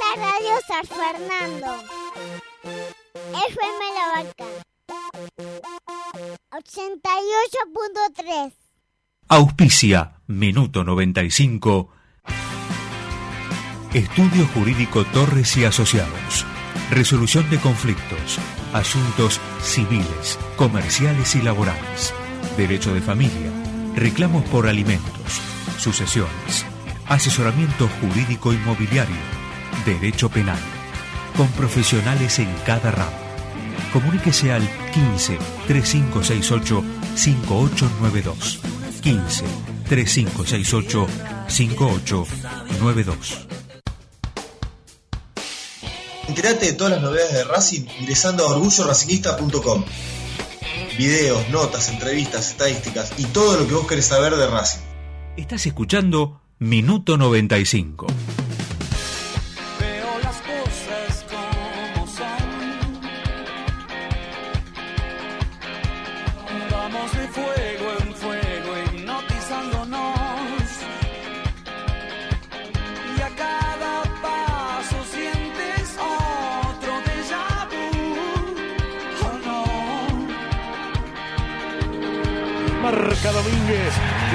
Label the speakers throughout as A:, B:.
A: la radio San Fernando. FM La Vaca. 88.3.
B: Auspicia Minuto 95. Estudio Jurídico Torres y Asociados. Resolución de conflictos, asuntos civiles, comerciales y laborales, derecho de familia, reclamos por alimentos, sucesiones, asesoramiento jurídico inmobiliario, derecho penal, con profesionales en cada ramo. Comuníquese al 15 3568 5892. 15 3568 5892.
C: Entérate de todas las novedades de Racing ingresando a orgulloracinguista.com. Videos, notas, entrevistas, estadísticas y todo lo que vos querés saber de Racing.
B: Estás escuchando Minuto 95.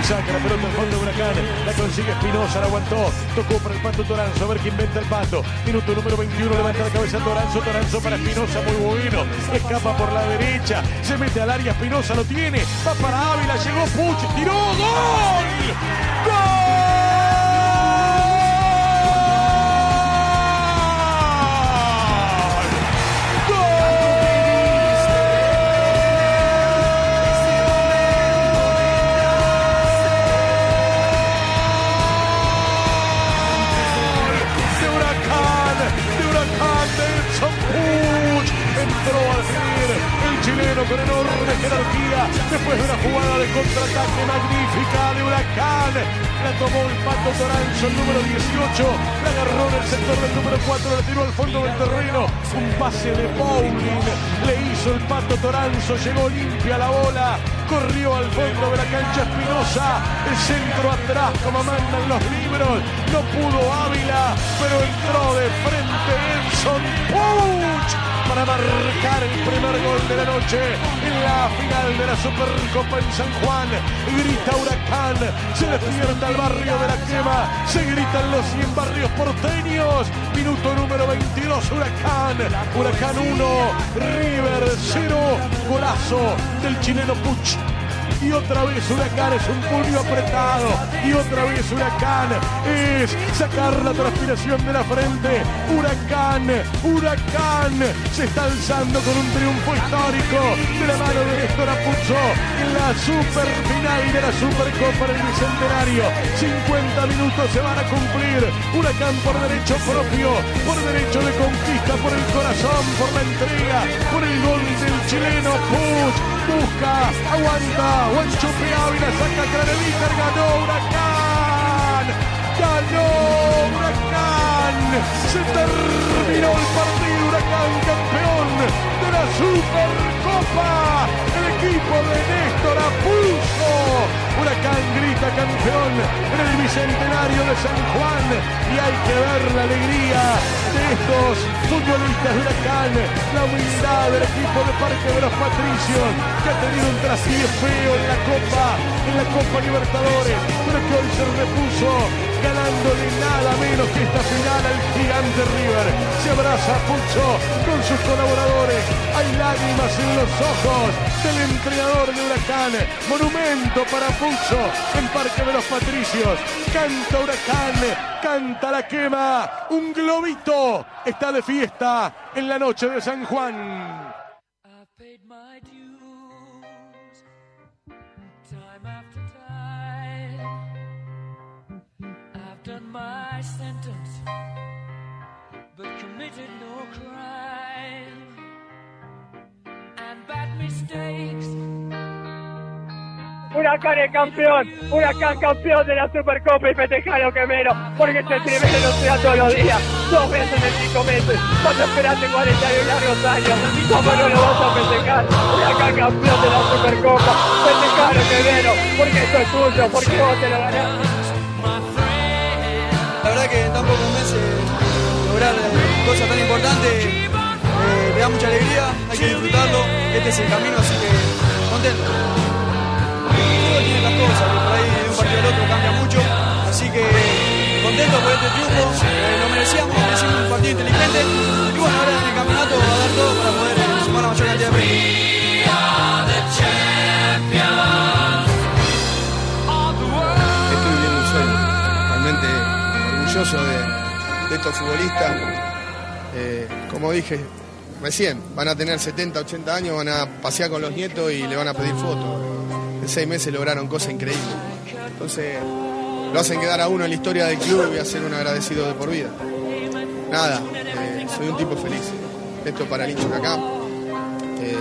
D: Saca la pelota al fondo de Huracán. La consigue Espinosa, la aguantó. Tocó para el Pato Toranzo. A ver quién inventa el Pato. Minuto número 21. Levanta la cabeza Toranzo. Toranzo para Espinosa. Muy bueno. Escapa por la derecha. Se mete al área. Espinosa lo tiene. Va para Ávila. Llegó Puch. Tiró. ¡Gol! Chileno con enorme jerarquía. Después de una jugada de contraataque magnífica de Huracán. La tomó el Pato Toranzo, el número 18. La agarró en el sector del número 4, la tiró al fondo del terreno. Un pase de bowling. Le hizo el Pato Toranzo, llegó limpia la bola. Corrió al fondo de la cancha Espinosa. El centro atrás, como mandan los No pudo Ávila, pero entró de frente Edson Puch para marcar el primer gol de la noche en la final de la Supercopa en San Juan. Grita Huracán, se despierta el barrio de la quema, se gritan los 100 barrios porteños. Minuto número 22, Huracán. Huracán 1, River 0, golazo del chileno Puch. Y otra vez Huracán es un puño apretado. Y otra vez Huracán es sacar la transpiración de la frente. Huracán, Huracán se está alzando con un triunfo histórico de la mano de Néstor Apuzzo en la super final de la Supercopa del Bicentenario. 50 minutos se van a cumplir. Huracán por derecho propio, por derecho de conquista, por el corazón, por la entrega, por el gol del chileno Puch. Busca, aguanta, Juanchupe Ávila saca Craneviter, ganó Huracán, ganó Huracán, se terminó el partido, Huracán campeón de la Supercopa, el equipo de Néstor Apulso, Huracán grita campeón en el Bicentenario de San Juan y hay que ver la alegría de estos futbolistas de Huracán, la humildad del equipo de Parque de los Patricios que ha tenido un traspié feo en la Copa, en la Copa Libertadores, pero que hoy se repuso ganándole nada menos que esta final al gigante River. Se abraza Pucho con sus colaboradores. Hay lágrimas en los ojos del entrenador de Huracán. Monumento para Pucho en Parque de los Patricios. Canta Huracán, canta la quema. Un globito está de fiesta en la noche de San Juan.
E: My sentence, but committed no crime. And bad mistakes.
F: Huracán es campeón, Huracán campeón de la Supercopa y festejalo que menos, porque este tremendo no se da todos los días, dos veces en cinco meses, cuando esperaste 41 largos años, ¿cómo no lo vas a festejar? Huracán campeón de la Supercopa, festejalo que menos, porque esto es tuyo, porque vos te lo ganaste.
G: Que en tan pocos meses lograr eh, cosas tan importantes. Eh, le da mucha alegría, hay que disfrutarlo, este es el camino, así que contento. Todo tiene estas cosas, por ahí de un partido al otro cambia mucho, así que contento por este triunfo, eh, lo merecíamos, merecimos un partido inteligente. Y bueno, ahora en el campeonato va a dar todo para poder sumar la mayor cantidad de premios.
H: De, de estos futbolistas. Eh, como dije recién, van a tener 70, 80 años, van a pasear con los nietos y le van a pedir fotos. En seis meses lograron cosas increíbles. Entonces, lo hacen quedar a uno en la historia del club y a ser un agradecido de por vida. Nada, eh, soy un tipo feliz. Esto para el de acá, eh,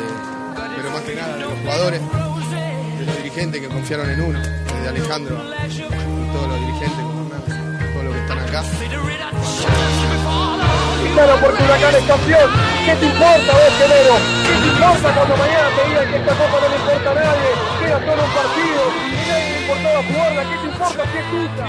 H: pero más que nada de los jugadores, de los dirigentes que confiaron en uno, desde Alejandro y todos los dirigentes, que.
F: Y claro, porque Huracán es campeón. ¿Qué te importa vos? ¿Qué te importa cuando mañana te digan que esta copa no le importa a nadie? Queda solo un partido y nadie le importaba jugarla. ¿Qué te importa si es tuya?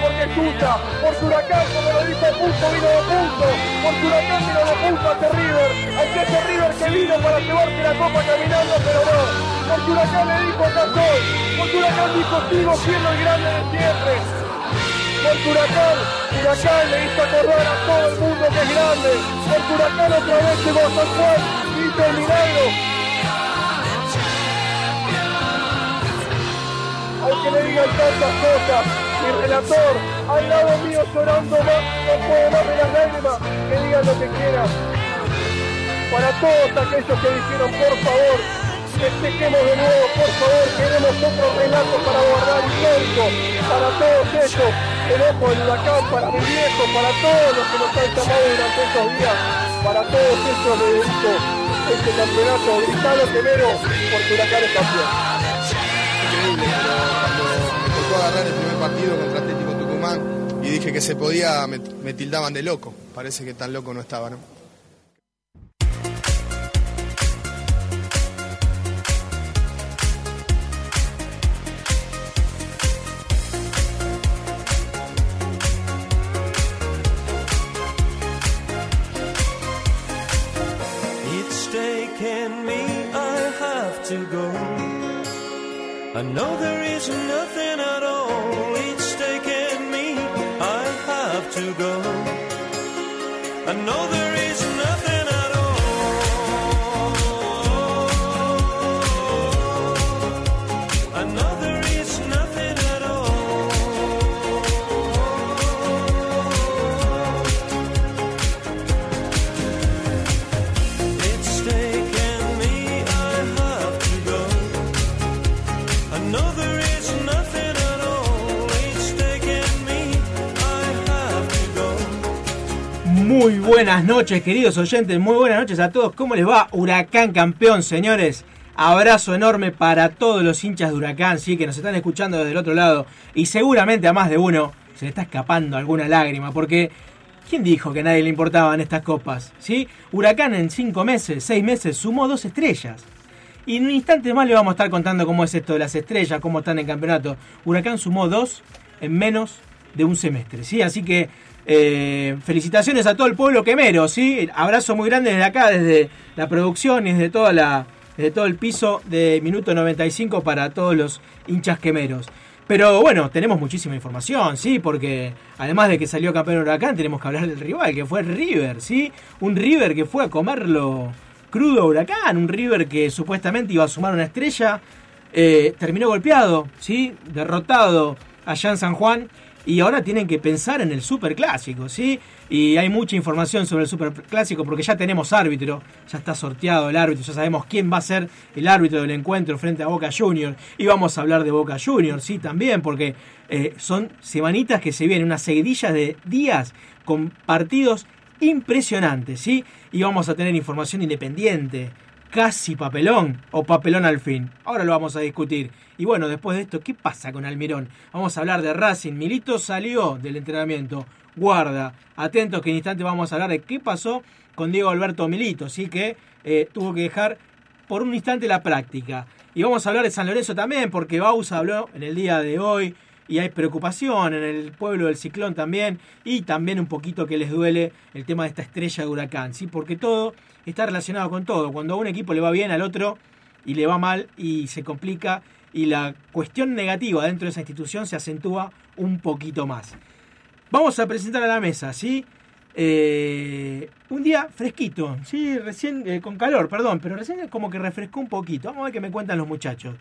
F: Porque es tuya. Porque Huracán, como lo dice Punto, vino de punto. Porque Huracán vino de punto ante River. Ante ese River que vino para llevarse la copa caminando, pero no. Porque Huracán le dijo acá. Porque Huracán dijo sigo siendo el grande de siempre. Porque Huracán, Huracán le hizo acordar a todo el mundo que es grande. Porque Huracán otra vez llegó a San Juan y el milagro. Aunque le digan tantas cosas, mi relator al lado mío llorando más, no puedo más de las lágrimas, que digan lo que quieran. Para todos aquellos que dijeron, por favor, festejemos de nuevo, por favor, queremos otro relato para guardar histórico. Para todos ellos, el ojo del huracán, para mi viejo, para todos los que nos han llamado durante estos días, para todos ellos le este campeonato. Gritalo Quemero, porque huracán es campeón.
H: increíble, cuando me tocó agarrar el primer partido contra Atlético Tucumán y dije que se podía, me, me tildaban de loco. Parece que tan loco no estaba, ¿no?
E: To go. I know there is nothing at all. It's taken me, I have to go. I know there
I: Muy buenas noches, queridos oyentes. Muy buenas noches a todos. ¿Cómo les va? Huracán campeón, señores. Abrazo enorme para todos los hinchas de Huracán, sí, que nos están escuchando desde el otro lado. Y seguramente a más de uno se le está escapando alguna lágrima, porque ¿quién dijo que a nadie le importaban estas copas? ¿Sí? Huracán en cinco meses, seis meses, sumó dos estrellas. Y en un instante más le vamos a estar contando cómo es esto de las estrellas, cómo están en campeonato. Huracán sumó dos en menos de un semestre, ¿sí? Así que eh, felicitaciones a todo el pueblo quemero, ¿sí? Abrazo muy grande desde acá, desde la producción y desde toda la desde todo el piso de Minuto 95 para todos los hinchas quemeros. Pero bueno, tenemos muchísima información, ¿sí? Porque además de que salió campeón Huracán, tenemos que hablar del rival, que fue River, ¿sí? Un River que fue a comerlo crudo Huracán, un River que supuestamente iba a sumar una estrella, eh, terminó golpeado, ¿sí? Derrotado allá en San Juan y ahora tienen que pensar en el superclásico, ¿sí? Y hay mucha información sobre el superclásico porque ya tenemos árbitro, ya está sorteado el árbitro, ya sabemos quién va a ser el árbitro del encuentro frente a Boca Juniors. Y vamos a hablar de Boca Juniors, sí, también, porque eh, son semanitas que se vienen, unas seguidillas de días con partidos impresionantes, ¿sí? Y vamos a tener información independiente, casi papelón o papelón al fin. Ahora lo vamos a discutir. Y bueno, después de esto, ¿qué pasa con Almirón? Vamos a hablar de Racing. Milito salió del entrenamiento. Guarda, atentos que en instante vamos a hablar de qué pasó con Diego Alberto Milito, sí que eh, tuvo que dejar por un instante la práctica. Y vamos a hablar de San Lorenzo también, porque Bausa habló en el día de hoy y hay preocupación en el pueblo del ciclón también y también un poquito que les duele el tema de esta estrella de huracán, ¿sí? porque todo está relacionado con todo. Cuando a un equipo le va bien al otro y le va mal y se complica y la cuestión negativa dentro de esa institución se acentúa un poquito más. Vamos a presentar a la mesa, ¿sí? Eh, un día fresquito, sí, recién eh, con calor, perdón, pero recién como que refrescó un poquito. Vamos a ver qué me cuentan los muchachos.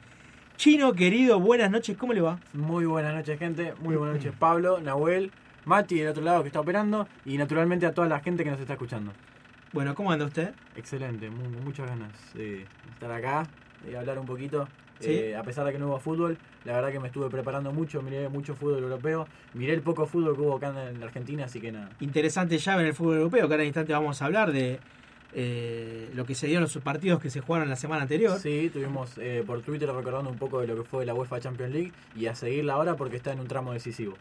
I: Chino, querido, buenas noches, ¿cómo le va?
J: Muy buenas noches, gente. Muy buenas noches, Pablo, Nahuel, Mati del otro lado que está operando y naturalmente a toda la gente que nos está escuchando.
I: Bueno, ¿cómo anda usted?
J: Excelente, mu- muchas ganas de estar acá y hablar un poquito.
I: ¿Sí?
J: Eh, a pesar de que no hubo fútbol, la verdad que me estuve preparando mucho, miré mucho fútbol europeo, miré el poco fútbol que hubo acá en la Argentina, así que nada.
I: Interesante llave en el fútbol europeo, que ahora en instante vamos a hablar de eh, lo que se dio en los partidos que se jugaron la semana anterior.
J: Sí, tuvimos eh, por Twitter recordando un poco de lo que fue la UEFA Champions League y a seguirla ahora porque está en un tramo decisivo.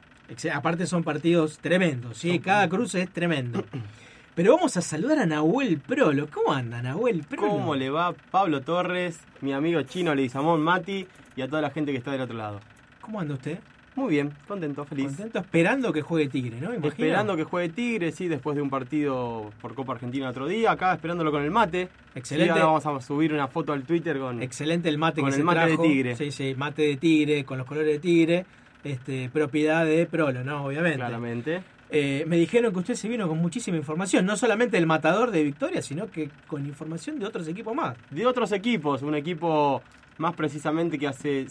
I: Aparte son partidos tremendos, ¿sí? Cada cruce es tremendo. Pero vamos a saludar a Nahuel Prolo. ¿Cómo anda Nahuel Prolo?
K: ¿Cómo le va Pablo Torres, mi amigo chino Leguizamón Mati y a toda la gente que está del otro lado?
I: ¿Cómo anda usted?
K: Muy bien, contento, feliz.
I: Contento esperando que juegue Tigre, ¿no? Imagino.
K: Esperando que juegue Tigre, sí, después de un partido por Copa Argentina otro día, acá esperándolo con el mate.
I: Excelente.
K: Y ahora vamos a subir una foto al Twitter con...
I: Excelente el mate
K: Con
I: que
K: el
I: se
K: mate de. Tigre.
I: Sí, sí, mate de Tigre, con los colores de Tigre. Este, propiedad de Prolo, ¿no? Obviamente.
K: Claramente.
I: Eh, me dijeron que usted se vino con muchísima información, no solamente del matador de Victoria, sino que con información de otros equipos más.
K: De otros equipos, un equipo más precisamente que hace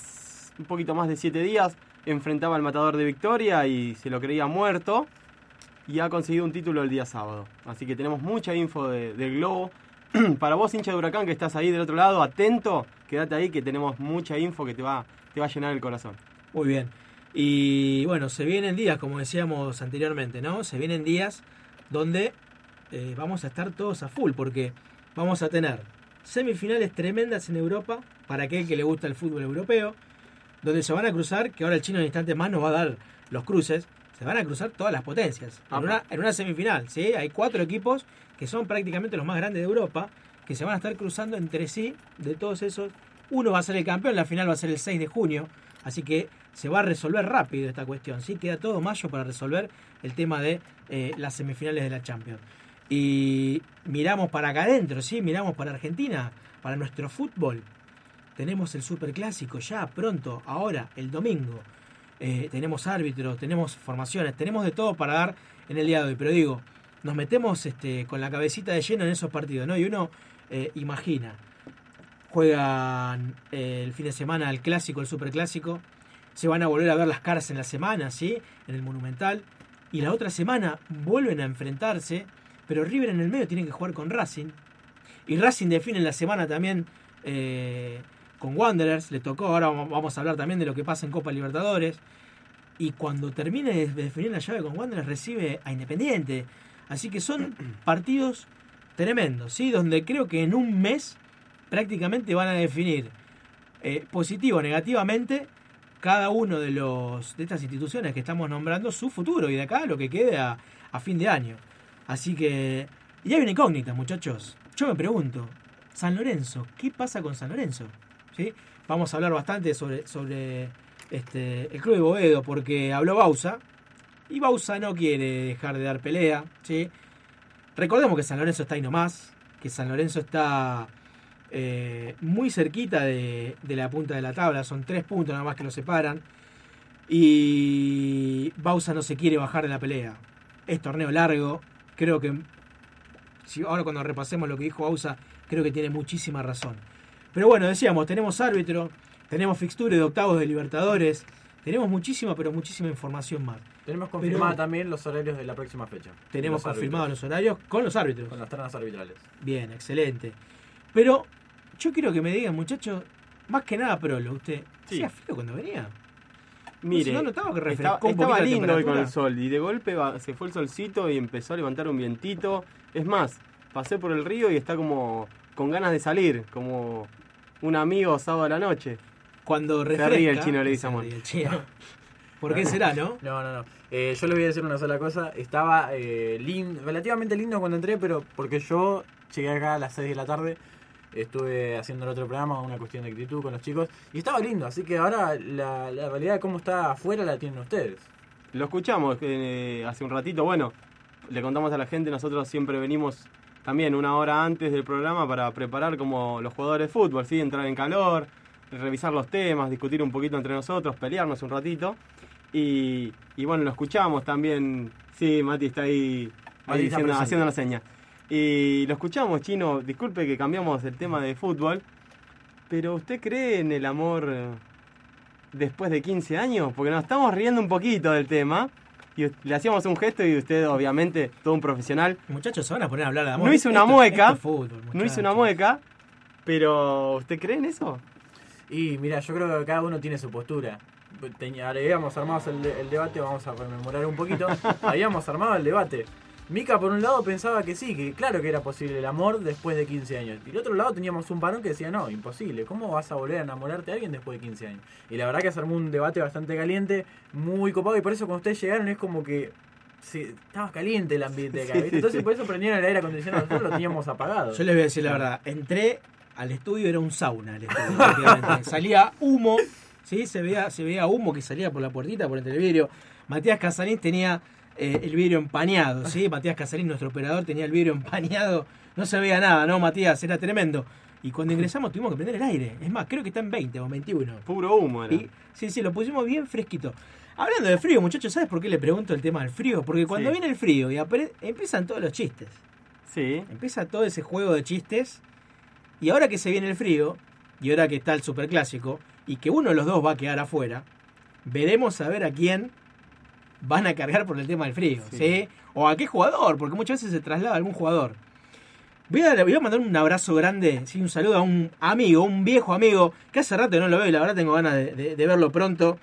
K: un poquito más de siete días enfrentaba al matador de Victoria y se lo creía muerto y ha conseguido un título el día sábado. Así que tenemos mucha info de- del globo. Para vos, hincha de Huracán, que estás ahí del otro lado, atento, quédate ahí que tenemos mucha info que te va, te va a llenar el corazón.
I: Muy bien. Y bueno, se vienen días, como decíamos anteriormente, ¿no? Se vienen días donde eh, vamos a estar todos a full, porque vamos a tener semifinales tremendas en Europa, para aquel que le gusta el fútbol europeo, donde se van a cruzar, que ahora el chino en instantes más nos va a dar los cruces, se van a cruzar todas las potencias. En una, en una semifinal, ¿sí? Hay cuatro equipos que son prácticamente los más grandes de Europa, que se van a estar cruzando entre sí, de todos esos. Uno va a ser el campeón, la final va a ser el 6 de junio, así que se va a resolver rápido esta cuestión, ¿sí? Queda todo mayo para resolver el tema de eh, las semifinales de la Champions. Y miramos para acá adentro, ¿sí? Miramos para Argentina, para nuestro fútbol. Tenemos el superclásico ya pronto, ahora, el domingo. Eh, tenemos árbitros, tenemos formaciones, tenemos de todo para dar en el día de hoy. Pero digo, nos metemos este, con la cabecita de lleno en esos partidos, ¿no? Y uno eh, imagina, juegan el fin de semana el clásico, el superclásico, se van a volver a ver las caras en la semana, ¿sí? En el Monumental. Y la otra semana vuelven a enfrentarse, pero River en el medio tienen que jugar con Racing. Y Racing define en la semana también eh, con Wanderers, le tocó, ahora vamos a hablar también de lo que pasa en Copa Libertadores. Y cuando termine de definir la llave con Wanderers recibe a Independiente. Así que son partidos tremendos, ¿sí? Donde creo que en un mes prácticamente van a definir eh, positivo o negativamente cada uno de los de estas instituciones que estamos nombrando su futuro y de acá lo que quede a, a fin de año. Así que y hay una incógnita, muchachos. Yo me pregunto, San Lorenzo, ¿qué pasa con San Lorenzo? ¿Sí? Vamos a hablar bastante sobre, sobre este, el club de Boedo porque habló Bausa y Bausa no quiere dejar de dar pelea. Recordemos que San Lorenzo está ahí nomás, que San Lorenzo está eh, muy cerquita de, de la punta de la tabla, son tres puntos nada más que lo separan. Y Bausa no se quiere bajar de la pelea. Es torneo largo, creo que si ahora cuando repasemos lo que dijo Bausa, creo que tiene muchísima razón. Pero bueno, decíamos, tenemos árbitro, tenemos fixture de octavos de Libertadores, tenemos muchísima, pero muchísima información más.
J: Tenemos confirmada también los horarios de la próxima fecha.
I: Tenemos confirmados los horarios con los árbitros.
J: Con las ternas arbitrales.
I: Bien, excelente. Pero yo quiero que me digan, muchachos, más que nada Prolo, usted,
K: Sí.
I: ¿hacía frío cuando venía?
K: Mire,
I: no notaba que refrescó
K: estaba, lindo hoy con el sol y de golpe va- se fue el solcito y empezó a levantar un vientito. Es más, pasé por el río y está como con ganas de salir, como un amigo sábado a la noche.
I: Cuando
K: Se
I: refresca...
K: ríe el chino, le dice
I: se
K: amor.
I: ríe el chino. ¿Por qué será, no?
J: No, no, no. Eh, yo les voy a decir una sola cosa. Estaba eh, lin- relativamente lindo cuando entré, pero porque yo llegué acá a las 6 de la tarde. Estuve haciendo el otro programa, una cuestión de actitud con los chicos, y estaba lindo, así que ahora la, la realidad de cómo está afuera la tienen ustedes.
K: Lo escuchamos eh, hace un ratito, bueno, le contamos a la gente, nosotros siempre venimos también una hora antes del programa para preparar como los jugadores de fútbol, ¿sí? entrar en calor, revisar los temas, discutir un poquito entre nosotros, pelearnos un ratito. Y, y bueno, lo escuchamos también, sí, Mati está ahí, ahí haciendo la seña. Y lo escuchamos, Chino, disculpe que cambiamos el tema de fútbol, pero ¿usted cree en el amor eh, después de 15 años? Porque nos estamos riendo un poquito del tema. Y le hacíamos un gesto y usted, obviamente, todo un profesional.
I: Muchachos, se van a poner a hablar de amor.
K: No hizo una
I: Esto-
K: mueca.
I: esto es fútbol,
K: no hizo una mueca. Pero, ¿usted cree en eso?
J: Y mira, yo creo que cada uno tiene su postura. Tenía, habíamos armado el, el debate, vamos a rememorar un poquito. habíamos armado el debate. Mica, por un lado, pensaba que sí, que claro que era posible el amor después de 15 años. Y del otro lado teníamos un varón que decía, no, imposible. ¿Cómo vas a volver a enamorarte de alguien después de 15 años? Y la verdad que se armó un debate bastante caliente, muy copado. Y por eso cuando ustedes llegaron es como que sí, estaba caliente el ambiente acá. Entonces por eso prendieron el aire acondicionado. Nosotros lo teníamos apagado.
I: Yo les voy a decir la verdad. Entré al estudio, era un sauna el estudio, prácticamente. Salía humo, ¿sí? Se veía, se veía humo que salía por la puertita, por entre el vidrio. Matías Casarín tenía eh, el vidrio empañado, ¿sí? Matías Casarín, nuestro operador, tenía el vidrio empañado. No se veía nada, ¿no, Matías? Era tremendo. Y cuando ingresamos tuvimos que prender el aire. Es más, creo que está en 20 o 21.
K: Puro humo era.
I: Y- sí, sí, lo pusimos bien fresquito. Hablando de frío, muchachos, ¿sabes por qué le pregunto el tema del frío? Porque cuando
K: Sí.
I: viene el frío y empiezan todos los chistes.
K: Sí.
I: Empieza todo ese juego de chistes. Y ahora que se viene el frío, y ahora que está el superclásico, y que uno de los dos va a quedar afuera, veremos a ver a quién van a cargar por el tema del frío, ¿sí?
K: Sí.
I: O a qué jugador, porque muchas veces se traslada a algún jugador. Voy a, voy a mandar un abrazo grande, sí, un saludo a un amigo, un viejo amigo, que hace rato no lo veo y la verdad tengo ganas de, de- de verlo pronto.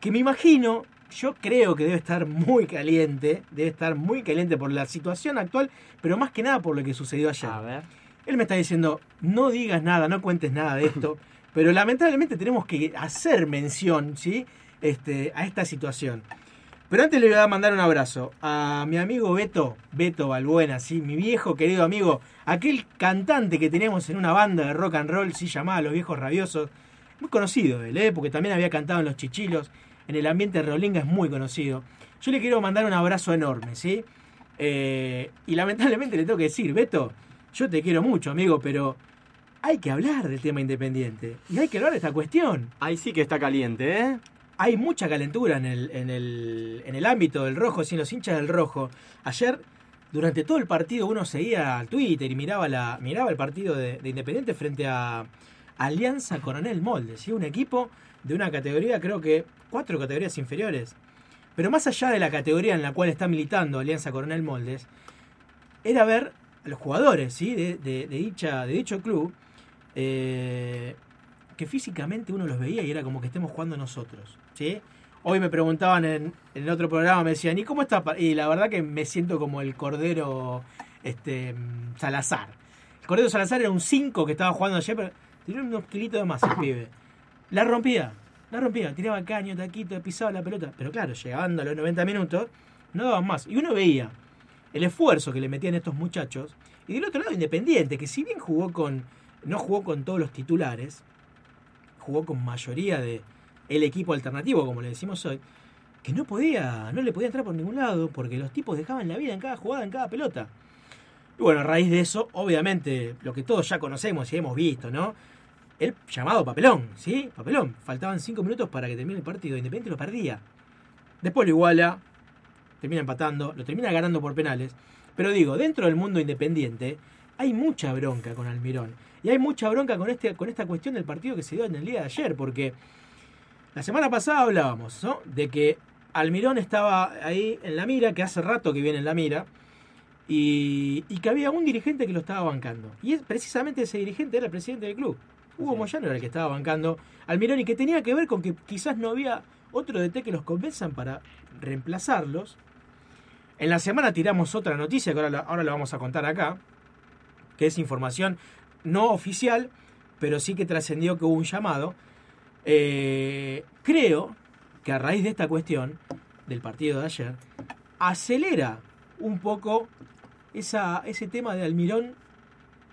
I: Que me imagino, yo creo que debe estar muy caliente, debe estar muy caliente por la situación actual, pero más que nada por lo que sucedió ayer.
K: A ver.
I: Él me está diciendo, no digas nada, no cuentes nada de esto, pero lamentablemente tenemos que hacer mención, ¿sí? Este, a esta situación. Pero antes le voy a mandar un abrazo a mi amigo Beto, Beto Balbuena, ¿sí? mi viejo querido amigo, aquel cantante que teníamos en una banda de rock and roll, sí, llamada Los Viejos Rabiosos, muy conocido él, ¿eh? porque también había cantado en Los Chichilos, en el ambiente de Rolinga es muy conocido. Yo le quiero mandar un abrazo enorme, ¿sí? Eh, y lamentablemente le tengo que decir, Beto, yo te quiero mucho, amigo, pero hay que hablar del tema independiente. Y hay que hablar de esta cuestión.
K: Ahí sí que está caliente, ¿eh?
I: Hay mucha calentura en el, en el, en el ámbito del rojo, sin los hinchas del rojo. Ayer, durante todo el partido, uno seguía al Twitter y miraba, la, miraba el partido de, de Independiente frente a Alianza Coronel Moldes, ¿sí? un equipo de una categoría, creo que cuatro categorías inferiores. Pero más allá de la categoría en la cual está militando Alianza Coronel Moldes, era ver a los jugadores ¿sí? de, de- de dicha, de dicho club, eh, que físicamente uno los veía y era como que estemos jugando nosotros. Hoy me preguntaban en, en otro programa, me decían, ¿y cómo está? pa-?" Y la verdad que me siento como el Cordero este, mm, Salazar. El Cordero Salazar era un 5 que estaba jugando ayer, pero tenía unos kilitos de más el pibe. La rompía, la rompía, tiraba caño, taquito, pisaba la pelota. Pero claro, llegando a los 90 minutos, no daban más. Y uno veía el esfuerzo que le metían estos muchachos. Y del otro lado, Independiente, que si bien jugó con. no jugó con todos los titulares, jugó con mayoría de el equipo alternativo, como le decimos hoy, que no podía, no le podía entrar por ningún lado, porque los tipos dejaban la vida en cada jugada, en cada pelota. Y bueno, a raíz de eso, obviamente, lo que todos ya conocemos y hemos visto, ¿no? El llamado papelón, ¿sí? Papelón. Faltaban cinco minutos para que termine el partido. Independiente lo perdía. Después lo iguala, termina empatando, lo termina ganando por penales. Pero digo, dentro del mundo independiente hay mucha bronca con Almirón. Y hay mucha bronca con, este, con esta cuestión del partido que se dio en el día de ayer. Porque la semana pasada hablábamos, ¿no? De que Almirón estaba ahí en la mira, que hace rato que viene en la mira. Y, y que había un dirigente que lo estaba bancando. Y es, precisamente ese dirigente era el presidente del club. Hugo Moyano era el que estaba bancando Almirón y que tenía que ver con que quizás no había otro DT que los convenzan para reemplazarlos. En la semana tiramos otra noticia que ahora ahora la vamos a contar acá, que es información no oficial, pero sí que trascendió que hubo un llamado. Eh, creo que a raíz de esta cuestión del partido de ayer, acelera un poco esa, ese tema de Almirón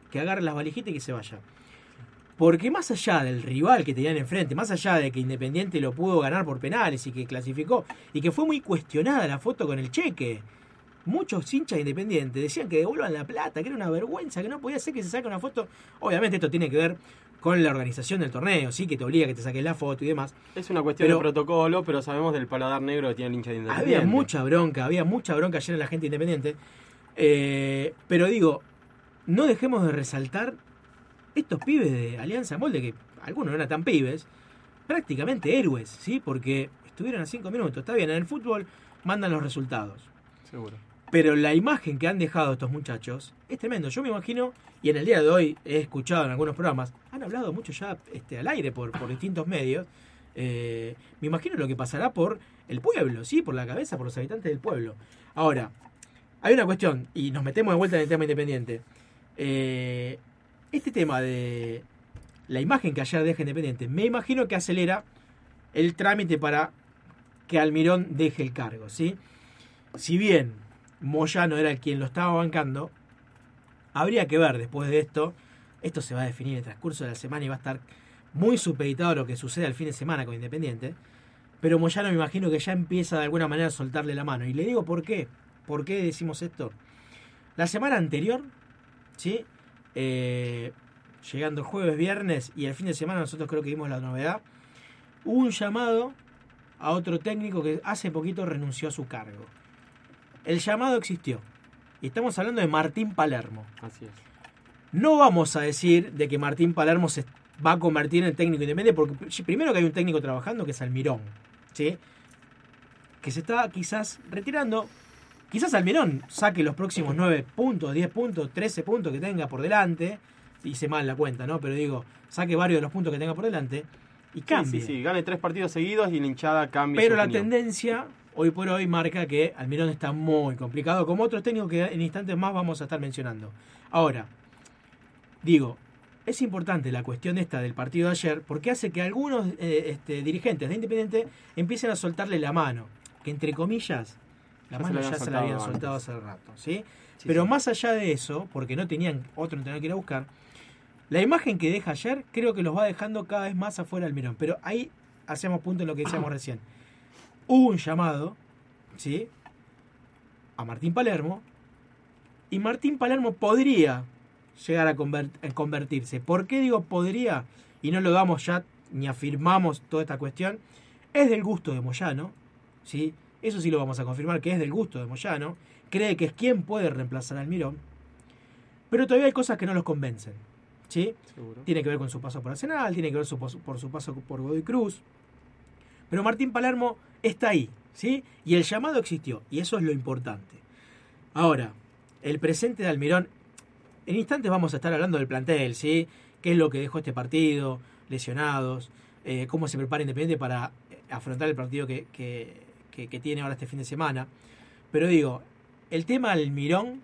I: que agarre las valijitas y que se vaya. Porque más allá del rival que tenían enfrente, más allá de que Independiente lo pudo ganar por penales y que clasificó, y que fue muy cuestionada la foto con el cheque, muchos hinchas de Independiente decían que devuelvan la plata, que era una vergüenza, que no podía ser que se saque una foto. Obviamente esto tiene que ver con la organización del torneo, sí, que te obliga a que te saques la foto y demás.
K: Es una cuestión
I: Pero-
K: de protocolo, pero sabemos del paladar negro que tiene el hincha de Independiente.
I: Había mucha bronca, había mucha bronca ayer en la gente independiente. Eh, pero digo, no dejemos de resaltar estos pibes de Alianza Molde, que algunos no eran tan pibes, prácticamente héroes, ¿sí? Porque estuvieron a cinco minutos. Está bien, en el fútbol mandan los resultados.
K: Seguro.
I: Pero la imagen que han dejado estos muchachos es tremendo. Yo me imagino, y en el día de hoy he escuchado en algunos programas, han hablado mucho ya este, al aire por, por distintos medios. eh, me imagino lo que pasará por el pueblo, ¿sí? Por la cabeza, por los habitantes del pueblo. Ahora, hay una cuestión, y nos metemos de vuelta en el tema independiente. Eh, este tema de la imagen que ayer deja Independiente, me imagino que acelera el trámite para que Almirón deje el cargo, ¿sí? Si bien Moyano era quien lo estaba bancando, habría que ver después de esto, esto se va a definir en el transcurso de la semana y va a estar muy supeditado a lo que suceda el fin de semana con Independiente, pero Moyano me imagino que ya empieza de alguna manera a soltarle la mano. Y le digo por qué, por qué decimos esto. La semana anterior, ¿sí? Eh, llegando jueves, viernes y el fin de semana nosotros creo que vimos la novedad, hubo un llamado a otro técnico que hace poquito renunció a su cargo. El llamado existió. Y estamos hablando de Martín Palermo.
K: Así es.
I: No vamos a decir de que Martín Palermo se va a convertir en técnico independiente, porque primero que hay un técnico trabajando que es Almirón, ¿sí? Que se está quizás retirando. Quizás Almirón saque los próximos 9 puntos, 10 puntos, 13 puntos que tenga por delante. Hice mal la cuenta, ¿no? Pero digo, saque varios de los puntos que tenga por delante y cambie.
K: sí, sí, gane tres partidos seguidos y la hinchada cambia.
I: Pero
K: su
I: la
K: opinión.
I: tendencia hoy por hoy marca que Almirón está muy complicado, como otros técnicos que en instantes más vamos a estar mencionando. Ahora, digo, es importante la cuestión esta del partido de ayer porque hace que algunos eh, este, dirigentes de Independiente empiecen a soltarle la mano, que entre comillas, la
K: Ya
I: mano ya se la habían
K: antes.
I: soltado hace rato, ¿sí?
K: Sí,
I: Pero
K: sí.
I: más allá de eso, porque no tenían otro entrenador que ir a buscar, la imagen que deja ayer creo que los va dejando cada vez más afuera Almirón. Pero ahí hacemos punto en lo que decíamos recién. Hubo un llamado, ¿sí? A Martín Palermo. Y Martín Palermo podría llegar a, a convertirse. ¿Por qué digo podría? Y no lo damos ya ni afirmamos toda esta cuestión. Es del gusto de Moyano, ¿sí? Eso sí lo vamos a confirmar, que es del gusto de Moyano. Cree que es quien puede reemplazar al Mirón. Pero todavía hay cosas que no los convencen. ¿sí?
K: Seguro.
I: Tiene que ver con su paso por Arsenal, tiene que ver su por su paso por Godoy Cruz. Pero Martín Palermo está ahí, ¿sí? Y el llamado existió, y eso es lo importante. Ahora, el presente de Almirón, en instantes vamos a estar hablando del plantel, ¿sí? ¿Qué es lo que dejó este partido? Lesionados, eh, cómo se prepara Independiente para eh, afrontar el partido que, que- que- tiene ahora este fin de semana. Pero digo, el tema Almirón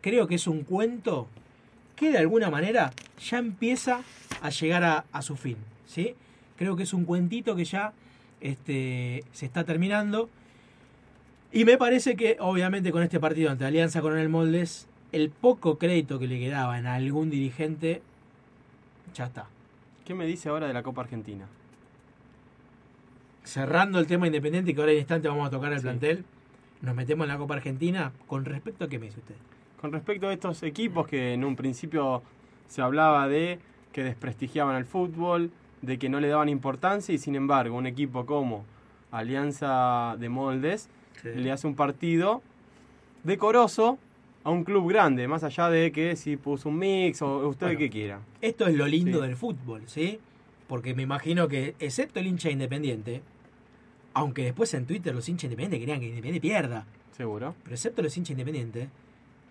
I: creo que es un cuento que de alguna manera ya empieza a llegar a su fin, ¿sí? Creo que es un cuentito que ya este, se está terminando. Y me parece que, obviamente, con este partido ante Alianza Coronel Moldes, el poco crédito que le quedaba en algún dirigente, ya está.
K: ¿Qué me dice ahora de la Copa Argentina?
I: Cerrando el tema independiente, que ahora en instante vamos a tocar el
K: Sí.
I: plantel, nos metemos en la Copa Argentina. ¿Con respecto a qué me dice usted?
K: Con respecto a estos equipos que en un principio se hablaba de que desprestigiaban al fútbol, de que no le daban importancia y sin embargo un equipo como Alianza de Moldes le hace un partido decoroso a un club grande, más allá de que si puso un mix o usted
I: Bueno.
K: que quiera.
I: Esto es lo lindo
K: Sí.
I: del fútbol, ¿sí? Porque me imagino que, excepto el hincha independiente, aunque después en Twitter los hinchas independientes querían que Independiente pierda,
K: Seguro.
I: pero excepto los hinchas independientes,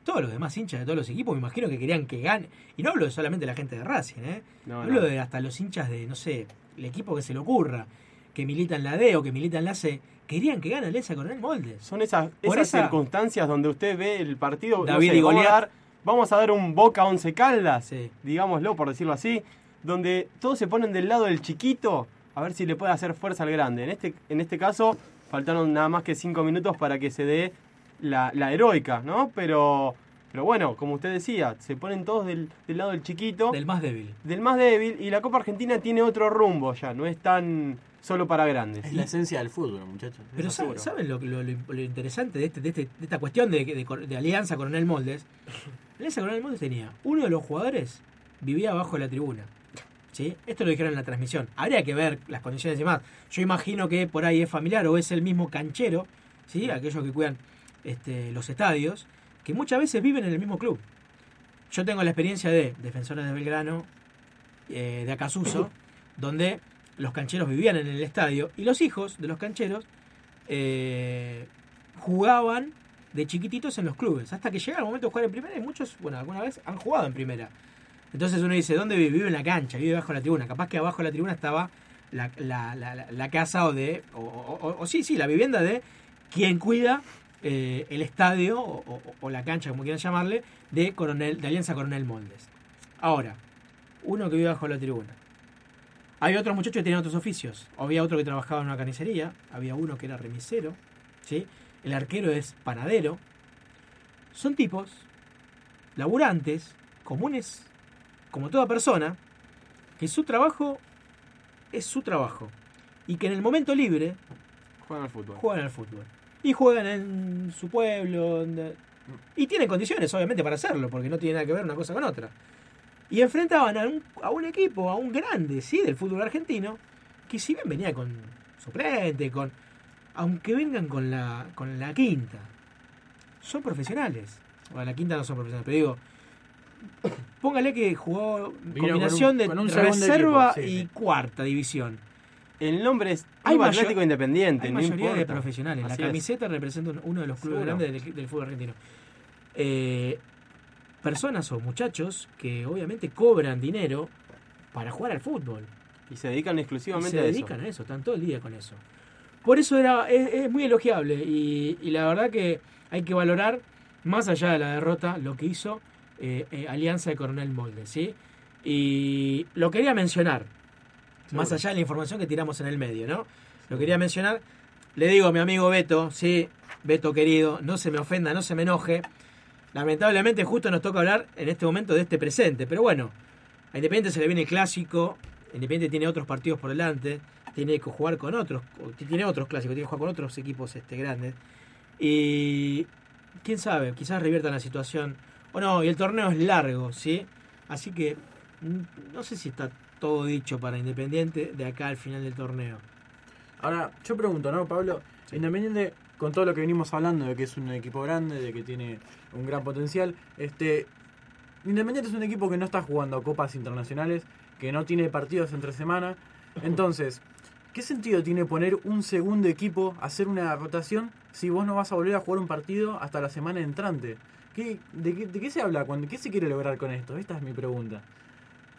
I: todos los demás hinchas de todos los equipos me imagino que querían que gane. Y no hablo de solamente la gente de Racing, ¿eh?
K: No,
I: hablo
K: no.
I: de hasta los hinchas de, no sé, el equipo que se le ocurra, que milita en la D o que milita en la C, querían que gane Alianza Coronel Moldes.
K: Son esas,
I: Por
K: esas
I: esa-
K: circunstancias donde usted ve el partido. no
I: David
K: sé,
I: y
K: vamos, a
I: Goliat.
K: dar, vamos a dar un Boca Once Caldas,
I: Sí.
K: digámoslo por decirlo así, donde todos se ponen del lado del chiquito a ver si le puede hacer fuerza al grande. En este, en este caso, faltaron nada más que cinco minutos para que se dé la, la heroica, ¿no? Pero Pero bueno, como usted decía, se ponen todos del, del lado del chiquito.
I: Del más débil.
K: Del más débil. Y la Copa Argentina tiene otro rumbo ya. No es tan solo para grandes.
J: Es la esencia del fútbol, muchachos.
I: Pero ¿saben,
J: seguro.
I: ¿saben lo, lo- lo- lo interesante de, este- de este- de esta cuestión de, de- de Alianza Coronel Moldes? Alianza Coronel Moldes tenía uno de los jugadores vivía abajo de la tribuna. ¿sí? Esto lo dijeron en la transmisión. Habría que ver las condiciones y demás. Yo imagino que por ahí es familiar o es el mismo canchero, ¿sí? aquellos que cuidan este, los estadios, que muchas veces viven en el mismo club. Yo tengo la experiencia de Defensores de Belgrano, eh, de Acasuso, donde los cancheros vivían en el estadio y los hijos de los cancheros eh, jugaban de chiquititos en los clubes, hasta que llega el momento de jugar en primera y muchos, bueno, alguna vez han jugado en primera. Entonces uno dice, ¿dónde vive? Vive en la cancha, vive bajo la tribuna. Capaz que abajo de la tribuna estaba la, la- la- casa o de, o- o sí, sí, la vivienda de quien cuida eh, el estadio o, o- o la cancha, como quieran llamarle, de, Coronel, de Alianza Coronel Moldes. Ahora, uno que vive bajo la tribuna. Hay otros muchachos que tenían otros oficios. Había otro que trabajaba en una carnicería, había uno que era remisero, ¿sí? el arquero es panadero. Son tipos laburantes, comunes, como toda persona, que su trabajo es su trabajo. Y que en el momento libre
K: Juegan al fútbol.
I: juegan al fútbol. Y juegan en su pueblo. Y tienen condiciones, obviamente, para hacerlo, porque no tiene nada que ver una cosa con otra. Y enfrentaban a un, a un equipo, a un grande, sí, del fútbol argentino, que si bien venía con suplente, con. Aunque vengan con la, con la quinta, son profesionales. Bueno, la quinta no son profesionales, pero digo. Póngale que jugó
J: Vino
I: combinación
J: con un- con un
I: de reserva
J: equipo, sí,
I: y
J: sí.
I: cuarta división.
K: El nombre es
I: Hay mayor-
K: Atlético Independiente,
I: Hay
K: no
I: mayoría de
K: importa.
I: profesionales.
K: Así
I: la
K: es.
I: camiseta representa un- uno de los clubes
K: Seguro.
I: grandes del, del fútbol argentino. Eh, personas o muchachos que obviamente cobran dinero para jugar al fútbol.
K: Y se dedican
I: Y
K: exclusivamente
I: se
K: a eso.
I: dedican a eso, están todo el día con eso. Por eso era, es, es muy elogiable y, y la verdad que hay que valorar, más allá de la derrota, lo que hizo eh, eh, Alianza de Coronel Molde, ¿sí? Y lo quería mencionar, más allá de la información que tiramos en el medio, ¿no? Lo quería mencionar. Le digo a mi amigo Beto, sí, Beto querido, no se me ofenda, no se me enoje. Lamentablemente justo nos toca hablar en este momento de este presente, pero bueno, a Independiente se le viene el clásico, Independiente tiene otros partidos por delante, tiene que jugar con otros, tiene otros clásicos, tiene que jugar con otros equipos este, grandes. Y quién sabe, quizás reviertan la situación o no, y el torneo es largo, ¿sí? Así que mm, no sé si está todo dicho para Independiente de acá al final del torneo.
J: Ahora, yo pregunto, ¿no, Pablo? Independiente, con todo lo que venimos hablando de que es un equipo grande, de que tiene un gran potencial, este Independiente es un equipo que no está jugando copas internacionales, que no tiene partidos entre semana. Entonces, ¿qué sentido tiene poner un segundo equipo, hacer una rotación, si vos no vas a volver a jugar un partido hasta la semana entrante? ¿Qué, de, qué, de qué se habla? ¿Qué se quiere lograr con esto? Esta es mi pregunta.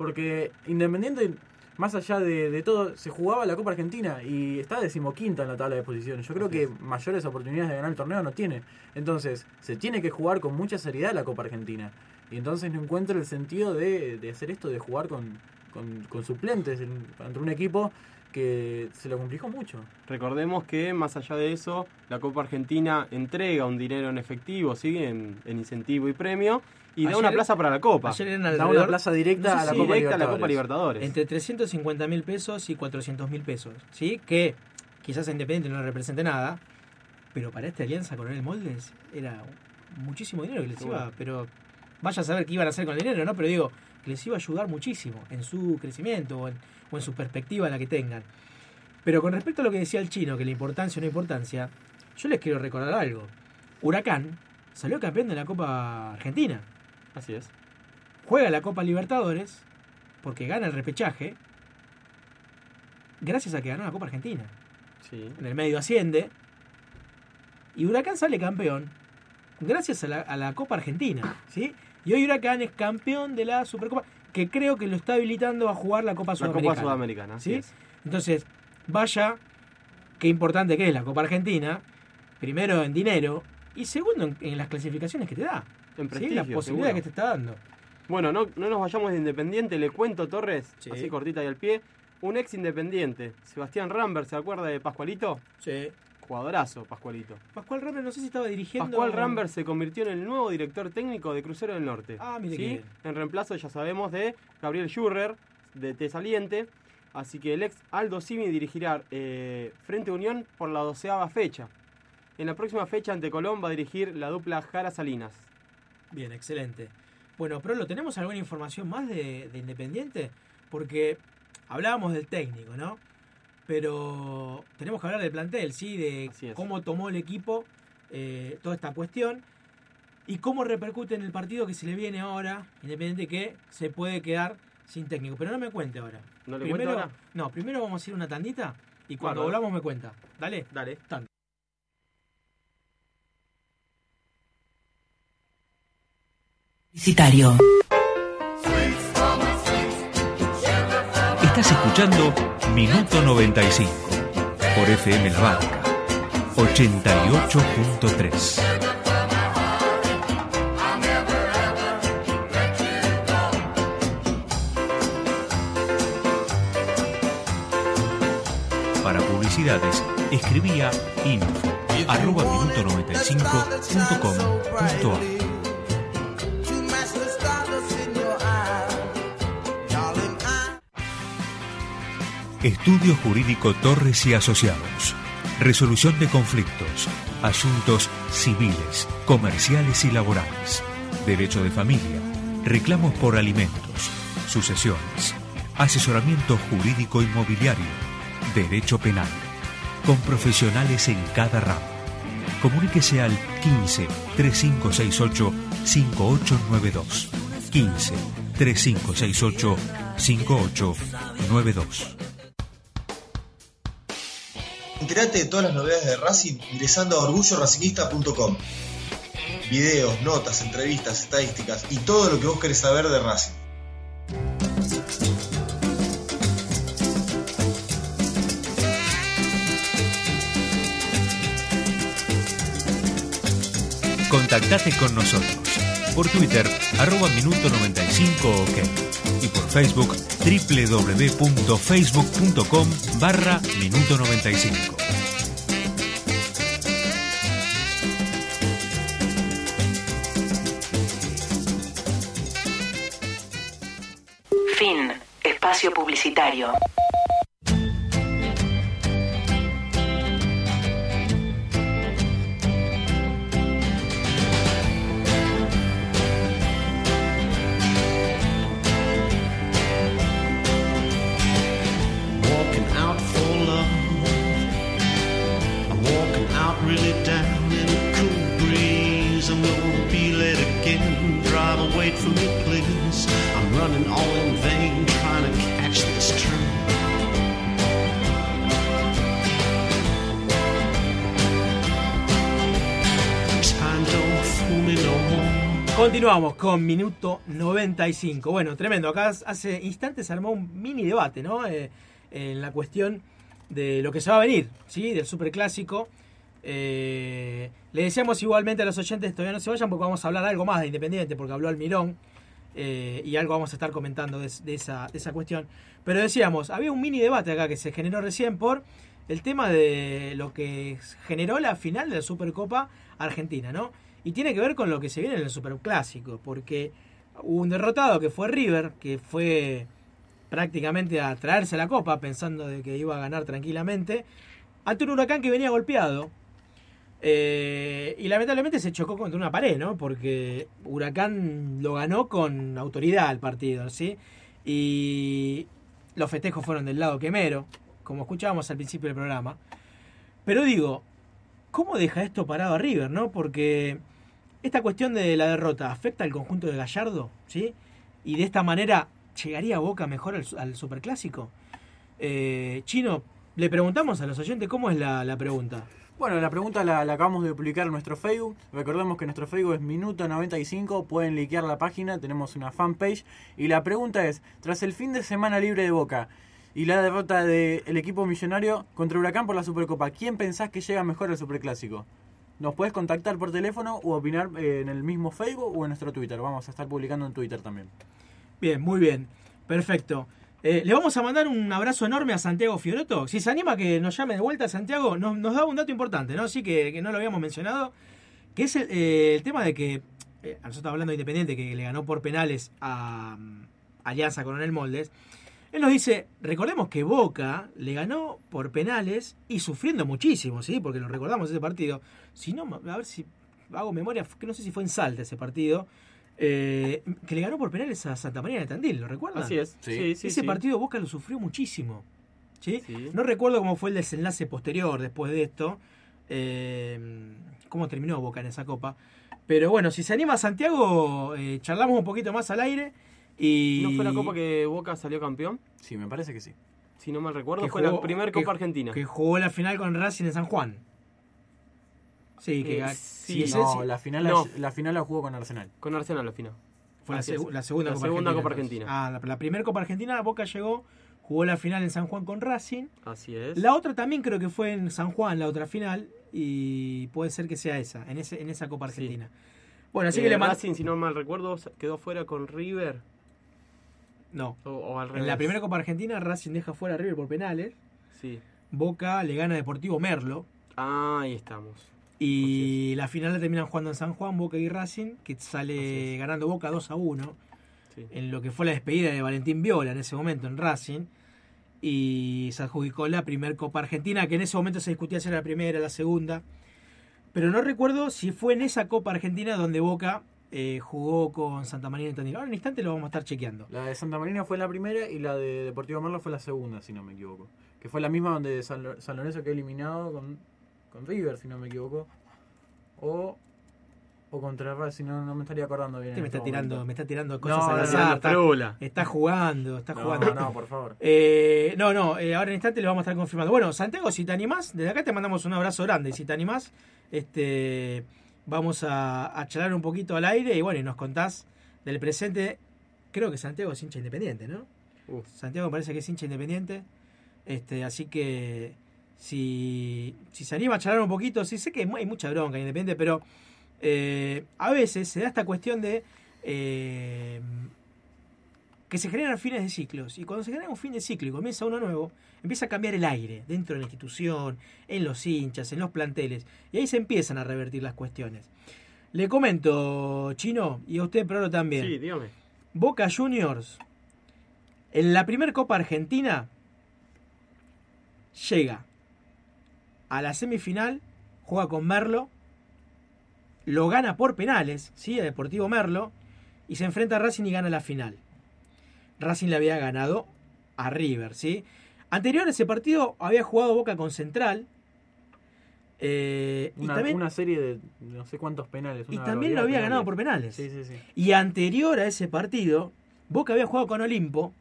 J: Porque Independiente, más allá de, de todo, se jugaba la Copa Argentina y está decimoquinta en la tabla de posiciones. Yo creo que mayores oportunidades de ganar el torneo no tiene. Entonces, se tiene que jugar con mucha seriedad la Copa Argentina. Y entonces no encuentro el sentido de, de hacer esto, de jugar con, con, con suplentes en- entre un equipo que se lo complicó mucho.
K: Recordemos que más allá de eso, la Copa Argentina entrega un dinero en efectivo, ¿sí? en, en incentivo y premio, y da
I: Ayer-
K: una plaza para la Copa.
I: ayer eran
J: Da una plaza directa
I: no sé
J: a la Copa
K: Directa a la
J: Libertadores.
K: Copa Libertadores.
I: Entre 350 mil pesos y 400 mil pesos, ¿sí? Que quizás a Independiente no le represente nada, pero para esta alianza con el Moldes era muchísimo dinero que les iba, pero vaya a saber qué iban a hacer con el dinero, ¿no? Pero digo, que les iba a ayudar muchísimo en su crecimiento o en, o en su perspectiva la que tengan. Pero con respecto a lo que decía el chino, que la importancia o no importancia, yo les quiero recordar algo. Huracán salió campeón de la Copa Argentina.
K: Así es.
I: Juega la Copa Libertadores porque gana el repechaje gracias a que ganó la Copa Argentina.
K: Sí.
I: En el medio asciende y Huracán sale campeón gracias a la, a la Copa Argentina. ¿sí? Y hoy Huracán es campeón de la Supercopa que creo que lo está habilitando a jugar la Copa
K: La
I: Sudamericana.
K: Copa Sudamericana,
I: ¿sí?
K: es.
I: Entonces, vaya, qué importante que es la Copa Argentina, primero en dinero y segundo en, en las clasificaciones que te da.
K: En
I: ¿sí?
K: prestigio,
I: La posibilidad
K: seguro.
I: que te está dando.
K: Bueno, no, no nos vayamos de Independiente, le cuento Torres,
I: Sí.
K: así cortita y al pie. Un ex Independiente, Sebastián Rambert, ¿se acuerda de Pascualito?
I: Sí.
K: jugadorazo, Pascualito.
I: Pascual Rambert, no sé si estaba dirigiendo.
K: Pascual Rambert se convirtió en el nuevo director técnico de Crucero del Norte.
I: Ah, mire
K: ¿Sí? En reemplazo, ya sabemos, de Gabriel Schurrer, de Tesaliente. Así que el ex Aldo Simi dirigirá eh, Frente Unión por la doceava fecha. En la próxima fecha ante Colón va a dirigir la dupla Jara Salinas.
I: Bien, excelente. Bueno, Prolo, ¿tenemos alguna información más de, de Independiente? Porque hablábamos del técnico, ¿no? Pero tenemos que hablar del plantel, ¿sí? De cómo tomó el equipo eh, toda esta cuestión y cómo repercute en el partido que se le viene ahora, Independiente que se puede quedar sin técnico. Pero no me cuente ahora.
K: ¿No le
I: primero,
K: cuento ahora?
I: No, primero vamos a ir una tandita y cuando
K: Bárbaro.
I: volvamos me cuenta. Dale.
K: Dale.
I: Tanda.
L: Publicitario.
B: Estás escuchando Minuto 95 por FM La Barca 88.3. Para publicidades, escribía info arroba minuto95.com.ar Estudio Jurídico Torres y Asociados. Resolución de conflictos, asuntos civiles, comerciales y laborales, derecho de familia, reclamos por alimentos, sucesiones, asesoramiento jurídico inmobiliario, derecho penal, con profesionales en cada ramo. Comuníquese al 15 3568 5892. 15 3568 5892.
C: Enterate de todas las novedades de Racing ingresando a orgulloracinguista.com. Videos, notas, entrevistas, estadísticas y todo lo que vos querés saber de Racing.
B: Contactate con nosotros por Twitter arroba minuto 95 ok y por Facebook www.facebook.com barra minuto 95.
L: Fin. Espacio publicitario.
I: Continuamos con minuto 95. Bueno, tremendo. Acá hace instantes se armó un mini debate, ¿no? Eh, en la cuestión de lo que se va a venir, ¿sí? Del superclásico. Eh, le decíamos igualmente a los oyentes todavía no se vayan porque vamos a hablar algo más de Independiente, porque habló Almirón. eh, y algo vamos a estar comentando de, de esa, de esa cuestión. Pero decíamos, había un mini debate acá que se generó recién por el tema de lo que generó la final de la Supercopa Argentina, ¿no? Y tiene que ver con lo que se viene en el Superclásico, porque hubo un derrotado que fue River, que fue prácticamente a traerse la copa pensando de que iba a ganar tranquilamente, ante un huracán que venía golpeado. Eh, y lamentablemente se chocó contra una pared, ¿no? Porque Huracán lo ganó con autoridad el partido, ¿sí? Y los festejos fueron del lado quemero, como escuchábamos al principio del programa. Pero digo, ¿cómo deja esto parado a River, no? Porque esta cuestión de la derrota afecta al conjunto de Gallardo, ¿sí? Y de esta manera llegaría Boca mejor al, Superclásico. Eh, Chino, le preguntamos a los oyentes cómo es la, pregunta.
J: Bueno, la pregunta la, acabamos de publicar en nuestro Facebook. Recordemos que nuestro Facebook es Minuto95. Pueden liquear la página, tenemos una fanpage. Y la pregunta es: tras el fin de semana libre de Boca y la derrota del equipo millonario contra Huracán por la Supercopa, ¿quién pensás que llega mejor al Superclásico? Nos puedes contactar por teléfono o opinar eh, en el mismo Facebook o en nuestro Twitter. Vamos a estar publicando en Twitter también.
I: Bien, muy bien. Perfecto. Eh, le vamos a mandar un abrazo enorme a Santiago Fioroto. Si se anima a que nos llame de vuelta Santiago, nos, nos da un dato importante, ¿no? Sí, que, que no lo habíamos mencionado, que es el, eh, tema de que, eh, a nosotros hablando de Independiente, que le ganó por penales a mm, Alianza Coronel Moldes, él nos dice, recordemos que Boca le ganó por penales y sufriendo muchísimo, ¿sí? Porque lo recordamos ese partido. Si no, a ver si hago memoria, que no sé si fue en Salta ese partido, eh, que le ganó por penales a Santa María de Tandil, ¿lo recuerdan?
K: Así es. Sí, sí,
I: ese
K: sí.
I: partido Boca lo sufrió muchísimo. ¿sí? No recuerdo cómo fue el desenlace posterior después de esto, eh, cómo terminó Boca en esa copa. Pero bueno, si se anima Santiago, eh, charlamos un poquito más al aire. Y...
K: ¿No fue la copa que Boca salió campeón?
J: Sí, me parece que sí.
K: Si no mal recuerdo,
I: que
K: fue
I: jugó-
K: la primera
I: que-
K: Copa Argentina.
I: Que jugó la final con Racing en San Juan. Sí, que
K: Eh, sí,
J: no, la final,
K: No.
J: la, final la jugó con Arsenal.
K: Con Arsenal la final.
I: Fue la, segunda
K: La
I: Copa
K: segunda
I: Argentina.
K: Copa
I: entonces.
K: Argentina.
I: Ah, la, la primera Copa Argentina, Boca llegó, jugó la final en San Juan con Racing.
K: Así es.
I: La otra también creo que fue en San Juan, la otra final, y puede ser que sea esa, en, ese, en esa Copa Argentina. Bueno, así
K: Eh,
I: que le mando...
K: Racing, si no mal recuerdo, quedó fuera con River.
I: No.
K: O, o al
I: En la primera Copa Argentina, Racing deja fuera a River por penales.
K: Sí.
I: Boca le gana a Deportivo Merlo.
K: Ah, ahí estamos.
I: Y la final la terminan jugando en San Juan, Boca y Racing, que sale ganando Boca 2 a 1.
K: Sí.
I: En lo que fue la despedida de Valentín Viola en ese momento en Racing. Y se adjudicó la primera Copa Argentina, que en ese momento se discutía si era la primera o la segunda. Pero no recuerdo si fue en esa Copa Argentina donde Boca eh, jugó con Santa María de Tandil. Ahora en un instante lo vamos a estar chequeando.
J: La de Santa Marina fue la primera y la de Deportivo Merlo fue la segunda, si no me equivoco. Que fue la misma donde San, Lo- San Lorenzo quedó eliminado con, con River, si no me equivoco. O, o contra Racing, no, no me estaría acordando bien.
I: Este me
J: este
I: está tirando,
J: momento.
I: me está tirando cosas
J: no,
I: al azar. está,
K: frula.
I: está jugando, está
J: No,
I: jugando.
J: no, por favor.
I: Eh, no, no, eh, ahora en instante le vamos a estar confirmando. Bueno, Santiago, si te animás, desde acá te mandamos un abrazo grande. Y si te animás, este, vamos a, a charlar un poquito al aire y bueno, y nos contás del presente. Creo que Santiago es hincha independiente, ¿no?
K: Uf.
I: Santiago me parece que es hincha independiente. Este, así que si, si se anima a charlar un poquito, sí sé que hay mucha bronca en independiente, pero eh, a veces se da esta cuestión de eh, que se generan fines de ciclos. Y cuando se genera un fin de ciclo y comienza uno nuevo, empieza a cambiar el aire dentro de la institución, en los hinchas, en los planteles. Y ahí se empiezan a revertir las cuestiones. Le comento, Chino, y a usted, pero también.
K: Sí, dígame.
I: Boca Juniors, en la primera Copa Argentina, llega a la semifinal, juega con Merlo, lo gana por penales, ¿sí? A Deportivo Merlo, y se enfrenta a Racing y gana la final. Racing le había ganado a River, ¿sí? Anterior a ese partido había jugado Boca con Central. eh, y
J: Una,
I: también,
J: una serie de no sé cuántos penales.
I: y también lo había ganado por penales.
J: Sí, sí, sí.
I: Y anterior a ese partido, Boca había jugado con Olimpo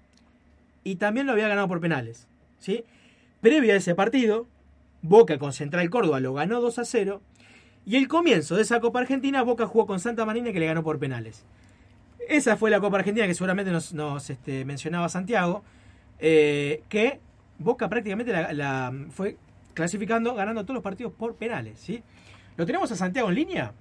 I: y también lo había ganado por penales. ¿sí? Previo a ese partido, Boca con Central Córdoba lo ganó 2 a 0. Y el comienzo de esa Copa Argentina, Boca jugó con Santa Marina que le ganó por penales. Esa fue la Copa Argentina que seguramente nos, nos, este, mencionaba Santiago, eh, que Boca prácticamente la, la fue clasificando, ganando todos los partidos por penales. ¿sí? ¿Lo tenemos a Santiago en línea?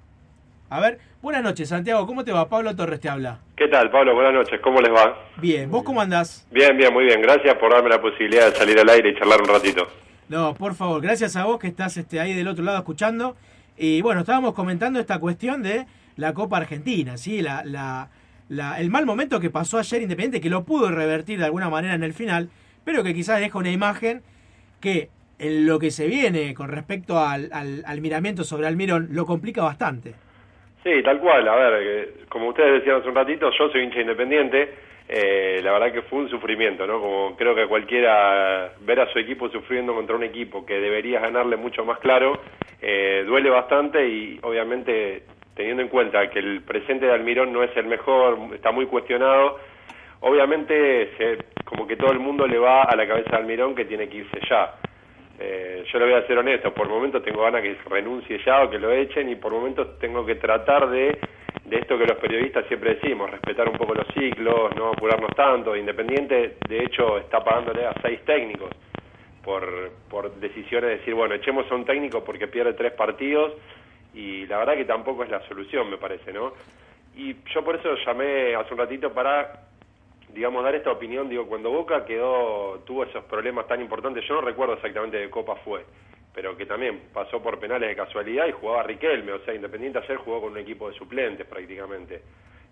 I: A ver, buenas noches Santiago, ¿cómo te va? Pablo Torres te habla.
M: ¿Qué tal, Pablo? Buenas noches, ¿cómo les va?
I: Bien, ¿vos cómo andás?
M: Bien, bien, muy bien. Gracias por darme la posibilidad de salir al aire y charlar un ratito.
I: No, por favor, gracias a vos que estás este, ahí del otro lado escuchando. Y bueno, estábamos comentando esta cuestión de la Copa Argentina, ¿sí? La, la, la- el mal momento que pasó ayer Independiente, que lo pudo revertir de alguna manera en el final, pero que quizás deja una imagen que en lo que se viene con respecto al, al, al miramiento sobre Almirón lo complica bastante.
M: Sí, tal cual. A ver, eh, como ustedes decían hace un ratito, yo soy hincha independiente. Eh, la verdad que fue un sufrimiento, ¿no? Como creo que cualquiera ver a su equipo sufriendo contra un equipo que debería ganarle mucho más claro, eh, duele bastante y obviamente teniendo en cuenta que el presente de Almirón no es el mejor, está muy cuestionado, obviamente se- como que todo el mundo le va a la cabeza de Almirón que tiene que irse ya. Eh, yo le voy a ser honesto, por momentos tengo ganas que renuncie ya o que lo echen y por momentos tengo que tratar de, de esto que los periodistas siempre decimos, respetar un poco los ciclos, no apurarnos tanto. Independiente, de hecho, está pagándole a seis técnicos por, por decisiones de decir, bueno, echemos a un técnico porque pierde tres partidos y la verdad que tampoco es la solución, me parece, ¿no? Y yo por eso llamé hace un ratito para digamos, dar esta opinión, digo, cuando Boca quedó, tuvo esos problemas tan importantes, yo no recuerdo exactamente de Copa fue, pero que también pasó por penales de casualidad y jugaba Riquelme, o sea, Independiente ayer jugó con un equipo de suplentes prácticamente.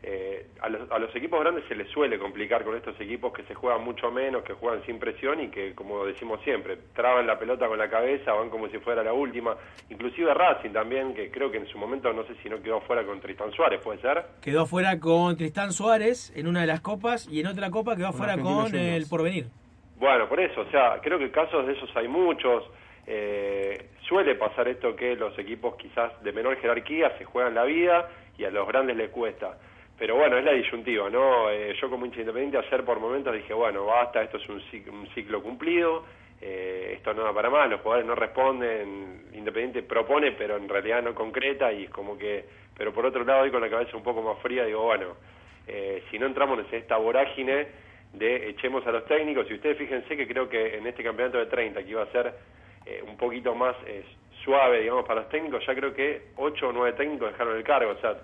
M: Eh, a, los, a los equipos grandes se les suele complicar con estos equipos que se juegan mucho menos, que juegan sin presión y que, como decimos siempre, traban la pelota con la cabeza, van como si fuera la última. Inclusive Racing también, que creo que en su momento no sé si no quedó fuera con Tristan Suárez, ¿puede ser?
I: Quedó fuera con Tristán Suárez en una de las copas y en otra copa quedó fuera con
M: Juniors.
I: el Porvenir.
M: Bueno, por eso, o sea, creo que casos de esos hay muchos. Eh, suele pasar esto que los equipos quizás de menor jerarquía se juegan la vida y a los grandes les cuesta. Pero bueno, es la disyuntiva, ¿no? Eh, yo como hincha independiente ayer por momentos dije, bueno, basta, esto es un ciclo, un ciclo cumplido, eh, esto no da para más, los jugadores no responden, Independiente propone pero en realidad no concreta y es como que, pero por otro lado hoy con la cabeza un poco más fría digo, bueno, eh, si no entramos en esta vorágine de echemos a los técnicos, y ustedes fíjense que creo que en este campeonato de 30 que iba a ser eh, un poquito más eh, suave, digamos, para los técnicos, ya creo que 8 o 9 técnicos dejaron el cargo, o sea,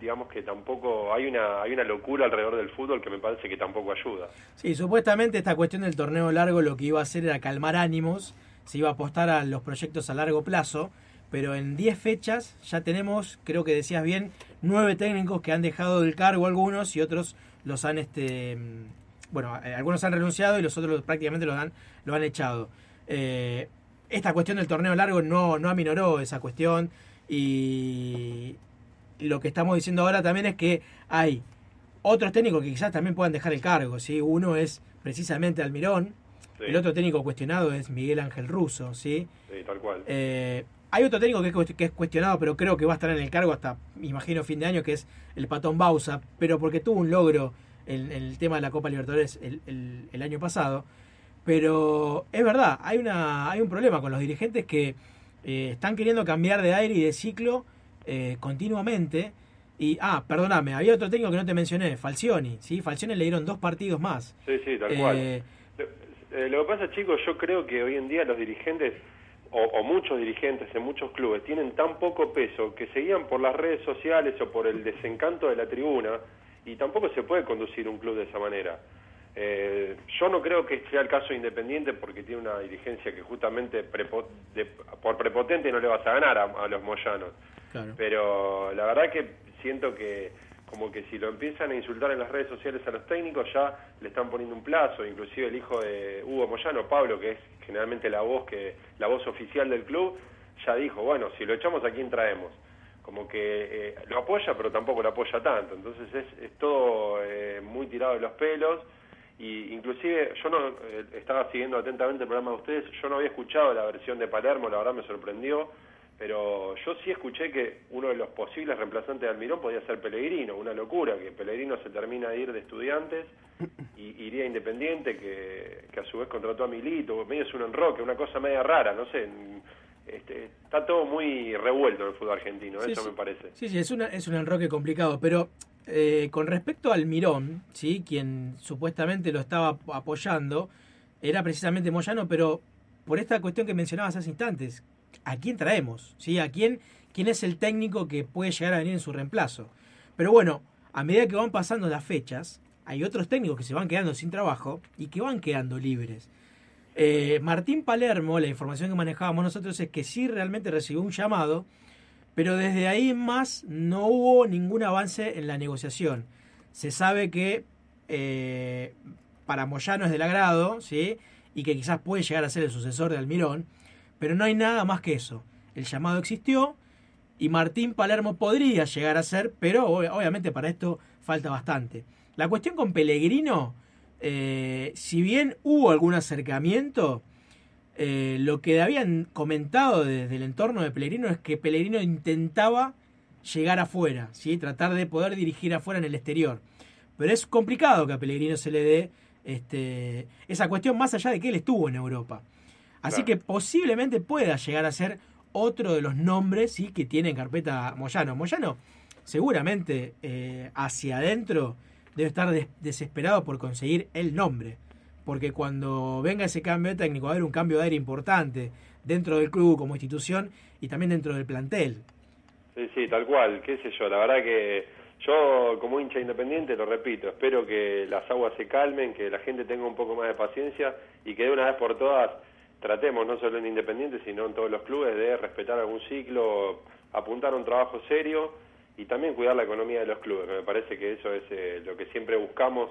M: digamos que tampoco hay una hay una locura alrededor del fútbol que me parece que tampoco ayuda.
I: Sí, supuestamente esta cuestión del torneo largo lo que iba a hacer era calmar ánimos, se iba a apostar a los proyectos a largo plazo, pero en 10 fechas ya tenemos, creo que decías bien, nueve técnicos que han dejado el cargo algunos y otros los han este mm, bueno, eh, algunos han renunciado y los otros prácticamente los han lo han echado. Eh, esta cuestión del torneo largo no no aminoró esa cuestión y lo que estamos diciendo ahora también es que hay otros técnicos que quizás también puedan dejar el cargo, ¿sí? Uno es precisamente Almirón,
M: Sí.
I: el otro técnico cuestionado es Miguel Ángel Russo, ¿sí?
M: Sí, tal cual.
I: Eh, hay otro técnico que es, que es cuestionado, pero creo que va a estar en el cargo hasta, imagino, fin de año, que es el Patón Bausa, pero porque tuvo un logro en, en el tema de la Copa Libertadores el, el- el año pasado. Pero es verdad, hay, una, hay un problema con los dirigentes que eh, están queriendo cambiar de aire y de ciclo eh, continuamente. Y, ah, perdóname, había otro técnico que no te mencioné, Falcioni, ¿sí? Falcioni le dieron dos partidos más.
M: Sí, sí, tal
I: Eh,
M: cual. Lo, eh, lo que pasa, chicos, yo creo que hoy en día los dirigentes, o, o muchos dirigentes en muchos clubes, tienen tan poco peso que se guían por las redes sociales o por el desencanto de la tribuna y tampoco se puede conducir un club de esa manera. Eh, yo no creo que sea el caso de Independiente porque tiene una dirigencia que justamente prepo- de- por prepotente no le vas a ganar a, a los moyanos.
I: Claro.
M: Pero la verdad que siento que como que si lo empiezan a insultar en las redes sociales a los técnicos ya le están poniendo un plazo, inclusive el hijo de Hugo Moyano, Pablo, que es generalmente la voz que la voz oficial del club, ya dijo, bueno, si lo echamos a quién traemos. Como que eh, lo apoya, pero tampoco lo apoya tanto. Entonces es, es todo eh, muy tirado de los pelos. Y inclusive yo no eh, estaba siguiendo atentamente el programa de ustedes, yo no había escuchado la versión de Palermo, la verdad me sorprendió, pero yo sí escuché que uno de los posibles reemplazantes de Almirón podía ser Pellegrino, una locura, que Pellegrino se termina de ir de estudiantes y iría a Independiente, que, que a su vez contrató a Milito, medio es un enroque, una cosa media rara, no sé, este, está todo muy revuelto en el fútbol argentino,
I: Sí,
M: eso
I: sí.
M: me parece.
I: Sí, sí, es, una, es un enroque complicado, pero eh, con respecto al Mirón, ¿sí? quien supuestamente lo estaba apoyando, era precisamente Moyano, pero por esta cuestión que mencionabas hace instantes, ¿a quién traemos? ¿Sí? ¿A quién, quién es el técnico que puede llegar a venir en su reemplazo? Pero bueno, a medida que van pasando las fechas, hay otros técnicos que se van quedando sin trabajo y que van quedando libres. Eh, Martín Palermo, la información que manejábamos nosotros es que sí realmente recibió un llamado, pero desde ahí más no hubo ningún avance en la negociación. Se sabe que eh, para Moyano es del agrado, ¿sí? y que quizás puede llegar a ser el sucesor de Almirón, pero no hay nada más que eso. El llamado existió y Martín Palermo podría llegar a ser, pero ob- obviamente para esto falta bastante. La cuestión con Pellegrino, eh, si bien hubo algún acercamiento, eh, lo que habían comentado desde el entorno de Pellegrino es que Pellegrino intentaba llegar afuera, ¿sí? tratar de poder dirigir afuera en el exterior. Pero es complicado que a Pellegrino se le dé este, esa cuestión más allá de que él estuvo en Europa. Así
M: Claro.
I: que posiblemente pueda llegar a ser otro de los nombres ¿sí? que tiene en carpeta Moyano. Moyano seguramente eh, hacia adentro debe estar des- desesperado por conseguir el nombre. Porque cuando venga ese cambio técnico va a haber un cambio de aire importante dentro del club como institución y también dentro del plantel.
M: Sí, sí, tal cual, qué sé yo, la verdad que yo como hincha independiente, lo repito, espero que las aguas se calmen, que la gente tenga un poco más de paciencia y que de una vez por todas tratemos, no solo en Independiente, sino en todos los clubes, de respetar algún ciclo, apuntar a un trabajo serio y también cuidar la economía de los clubes. Me parece que eso es eh, lo que siempre buscamos,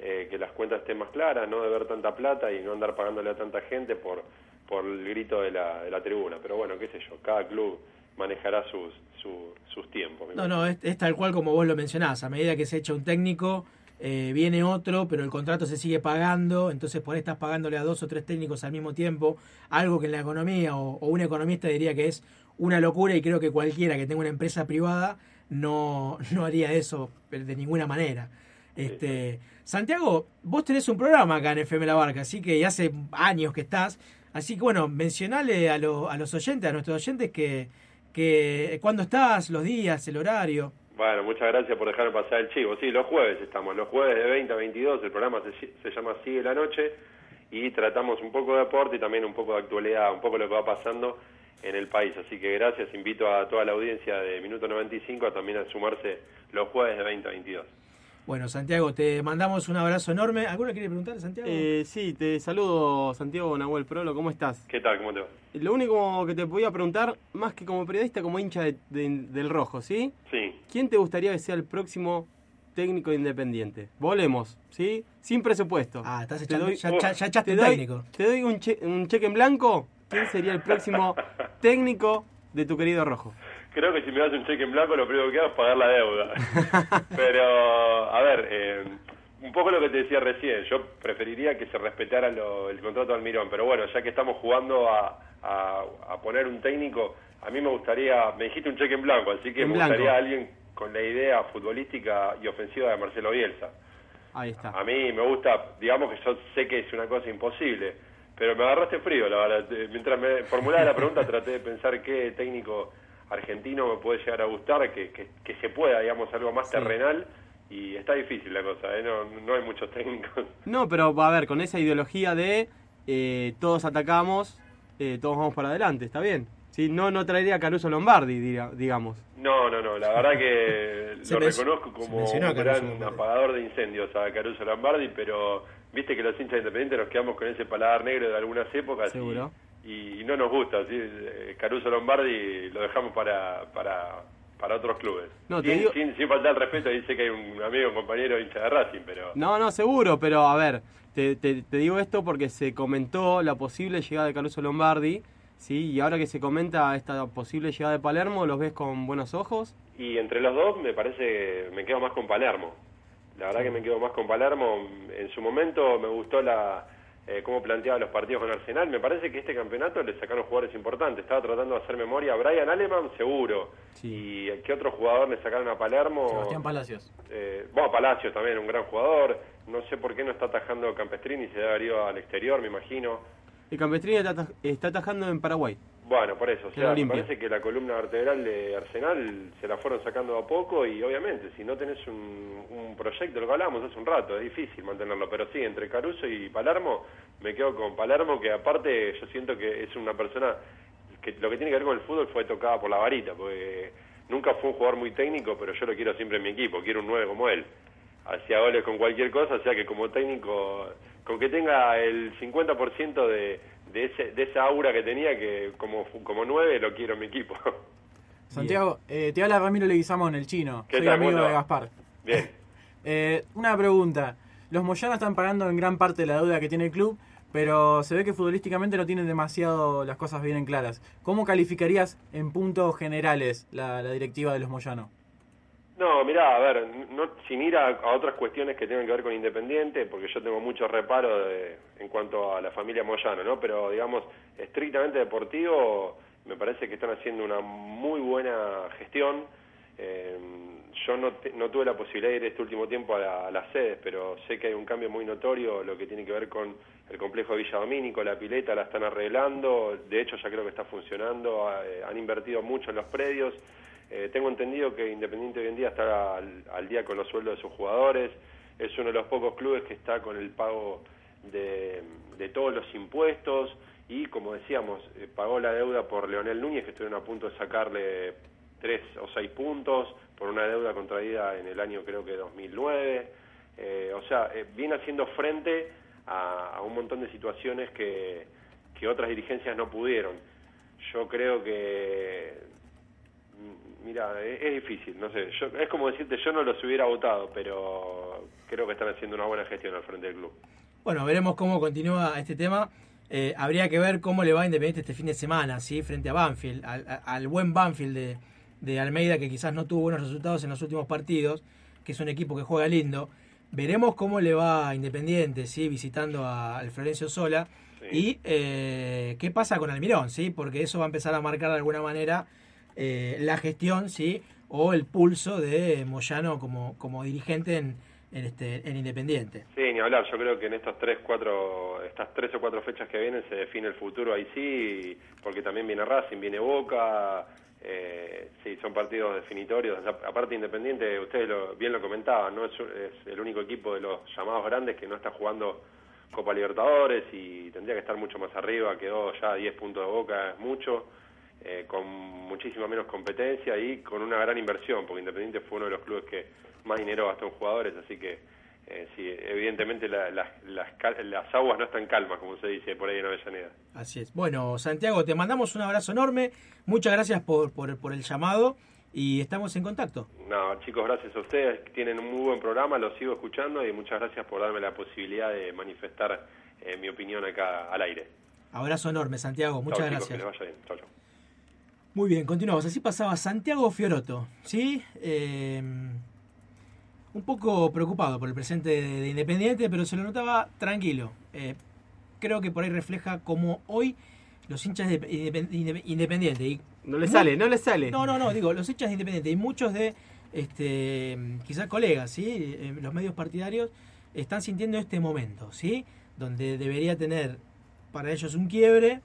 M: eh, que las cuentas estén más claras, no de ver tanta plata y no andar pagándole a tanta gente por, por el grito de la, de la tribuna. Pero bueno, qué sé yo, cada club manejará sus, su- sus tiempos.
I: No, no, es, es tal cual como vos lo mencionás. A medida que se echa un técnico, eh, viene otro, pero el contrato se sigue pagando, entonces por ahí estás pagándole a dos o tres técnicos al mismo tiempo, algo que en la economía o, o un economista diría que es una locura y creo que cualquiera que tenga una empresa privada no, no haría eso de ninguna manera. Este, Santiago, vos tenés un programa acá en FM La Barca, así que hace años que estás, así que bueno, mencionale a, lo- a los oyentes, a nuestros oyentes que, que cuándo estás, los días, el horario.
M: Bueno, muchas gracias por dejarme pasar el chivo. Sí, los jueves estamos, los jueves de 20 a 22, el programa se, se llama Sigue la Noche y tratamos un poco de deporte y también un poco de actualidad, un poco lo que va pasando en el país. Así que gracias, invito a toda la audiencia de Minuto 95 a también a sumarse los jueves de 20 a 22.
I: Bueno, Santiago, te mandamos un abrazo enorme. ¿Alguno quiere preguntar, Santiago?
K: Eh, sí, te saludo Santiago Nahuel Prolo, ¿cómo estás?
M: ¿Qué tal? ¿Cómo te va?
K: Lo único que te podía preguntar, más que como periodista, como hincha de- de- del rojo, ¿sí?
M: Sí.
K: ¿Quién te gustaría que sea el próximo técnico de independiente? Volemos, ¿sí? Sin presupuesto.
I: Ah, estás
K: Te
I: echando,
K: doy-
I: ya, ya- ya echaste
K: te doy-
I: técnico.
K: Te doy un, che- un cheque en blanco. ¿Quién sería el próximo técnico de tu querido rojo?
M: Creo que si me das un cheque en blanco lo primero que hago es pagar la deuda. Pero, a ver, eh, un poco lo que te decía recién, yo preferiría que se respetara lo- el contrato de Almirón, pero bueno, ya que estamos jugando a, a- a poner un técnico, a mí me gustaría, me dijiste un cheque en blanco, así que
K: En
M: me
K: blanco.
M: gustaría alguien con la idea futbolística y ofensiva de Marcelo Bielsa.
K: Ahí está.
M: A mí me gusta, digamos que yo sé que es una cosa imposible, pero me agarraste frío, la verdad. Mientras me formulaba la pregunta traté de pensar qué técnico argentino me puede llegar a gustar, que, que, que se pueda, digamos, algo más terrenal, y está difícil la cosa, ¿eh? no, no hay muchos técnicos.
K: No, pero va a ver, con esa ideología de eh, todos atacamos, eh, todos vamos para adelante, ¿está bien? Sí, no, no traería a Caruso Lombardi, diga- digamos.
M: No, no, no, la verdad que lo reconozco como un gran apagador de incendios a Caruso Lombardi, pero viste que los hinchas independientes nos quedamos con ese paladar negro de algunas épocas y-
K: Seguro.
M: y, no nos gusta. ¿sí? Eh, Caruso Lombardi lo dejamos para, para, para otros clubes.
K: No,
M: sin,
K: digo-
M: sin, sin faltar el respeto, dice que hay un amigo, un compañero hincha de Racing, pero...
K: No, no, seguro, pero a ver, te, te- te digo esto porque se comentó la posible llegada de Caruso Lombardi, ¿sí? Y ahora que se comenta esta posible llegada de Palermo, ¿los ves con buenos ojos?
M: Y entre los dos me parece, me quedo más con Palermo. La verdad que me quedo más con Palermo. En su momento me gustó la eh, cómo planteaba los partidos con Arsenal. Me parece que este campeonato le sacaron jugadores importantes. Estaba tratando de hacer memoria. Brian Aleman, seguro. ¿Y qué otro jugador le sacaron a Palermo?
J: Sebastián Palacios.
M: Eh, bueno, Palacios también, un gran jugador. No sé por qué no está atajando Campestrini, se debe haber ido al exterior, me imagino.
K: El Campestrini está, ataj- está atajando en Paraguay.
M: Bueno, por eso, o sea, me parece que la columna vertebral de Arsenal se la fueron sacando a poco y obviamente si no tenés un, un proyecto, lo que hablábamos hace un rato, es difícil mantenerlo, pero sí, entre Caruso y Palermo, me quedo con Palermo que aparte yo siento que es una persona que lo que tiene que ver con el fútbol fue tocada por la varita, porque nunca fue un jugador muy técnico, pero yo lo quiero siempre en mi equipo, quiero un 9 como él. Hacía goles con cualquier cosa, o sea que como técnico, con que tenga el 50% de, de, ese, de esa aura que tenía, que como, como 9 lo quiero en mi equipo.
J: Santiago, eh, te habla Ramiro Leguizamón, el chino.
M: ¿Qué
J: Soy
M: tal?
J: amigo
M: ¿Cómo te
J: de? Gaspar.
M: Bien.
J: Eh, una pregunta. Los Moyanos están pagando en gran parte la deuda que tiene el club, pero se ve que futbolísticamente no tienen demasiado las cosas bien en claras. ¿Cómo calificarías en puntos generales la, la directiva de los Moyanos?
M: No, mirá, a ver, no, sin ir a, otras cuestiones que tengan que ver con Independiente, porque yo tengo mucho reparo de- en cuanto a la familia Moyano, ¿no? Pero, digamos, estrictamente deportivo, me parece que están haciendo una muy buena gestión. Eh, yo no, te- no tuve la posibilidad de ir este último tiempo a, la- las sedes, pero sé que hay un cambio muy notorio, lo que tiene que ver con el complejo de Villa Domínico, la pileta la están arreglando, de hecho ya creo que está funcionando, eh, han invertido mucho en los predios. Eh, tengo entendido que Independiente hoy en día está al, al día con los sueldos de sus jugadores, es uno de los pocos clubes que está con el pago de, de todos los impuestos y, como decíamos, eh, pagó la deuda por Leonel Núñez, que estuvieron a punto de sacarle tres o seis puntos por una deuda contraída en el año creo que 2009. Eh, o sea, eh, viene haciendo frente a, a un montón de situaciones que, que otras dirigencias no pudieron. Yo creo que, mira, es, es difícil, no sé, yo, es como decirte, yo no los hubiera votado, pero creo que están haciendo una buena gestión al frente del club.
I: Bueno, veremos cómo continúa este tema. Eh, habría que ver cómo le va a Independiente este fin de semana, ¿sí? frente a Banfield, al, buen Banfield de, de Almeida, que quizás no tuvo buenos resultados en los últimos partidos, que es un equipo que juega lindo. Veremos cómo le va a Independiente, ¿sí? visitando a- al Florencio Sola. Y eh, qué pasa con Almirón, ¿sí? porque eso va a empezar a marcar de alguna manera eh, la gestión ¿sí? o el pulso de Moyano como, como dirigente en, en, este, en Independiente.
M: Sí, ni hablar. Yo creo que en estos tres, cuatro, estas tres o cuatro fechas que vienen se define el futuro ahí sí, porque también viene Racing, viene Boca. Eh, sí, son partidos definitorios. Aparte Independiente, ustedes lo, bien lo comentaban, no es, es el único equipo de los llamados grandes que no está jugando Copa Libertadores y tendría que estar mucho más arriba. Quedó ya a 10 puntos de Boca, es mucho. Eh, con muchísima menos competencia y con una gran inversión, porque Independiente fue uno de los clubes que más dinero gastó en jugadores, así que eh, sí, evidentemente la- las- las aguas no están calmas, como se dice por ahí en Avellaneda.
I: Así es. Bueno, Santiago, te mandamos un abrazo enorme. Muchas gracias por, por, por el llamado y estamos en contacto.
M: No, chicos, gracias a ustedes, tienen un muy buen programa, lo sigo escuchando y muchas gracias por darme la posibilidad de manifestar eh, mi opinión acá al aire.
I: Abrazo enorme, Santiago. Muchas
M: Chau, chicos,
I: gracias.
M: que les vaya bien. Chau, chau.
I: Muy bien, continuamos. Así pasaba Santiago Fioroto, ¿sí? Eh, un poco preocupado por el presente de, de Independiente, pero se lo notaba tranquilo. Eh, creo que por ahí refleja como hoy los hinchas de Independ- Inde- Independiente. Y
K: No le sale, no le sale.
I: No, no, no, digo, los hinchas de Independiente y muchos de, este, quizás colegas, ¿sí? Eh, Los medios partidarios están sintiendo este momento, ¿sí? Donde debería tener para ellos un quiebre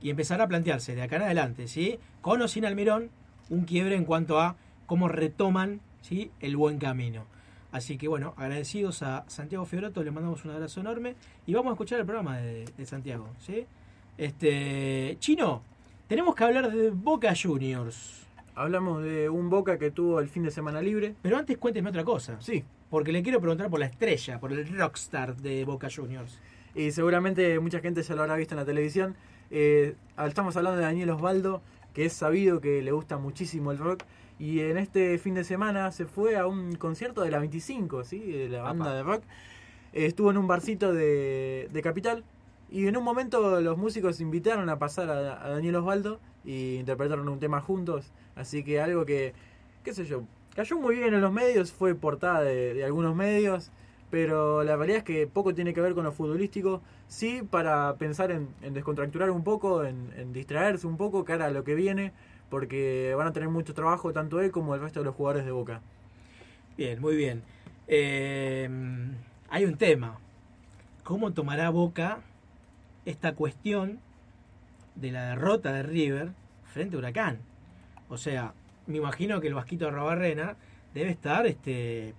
I: y empezar a plantearse de acá en adelante, ¿sí? Con o sin Almirón, un quiebre en cuanto a cómo retoman, ¿sí? El buen camino. Así que bueno, agradecidos a Santiago Fioroto, le mandamos un abrazo enorme y vamos a escuchar el programa de, de Santiago, ¿sí? Este, Chino, tenemos que hablar de Boca Juniors.
J: Hablamos de un Boca que tuvo el fin de semana libre.
I: Pero antes cuénteme otra cosa.
J: Sí.
I: Porque le quiero preguntar por la estrella, por el rockstar de Boca Juniors.
J: Y seguramente mucha gente ya lo habrá visto en la televisión. Eh, estamos hablando de Daniel Osvaldo, que es sabido que le gusta muchísimo el rock. Y en este fin de semana se fue a un concierto de la 25, ¿sí? de la banda de rock. Eh, estuvo en un barcito de, de Capital. Y en un momento los músicos invitaron a pasar a, a Daniel Osvaldo y interpretaron un tema juntos. Así que algo que, qué sé yo, cayó muy bien en los medios, fue portada de, de algunos medios, pero la realidad es que poco tiene que ver con lo futbolístico. Sí, para pensar en, descontracturar un poco, en, distraerse un poco cara a lo que viene, porque van a tener mucho trabajo tanto él como el resto de los jugadores de Boca.
I: Bien, muy bien. Eh, hay un tema. ¿Cómo tomará Boca esta cuestión de la derrota de River frente a Huracán? O sea, me imagino que el Vasquito de Robarrena debe estar este,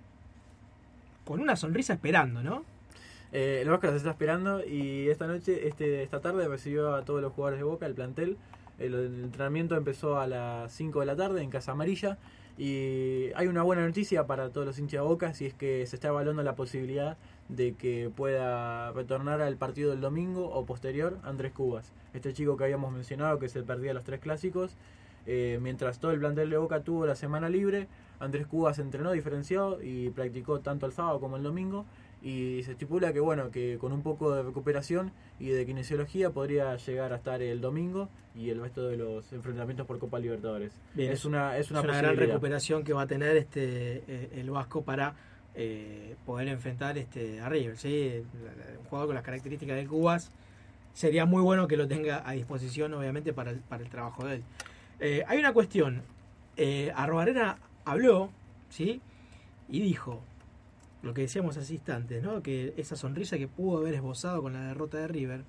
I: con una sonrisa esperando, ¿no?
J: Eh, el Vasco se está esperando y esta noche, este, esta tarde recibió a todos los jugadores de Boca, el plantel. El, entrenamiento empezó a las 5 de la tarde en Casa Amarilla y hay una buena noticia para todos los hinchas de Boca si es que se está evaluando la posibilidad de que pueda retornar al partido del domingo o posterior Andrés Cubas. Este chico que habíamos mencionado que se perdía los tres clásicos, eh, mientras todo el plantel de Boca tuvo la semana libre, Andrés Cubas entrenó diferenciado y practicó tanto el sábado como el domingo y se estipula que bueno que con un poco de recuperación y de kinesiología podría llegar a estar el domingo y el resto de los enfrentamientos por Copa Libertadores.
I: Bien,
J: es una es una,
I: gran recuperación que va a tener este eh, el Vasco para eh, poder enfrentar este a River, ¿sí? Un jugador con las características de Cubas sería muy bueno que lo tenga a disposición, obviamente, para el, para el trabajo de él. Eh, hay una cuestión. Arrobarena habló, ¿sí? Y dijo lo que decíamos hace instantes, ¿no? Que esa sonrisa que pudo haber esbozado con la derrota de River,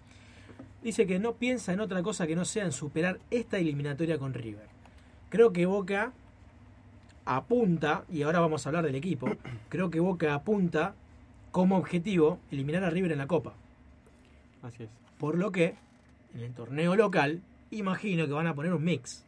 I: dice que no piensa en otra cosa que no sea en superar esta eliminatoria con River. Creo que Boca apunta, y ahora vamos a hablar del equipo, creo que Boca apunta como objetivo eliminar a River en la Copa.
K: Así es.
I: Por lo que, en el torneo local, imagino que van a poner un mix.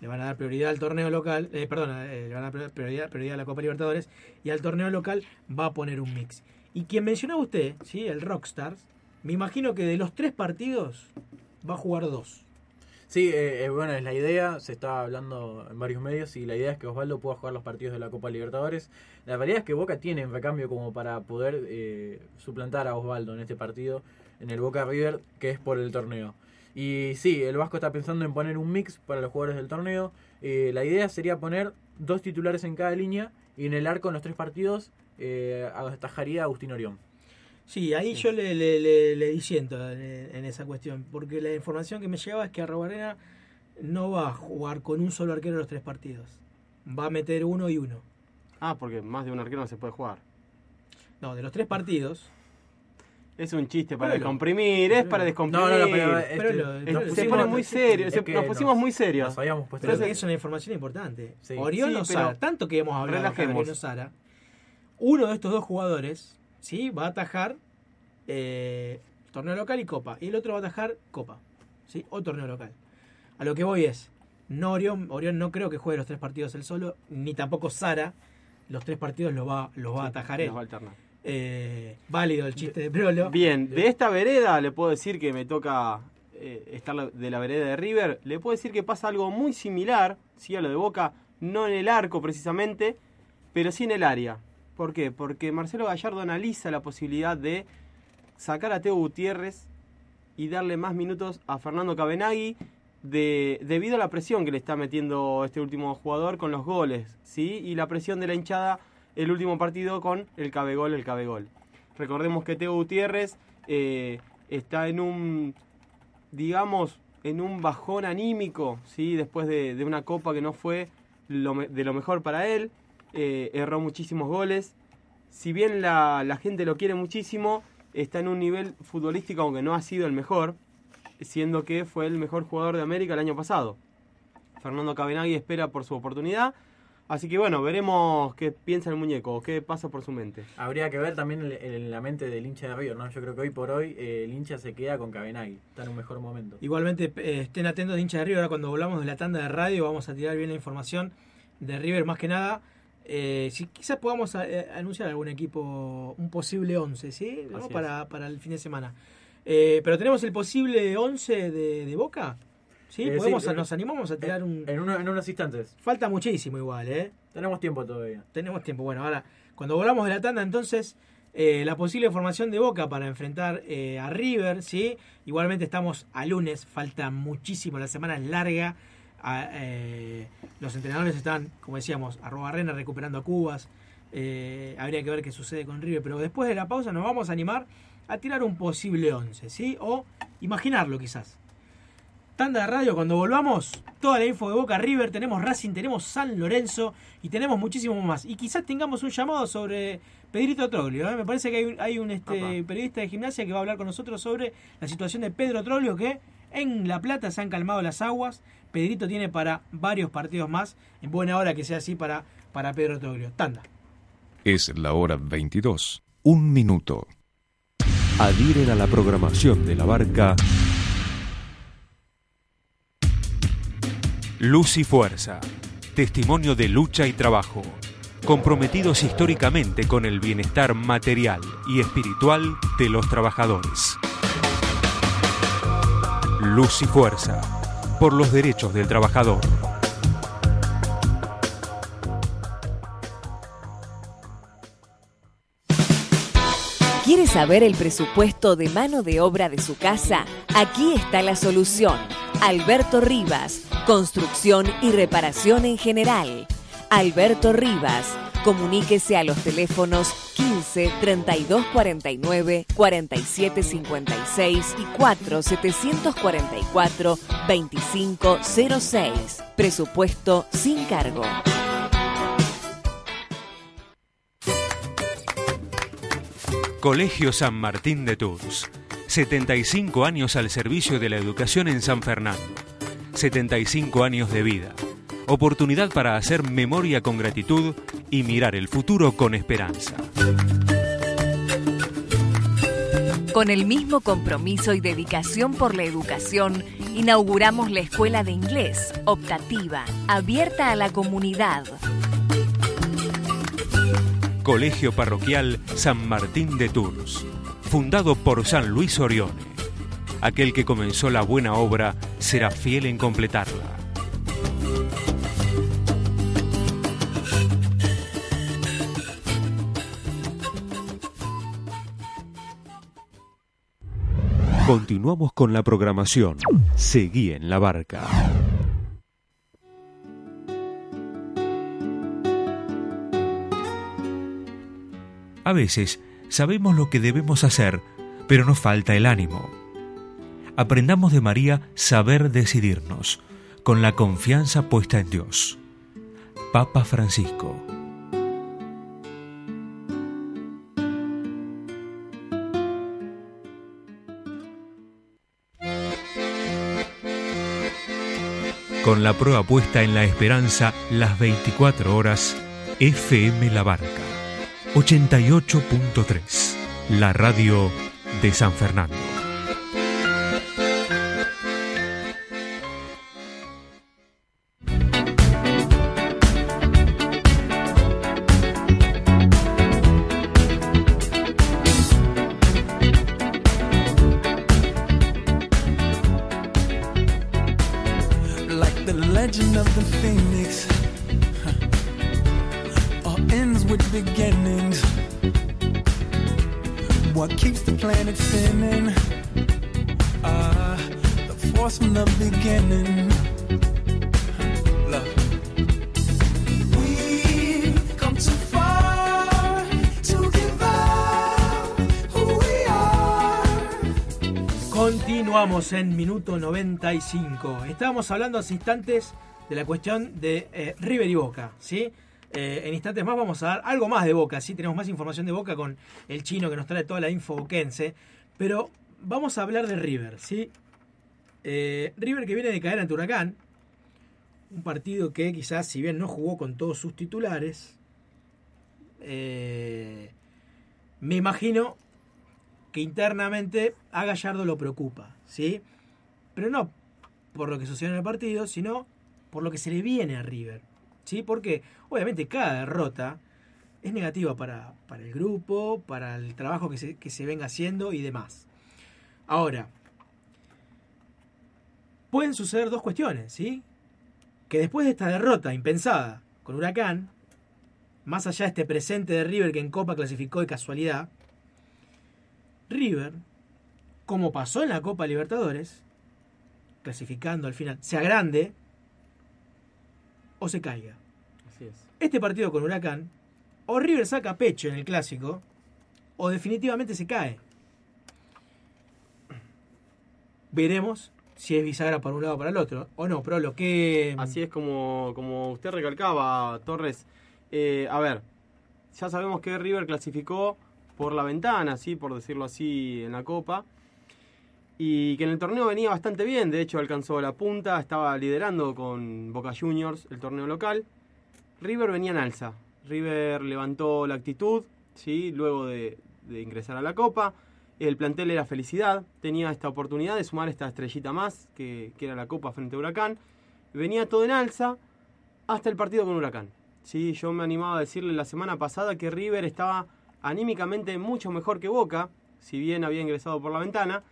I: Le van a dar prioridad al torneo local, eh, perdón, eh, le van a dar prioridad, a la Copa Libertadores y al torneo local va a poner un mix. Y quien mencionaba usted, ¿sí? el Rockstars, me imagino que de los tres partidos va a jugar dos.
J: Sí, eh, eh, bueno, es la idea, se está hablando en varios medios y la idea es que Osvaldo pueda jugar los partidos de la Copa Libertadores. La realidad es que Boca tiene en recambio como para poder eh, suplantar a Osvaldo en este partido, en el Boca River, que es por el torneo. Y sí, el Vasco está pensando en poner un mix para los jugadores del torneo. Eh, la idea sería poner dos titulares en cada línea y en el arco en los tres partidos eh, atajaría a Agustín Orión.
I: Sí, ahí yo le, le, le, le disiento en, en esa cuestión, porque la información que me llegaba es que Arrobarena no va a jugar con un solo arquero los tres partidos. Va a meter uno y uno.
K: Ah, porque más de un arquero no se puede jugar.
I: No, de los tres partidos.
K: Es un chiste para
I: Pero lo-
K: descomprimir, es para descomprimir.
J: No, no, no, pero, este,
I: Pero lo-
K: Es-
I: nos
K: se
I: pusimos-
K: pone muy serio, se- nos pusimos
J: nos-
K: muy serios.
J: nos habíamos puesto
I: Pero es una información importante.
J: Sí.
I: Orión
K: Sí,
I: o
K: pero
I: Sara, tanto que hemos hablado de. Orión o Sara, uno de estos dos jugadores ¿sí? va a atajar eh, torneo local y copa, y el otro va a atajar copa, ¿sí? o torneo local. A lo que voy es, no Orión, Orión no creo que juegue los tres partidos él solo, ni tampoco Sara, los tres partidos los va, los va a atajar él.
K: Nos va a alternar.
I: Eh, válido el chiste de Prolo.
K: Bien, de esta vereda le puedo decir que me toca eh, estar de la vereda de River. Le puedo decir que pasa algo muy similar, sí, a lo de Boca, no en el arco precisamente, pero sí en el área. ¿Por qué? Porque Marcelo Gallardo analiza la posibilidad de sacar a Teo Gutiérrez y darle más minutos a Fernando Cabenagui de, debido a la presión que le está metiendo este último jugador con los goles, ¿sí? Y la presión de la hinchada el último partido con el cabegol, el cabegol. Recordemos que Teo Gutiérrez eh, está en un, digamos, en un bajón anímico, ¿sí? Después de, una copa que no fue de lo mejor para él, eh, erró muchísimos goles. Si bien la, la gente lo quiere muchísimo, está en un nivel futbolístico aunque no ha sido el mejor, siendo que fue el mejor jugador de América el año pasado. Fernando Cabenagui espera por su oportunidad. Así que bueno, veremos qué piensa el muñeco, qué pasa por su mente.
J: Habría que ver también en, en la mente del hincha de River, ¿no? Yo creo que hoy por hoy eh, el hincha se queda con Cabenagui, está en un mejor momento.
I: Igualmente eh, estén atentos de hincha de River. Ahora cuando volvamos de la tanda de radio vamos a tirar bien la información de River más que nada. Eh, si quizás podamos eh, anunciar algún equipo, un posible 11, ¿sí? ¿No? Para, para el fin de semana. Eh, pero tenemos el posible 11 de, de Boca. ¿Sí? Podemos, nos animamos a tirar un...
J: En, uno- en unos instantes.
I: Falta muchísimo igual, ¿eh?
J: Tenemos tiempo todavía.
I: Tenemos tiempo. Bueno, ahora, cuando volvamos de la tanda, entonces, eh, la posible formación de Boca para enfrentar eh, a River, ¿sí? Igualmente estamos a lunes, falta muchísimo, la semana es larga. Ah, eh, los entrenadores están, como decíamos, arroba arena recuperando a Cubas. Habría que ver qué sucede con River, pero después de la pausa nos vamos a animar a tirar un posible 11, ¿sí? O imaginarlo quizás. Tanda de radio, cuando volvamos, toda la info de Boca River, tenemos Racing, tenemos San Lorenzo y tenemos muchísimo más. Y quizás tengamos un llamado sobre Pedrito Troglio. ¿eh? Me parece que hay, un- hay un este, periodista de gimnasia que va a hablar con nosotros sobre la situación de Pedro Troglio, que en La Plata se han calmado las aguas. Pedrito tiene para varios partidos más. En buena hora que sea así para, para Pedro Troglio. Tanda.
B: Es la hora 22. Un minuto.
N: Adhieren a la programación de la barca
B: Luz y Fuerza. Testimonio de lucha y trabajo. Comprometidos históricamente con el bienestar material y espiritual de los trabajadores. Luz y Fuerza. Por los derechos del trabajador.
O: Saber el presupuesto de mano de obra de su casa? Aquí está la solución. Alberto Rivas, construcción y reparación en general. Alberto Rivas, comuníquese a los teléfonos 15 32 49 47 56 y 4 744 25 06. Presupuesto sin cargo.
B: Colegio San Martín de Tours. 75 años al servicio de la educación en San Fernando. 75 años de vida. Oportunidad para hacer memoria con gratitud y mirar el futuro con esperanza.
O: Con el mismo compromiso y dedicación por la educación, inauguramos la Escuela de Inglés, optativa, abierta a la comunidad.
B: Colegio Parroquial San Martín de Tours, fundado por San Luis Orione. Aquel que comenzó la buena obra será fiel en completarla. Continuamos con la programación. Seguí en la barca. A veces sabemos lo que debemos hacer, pero nos falta el ánimo. Aprendamos de María saber decidirnos, con la confianza puesta en Dios. Papa Francisco. Con la prueba puesta en la esperanza las 24 horas, FM La Barca 88.3, la radio de San Fernando.
I: Estábamos hablando hace instantes de la cuestión de eh, River y Boca, ¿sí? Eh, en instantes más vamos a dar algo más de Boca, ¿sí? Tenemos más información de Boca con el chino que nos trae toda la info boquense. Pero vamos a hablar de River, ¿sí? Eh, River que viene de caer ante Huracán. Un partido que quizás, si bien no jugó con todos sus titulares, me imagino que internamente a Gallardo lo preocupa, ¿sí? Pero no por lo que sucedió en el partido, sino por lo que se le viene a River, ¿sí? Porque obviamente cada derrota es negativa para, para el grupo, para el trabajo que se, que se venga haciendo y demás. Ahora, pueden suceder dos cuestiones, ¿sí? Que después de esta derrota impensada con Huracán, más allá de este presente de River que en Copa clasificó de casualidad, River, como pasó en la Copa Libertadores, clasificando al final, se agrande o se caiga.
K: Así es.
I: Este partido con Huracán, o River saca pecho en el clásico, o definitivamente se cae. Veremos si es bisagra para un lado o para el otro, o no, pero lo que...
K: Así es como, como usted recalcaba, Torres. Eh, a ver, ya sabemos que River clasificó por la ventana, ¿sí? por decirlo así, en la Copa. Y que en el torneo venía bastante bien, de hecho alcanzó la punta, estaba liderando con Boca Juniors el torneo local. River venía en alza, River levantó la actitud, ¿sí? luego de, ingresar a la Copa. El plantel era felicidad, tenía esta oportunidad de sumar esta estrellita más, que, que era la Copa frente a Huracán. Venía todo en alza hasta el partido con Huracán. Sí, yo me animaba a decirle la semana pasada que River estaba anímicamente mucho mejor que Boca, si bien había ingresado por la ventana.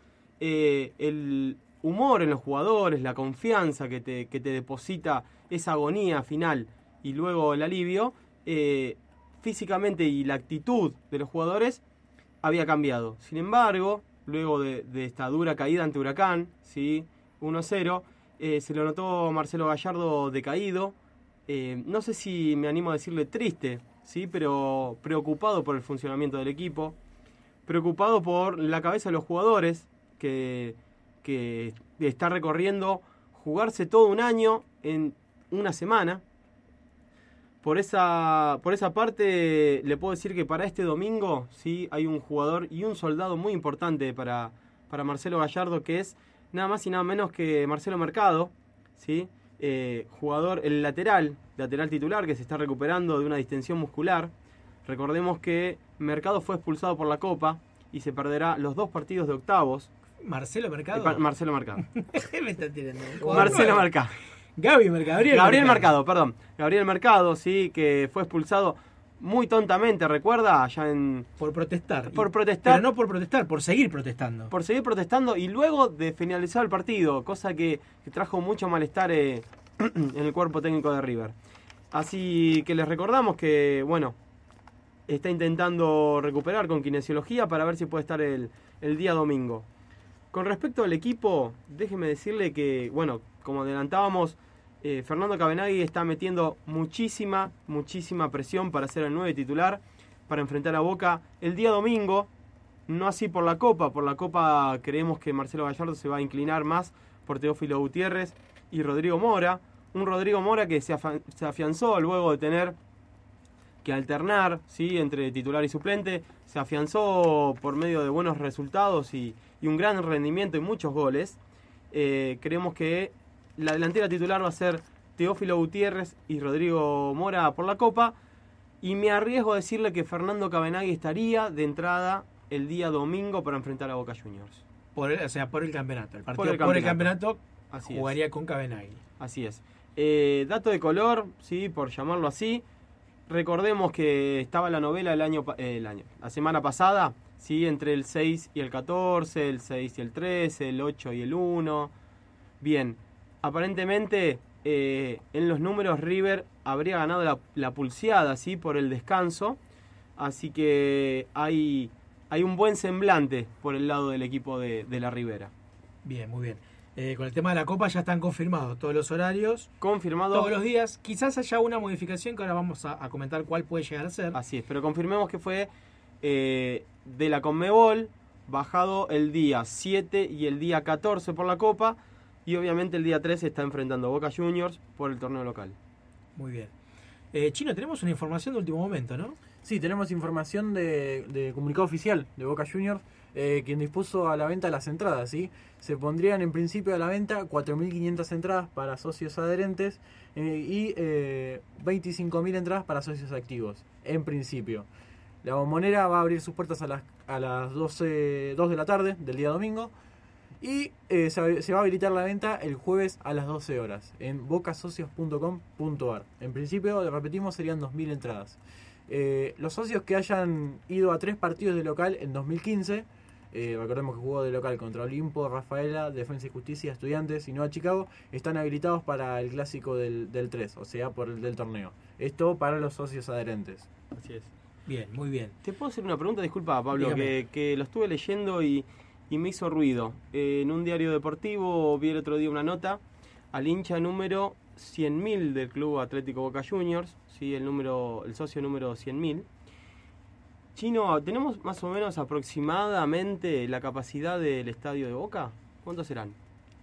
K: Eh, el humor en los jugadores, la confianza que te, que te deposita esa agonía final y luego el alivio, eh, físicamente y la actitud de los jugadores había cambiado. Sin embargo, luego de, esta dura caída ante Huracán, ¿sí? 1-0, eh, se lo notó Marcelo Gallardo decaído. No sé si me animo a decirle triste, ¿sí? pero preocupado por el funcionamiento del equipo, preocupado por la cabeza de los jugadores, que, está recorriendo jugarse todo un año en una semana. Por esa, por esa parte le puedo decir que para este domingo sí hay un jugador y un soldado muy importante para, para Marcelo Gallardo que es nada más y nada menos que Marcelo Mercado, ¿sí? Eh, jugador, el lateral, lateral titular que se está recuperando de una distensión muscular. Recordemos que Mercado fue expulsado por la Copa y se perderá los dos partidos de octavos.
I: Marcelo Mercado.
K: Eh, pa- Marcelo Mercado.
I: me está tirando?
K: Marcelo Mercado.
I: Gaby Mercado. Gabriel,
K: Gabriel Mercado, perdón. Gabriel Mercado, sí, que fue expulsado muy tontamente, ¿recuerda? Allá en...
I: Por protestar.
K: Por protestar.
I: Pero no por protestar, por seguir protestando.
K: por seguir protestando y luego de finalizar el partido, cosa que, que trajo mucho malestar eh, en el cuerpo técnico de River. Así que les recordamos que, bueno, está intentando recuperar con kinesiología para ver si puede estar el, el día domingo. Con respecto al equipo, déjeme decirle que, bueno, como adelantábamos, eh, Fernando Cabenagui está metiendo muchísima, muchísima presión para ser el 9 titular, para enfrentar a Boca el día domingo, no así por la Copa, por la Copa creemos que Marcelo Gallardo se va a inclinar más por Teófilo Gutiérrez y Rodrigo Mora, un Rodrigo Mora que se, se afianzó luego de tener que alternar ¿sí? entre titular y suplente, se afianzó por medio de buenos resultados y, y un gran rendimiento y muchos goles. Eh, creemos que la delantera titular va a ser Teófilo Gutiérrez y Rodrigo Mora por la Copa. Y me arriesgo a decirle que Fernando Cabenagui estaría de entrada el día domingo para enfrentar a Boca Juniors.
I: Por el- o sea, por el campeonato. El partido
K: Por
I: por
K: el
I: campeonato,
K: Así es.
I: jugaría con Cabenagui.
K: Así es. Eh, dato de color, sí, por llamarlo así. Recordemos que estaba la novela el año, eh, el año, la semana pasada, sí, entre el 6 y el 14, el 6 y el 13, el 8 y el 1. Bien, aparentemente eh, en los números River habría ganado la, la pulseada, sí, por el descanso. Así que hay, hay un buen semblante por el lado del equipo de, de la Ribera.
I: Bien, muy bien. Eh, con el tema de la Copa ya están confirmados todos los horarios.
K: Confirmado.
I: Todos los días. Quizás haya una modificación que ahora vamos a, a comentar cuál puede llegar a ser.
K: Así es, pero confirmemos que fue eh, de la Conmebol, bajado el día 7 y el día 14 por la Copa, y obviamente el día 13 está enfrentando a Boca Juniors por el torneo local.
I: Muy bien. Eh, Chino, tenemos una información de último momento, ¿no?
J: Sí, tenemos información de, de comunicado oficial de Boca Juniors, eh, quien dispuso a la venta las entradas, ¿sí? Se pondrían en principio a la venta 4.500 entradas para socios adherentes eh, y eh, 25.000 entradas para socios activos, en principio. La bombonera va a abrir sus puertas a las, a las 12, 2 de la tarde del día domingo y eh, se, va a habilitar la venta el jueves a las 12 horas en bocasocios.com.ar. En principio, repetimos, serían 2.000 entradas. Eh, los socios que hayan ido a tres partidos de local en 2015, eh, recordemos que jugó de local contra Olimpo, Rafaela, Defensa y Justicia, Estudiantes y Nueva Chicago, están habilitados para el clásico del, del 3, o sea, por el del torneo. Esto para los socios adherentes.
K: Así es.
I: Bien, muy bien.
K: ¿Te puedo hacer una pregunta? Disculpa, Pablo, que, que lo estuve leyendo y, y me hizo ruido. Eh, en un diario deportivo vi el otro día una nota al hincha número 100.000 del Club Atlético Boca Juniors, ¿sí? el, número, el socio número 100.000. Chino, ¿tenemos más o menos aproximadamente la capacidad del estadio de Boca? ¿Cuántos serán?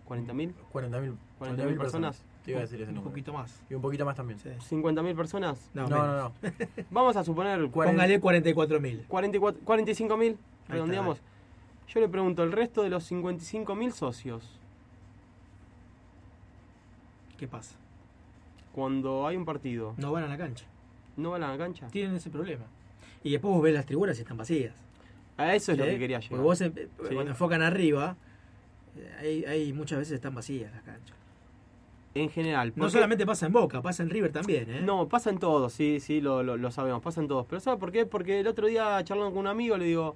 K: ¿40.000?
J: 40.000
K: 40.000 personas.
J: Te iba a decir ese
I: Un
J: número.
I: poquito más.
J: Y un poquito más también.
K: ¿50.000 personas?
I: No,
J: No, no, no.
K: Vamos a suponer...
I: Póngale 44.000.
K: 44 45.000,
I: está,
K: redondeamos. Yo le pregunto, el resto de los 55.000 socios,
I: ¿Qué pasa?
K: cuando hay un partido,
I: No van a la cancha.
K: ¿no van a la cancha?
I: Tienen ese problema. Y después vos ves las tribunas y están vacías.
K: A eso es lo
I: ¿Sí?
K: que quería llegar.
I: Porque vos
K: Sí.
I: cuando enfocan arriba, eh, hay, hay muchas veces están vacías las canchas.
K: En general.
I: No solamente pasa en Boca, pasa en River también, ¿eh?
K: No, pasa en todos, sí, sí, lo, lo, lo sabemos, pasa en todos. Pero ¿sabe por qué? Porque el otro día charlando con un amigo le digo,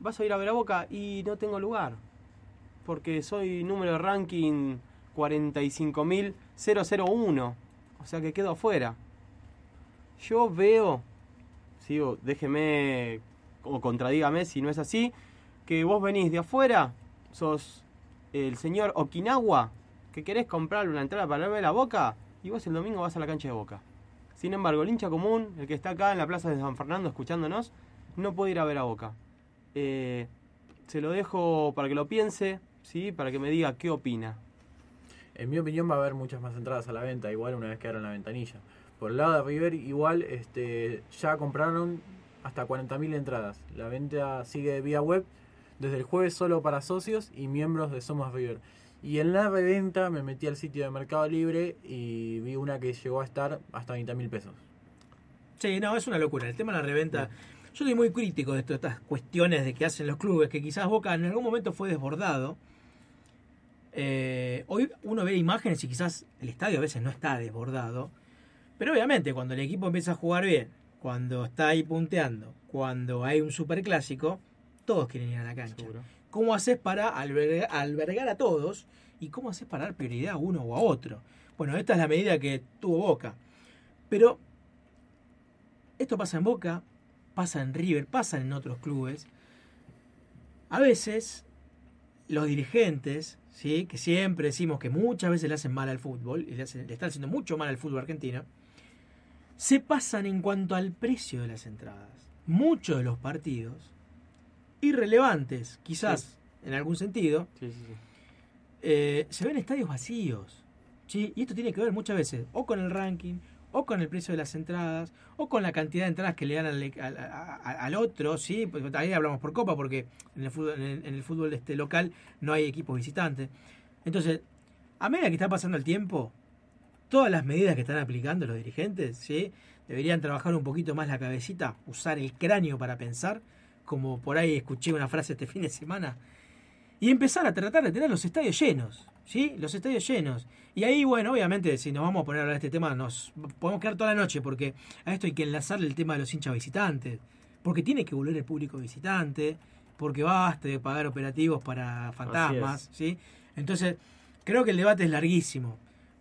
K: vas a ir a ver a Boca y no tengo lugar. Porque soy número de ranking 45.001. O sea que quedo afuera. Yo veo, sigo, déjeme o contradígame si no es así, que vos venís de afuera, sos el señor Okinawa, que querés comprar una entrada para ver a Boca, y vos el domingo vas a la cancha de Boca. Sin embargo, el hincha común, el que está acá en la plaza de San Fernando escuchándonos, no puede ir a ver a Boca. Eh, se lo dejo para que lo piense, ¿sí? para que me diga qué opina.
J: En mi opinión va a haber muchas más entradas a la venta, igual una vez que abran la ventanilla. Por el lado de River, igual este, ya compraron hasta 40.000 entradas. La venta sigue vía web desde el jueves solo para socios y miembros de Somos River. Y en la reventa me metí al sitio de Mercado Libre y vi una que llegó a estar hasta 20 mil pesos.
I: Sí, no, es una locura. El tema de la reventa. Yo soy muy crítico de esto- estas cuestiones de que hacen los clubes, que quizás Boca en algún momento fue desbordado. Eh, hoy uno ve imágenes y quizás el estadio a veces no está desbordado. Pero obviamente cuando el equipo empieza a jugar bien, cuando está ahí punteando, cuando hay un superclásico, todos quieren ir a la cancha. ¿Cómo haces para albergar, a todos? ¿Y cómo haces para dar prioridad a uno o a otro? Bueno, esta es la medida que tuvo Boca. Pero esto pasa en Boca, pasa en River, pasa en otros clubes. A veces los dirigentes, ¿sí? que siempre decimos que muchas veces le hacen mal al fútbol, y le están haciendo mucho mal al fútbol argentino, se pasan en cuanto al precio de las entradas. Muchos de los partidos, irrelevantes quizás en algún sentido, eh, se ven estadios vacíos. ¿sí? Y esto tiene que ver muchas veces o con el ranking, o con el precio de las entradas, o con la cantidad de entradas que le dan al, otro, ¿sí? Porque ahí hablamos por copa, porque en el fútbol, en el, en el fútbol este local no hay equipos visitantes. Entonces, a medida que está pasando el tiempo, todas las medidas que están aplicando los dirigentes, ¿sí? Deberían trabajar un poquito más la cabecita, usar el cráneo para pensar, como por ahí escuché una frase este fin de semana, y empezar a tratar de tener los estadios llenos, ¿sí? Los estadios llenos. Y ahí, bueno, obviamente, si nos vamos a poner a hablar de este tema, nos podemos quedar toda la noche, porque a esto hay que enlazarle el tema de los hinchas visitantes, porque tiene que volver el público visitante, porque basta de pagar operativos para fantasmas, ¿sí? Entonces, creo que el debate es larguísimo,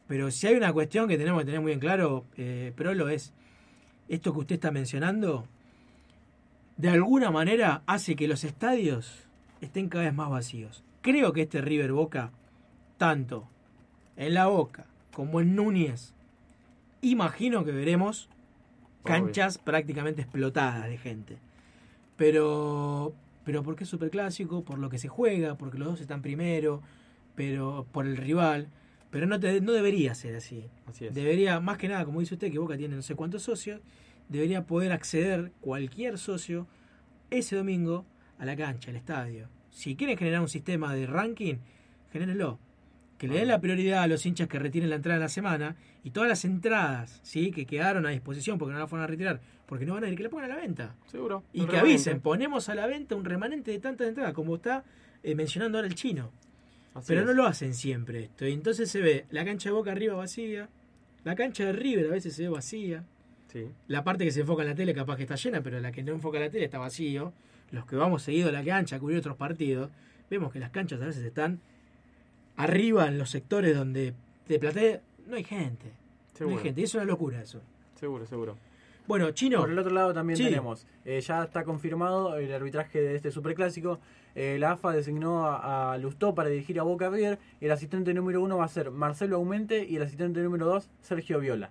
I: pero si hay una cuestión que tenemos que tener muy en claro, eh, pero lo es, esto que usted está mencionando, de alguna manera hace que los estadios estén cada vez más vacíos. Creo que este River Boca, tanto en la Boca como en Núñez, imagino que veremos canchas prácticamente explotadas de gente. Pero, pero porque es superclásico, por lo que se juega, porque los dos están primero, pero por el rival. Pero no, te- no debería ser así.
K: Así es.
I: Debería, más que nada, como dice usted, que Boca tiene no sé cuántos socios, debería poder acceder cualquier socio ese domingo a la cancha, al estadio. Si quieren generar un sistema de ranking, genérenlo. Que le den la prioridad a los hinchas que retiren la entrada en la semana y todas las entradas ¿sí? que quedaron a disposición porque no las fueron a retirar, porque no van a ir, que la pongan a la venta.
K: Seguro.
I: Y que
K: remanente.
I: avisen, ponemos a la venta un remanente de tantas entradas, como está eh, mencionando ahora el chino.
K: Así
I: Pero
K: es.
I: no lo hacen siempre esto. Y entonces se ve la cancha de Boca arriba vacía, la cancha de River a veces se ve vacía,
K: Sí.
I: la parte que se enfoca en la tele capaz que está llena, pero la que no enfoca en la tele está vacío. Los que vamos seguido a la cancha a cubrir otros partidos, vemos que las canchas a veces están arriba en los sectores donde de platea no hay gente. No
K: Seguro.
I: hay gente. Y es una locura eso.
K: Seguro, seguro.
I: Bueno, Chino.
J: Por el otro lado también
I: Sí.
J: tenemos, eh, ya está confirmado el arbitraje de este superclásico. Eh, la AFA designó a, a Lustó para dirigir a Boca River. El asistente número uno va a ser Marcelo Aumente y el asistente número dos, Sergio Viola.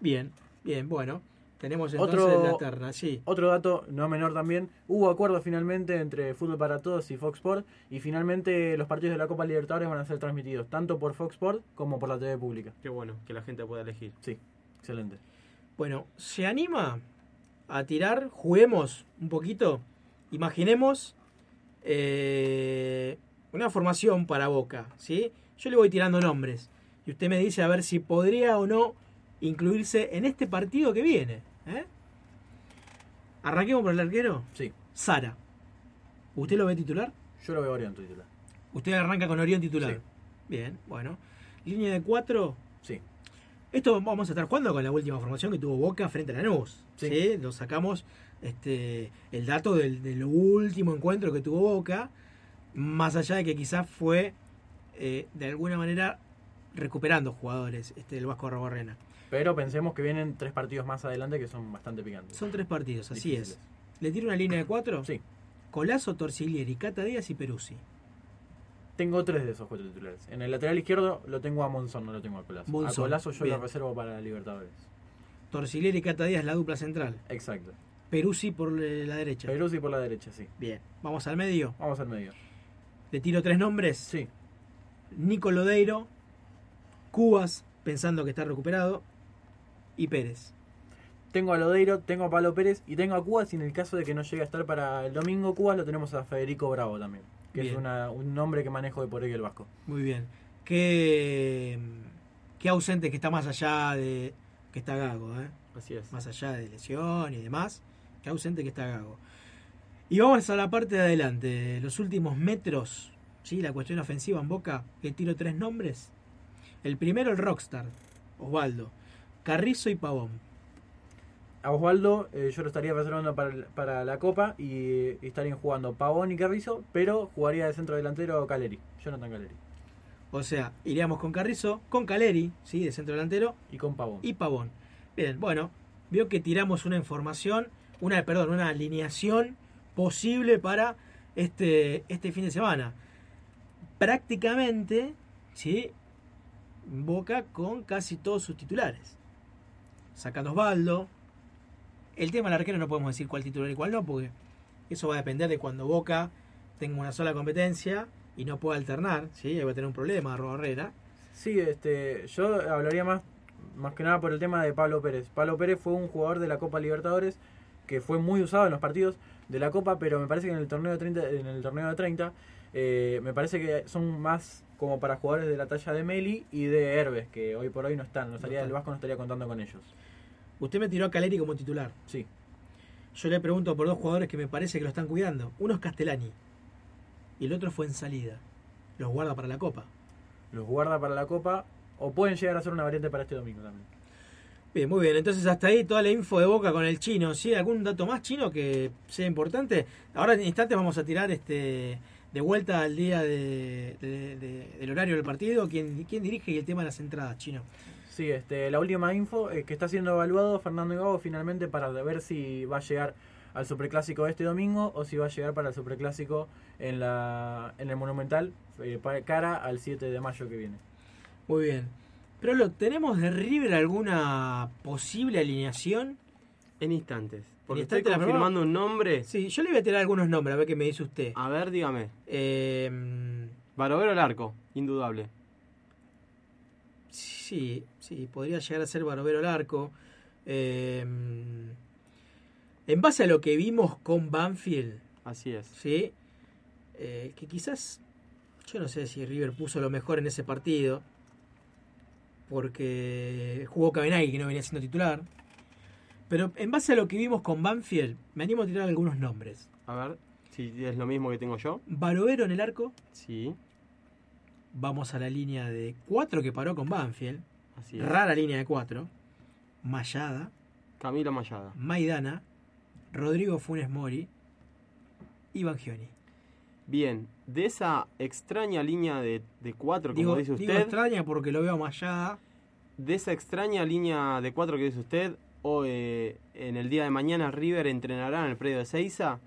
I: Bien, bien, bueno. Tenemos entonces
J: Otro,
I: la terna, sí.
J: otro dato no menor también, hubo acuerdo finalmente entre Fútbol para Todos y Fox Sport y finalmente los partidos de la Copa Libertadores van a ser transmitidos tanto por Fox Sport como por la TV pública.
K: Qué bueno, que la gente pueda elegir.
J: Sí, excelente.
I: Bueno, ¿se anima a tirar? Juguemos un poquito. Imaginemos eh, una formación para Boca, ¿sí? Yo le voy tirando nombres y usted me dice a ver si podría o no incluirse en este partido que viene. ¿eh? Arranquemos por el arquero.
J: Sí.
I: Sara. ¿Usted lo ve titular?
J: Yo lo veo Orión titular.
I: Usted arranca con Orión titular.
J: Sí.
I: Bien, bueno. Línea de cuatro.
J: Sí.
I: Esto vamos a estar jugando con la última formación que tuvo Boca frente a Lanús.
J: Sí.
I: ¿sí? Lo sacamos este, el dato del, del último encuentro que tuvo Boca, más allá de que quizás fue eh, de alguna manera recuperando jugadores este, del Vasco Raborrena.
J: Pero pensemos que vienen tres partidos más adelante que son bastante picantes.
I: Son tres partidos, así
J: Difíciles.
I: es. ¿Le tiro una línea de cuatro?
J: Sí.
I: Colazo, Torsiglieri, Cata Díaz y Peruzzi.
J: Tengo tres de esos cuatro titulares. En el lateral izquierdo lo tengo a Monzón, no lo tengo a Colazo.
I: Monzón,
J: A Colazo yo
I: bien.
J: lo reservo para la Libertadores.
I: Torsiglieri y Cata Díaz, la dupla central.
J: Exacto.
I: Peruzzi por la derecha.
J: Peruzzi por la derecha, sí.
I: Bien. Vamos al medio.
J: Vamos al medio.
I: Le tiro tres nombres.
J: Sí.
I: Nico Lodeiro, Cubas, pensando que está recuperado, y Pérez.
J: Tengo a Lodeiro, tengo a Pablo Pérez y tengo a Cubas y en el caso de que no llegue a estar para el domingo Cubas lo tenemos a Federico Bravo también. Que
I: Bien.
J: es una- un nombre que manejo de por ahí el Vasco.
I: Muy bien. Qué, qué ausente que está más allá de que está Gago, ¿eh?
K: Así es.
I: Más allá de lesión y demás. Que ausente que está Gago. Y vamos a la parte de adelante, los últimos metros, ¿sí? la cuestión ofensiva en Boca, le tiro tres nombres. El primero, el Rockstar, Osvaldo, Carrizo y Pavón.
J: A Osvaldo eh, yo lo estaría reservando para, la Copa y, y estarían jugando Pavón y Carrizo, pero jugaría de centro delantero Caleri, Jonathan Caleri.
I: O sea, iríamos con Carrizo, con Caleri, ¿sí? de centro delantero,
J: Y con Pavón.
I: y Pavón. Bien, bueno, vio que tiramos una información, una, perdón, una alineación posible para este, este fin de semana. Prácticamente, ¿sí? Boca con casi todos sus titulares. Sacando Osvaldo. El tema del arquero no podemos decir cuál titular y cuál no, porque eso va a depender de cuando Boca tenga una sola competencia y no pueda alternar, ¿sí? Ahí va a tener un problema, Robo Herrera.
J: Sí, este, yo hablaría más, más que nada por el tema de Pablo Pérez. Pablo Pérez fue un jugador de la Copa Libertadores que fue muy usado en los partidos de la Copa, pero me parece que en el torneo de 30, en el torneo de 30 eh, me parece que son más como para jugadores de la talla de Meli y de Herbes, que hoy por hoy no están. No estaría, el Vasco no estaría contando con ellos.
I: Usted me tiró a Caleri como titular.
J: Sí.
I: Yo le pregunto por dos jugadores que me parece que lo están cuidando. Uno es Castellani y el otro fue en salida. Los guarda para la Copa.
J: Los guarda para la Copa o pueden llegar a ser una variante para este domingo también.
I: Bien, muy bien. Entonces hasta ahí toda la info de Boca con el chino. ¿Sí? ¿Algún dato más chino que sea importante? Ahora en instantes vamos a tirar este de vuelta al día de- de- de- del horario del partido. ¿Quién, ¿Quién dirige y el tema de las entradas, chino?
J: Sí, este, la última info es que está siendo evaluado Fernando Gago finalmente para ver si va a llegar al Superclásico este domingo o si va a llegar para el Superclásico en la en el Monumental eh, para cara al 7 de mayo que viene.
I: Muy bien. Pero lo ¿tenemos de River alguna posible alineación?
K: En instantes. Porque
I: ¿En
K: estoy
I: instantes la
K: confirmando un nombre.
I: Sí, yo le voy a tirar algunos nombres, a ver qué me dice usted.
K: A ver, dígame.
I: Eh,
K: Barovero al arco, indudable.
I: Sí, sí, podría llegar a ser Barovero el arco. Eh, en base a lo que vimos con Banfield,
K: Así es.
I: ¿sí? Eh, que quizás, yo no sé si River puso lo mejor en ese partido, porque jugó Cabenagui que no venía siendo titular. Pero en base a lo que vimos con Banfield, me animo a tirar algunos nombres.
K: A ver, si es lo mismo que tengo yo.
I: Barovero en el arco,
K: Sí,
I: vamos a la línea de 4 que paró con Banfield,
K: así
I: rara línea de 4, Mayada,
K: Camilo Mayada.
I: Maidana, Rodrigo Funes Mori y Bangioni.
K: Bien, de esa extraña línea de, de cuatro, como
I: Digo,
K: dice
I: digo
K: usted,
I: extraña porque lo veo a Mayada.
K: de esa extraña línea de cuatro que dice usted, o eh, en el día de mañana River entrenará en el predio de Seiza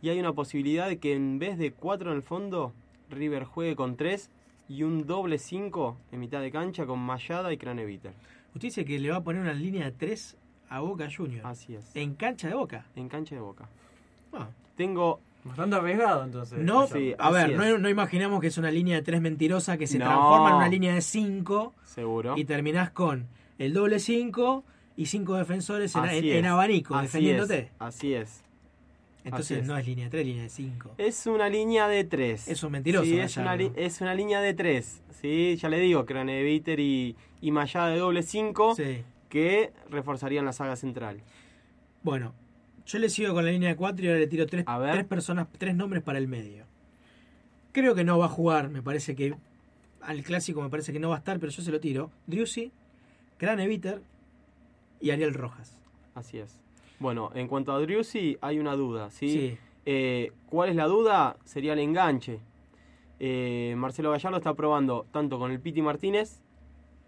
K: y hay una posibilidad de que en vez de cuatro en el fondo, River juegue con tres y un doble cinco en mitad de cancha con Mayada y Craneviter.
I: Usted dice que le va a poner una línea de 3 a Boca Juniors.
K: Así es.
I: En cancha de Boca.
K: En cancha de Boca.
I: Ah.
K: Tengo
J: Bastante arriesgado entonces.
I: No,
K: Sí,
I: a ver, no, no imaginamos que es una línea de 3 mentirosa que se
K: No.
I: transforma en una línea de 5
K: seguro.
I: y terminás con el doble 5 y 5 defensores en, abanico
K: Así
I: defendiéndote.
K: es, Así es.
I: Entonces
K: es.
I: no es línea de 3, línea de 5.
K: Es una línea de tres.
I: Es un mentiroso,
K: Sí, es, una, es una línea de tres. Sí, ya le digo, Craneviter y, y Mayada de doble 5
I: Sí.
K: que reforzarían la saga central.
I: Bueno, yo le sigo con la línea de 4 y ahora le tiro tres,
K: A ver.
I: tres personas, tres nombres para el medio. Creo que no va a jugar, me parece que al clásico me parece que no va a estar, pero yo se lo tiro. Driussi, Craneviter y Ariel Rojas.
K: Así es. Bueno, en cuanto a Driussi, hay una duda, ¿sí?
I: Sí.
K: Eh, ¿Cuál es la duda? Sería el enganche. Eh, Marcelo Gallardo está probando tanto con el Piti Martínez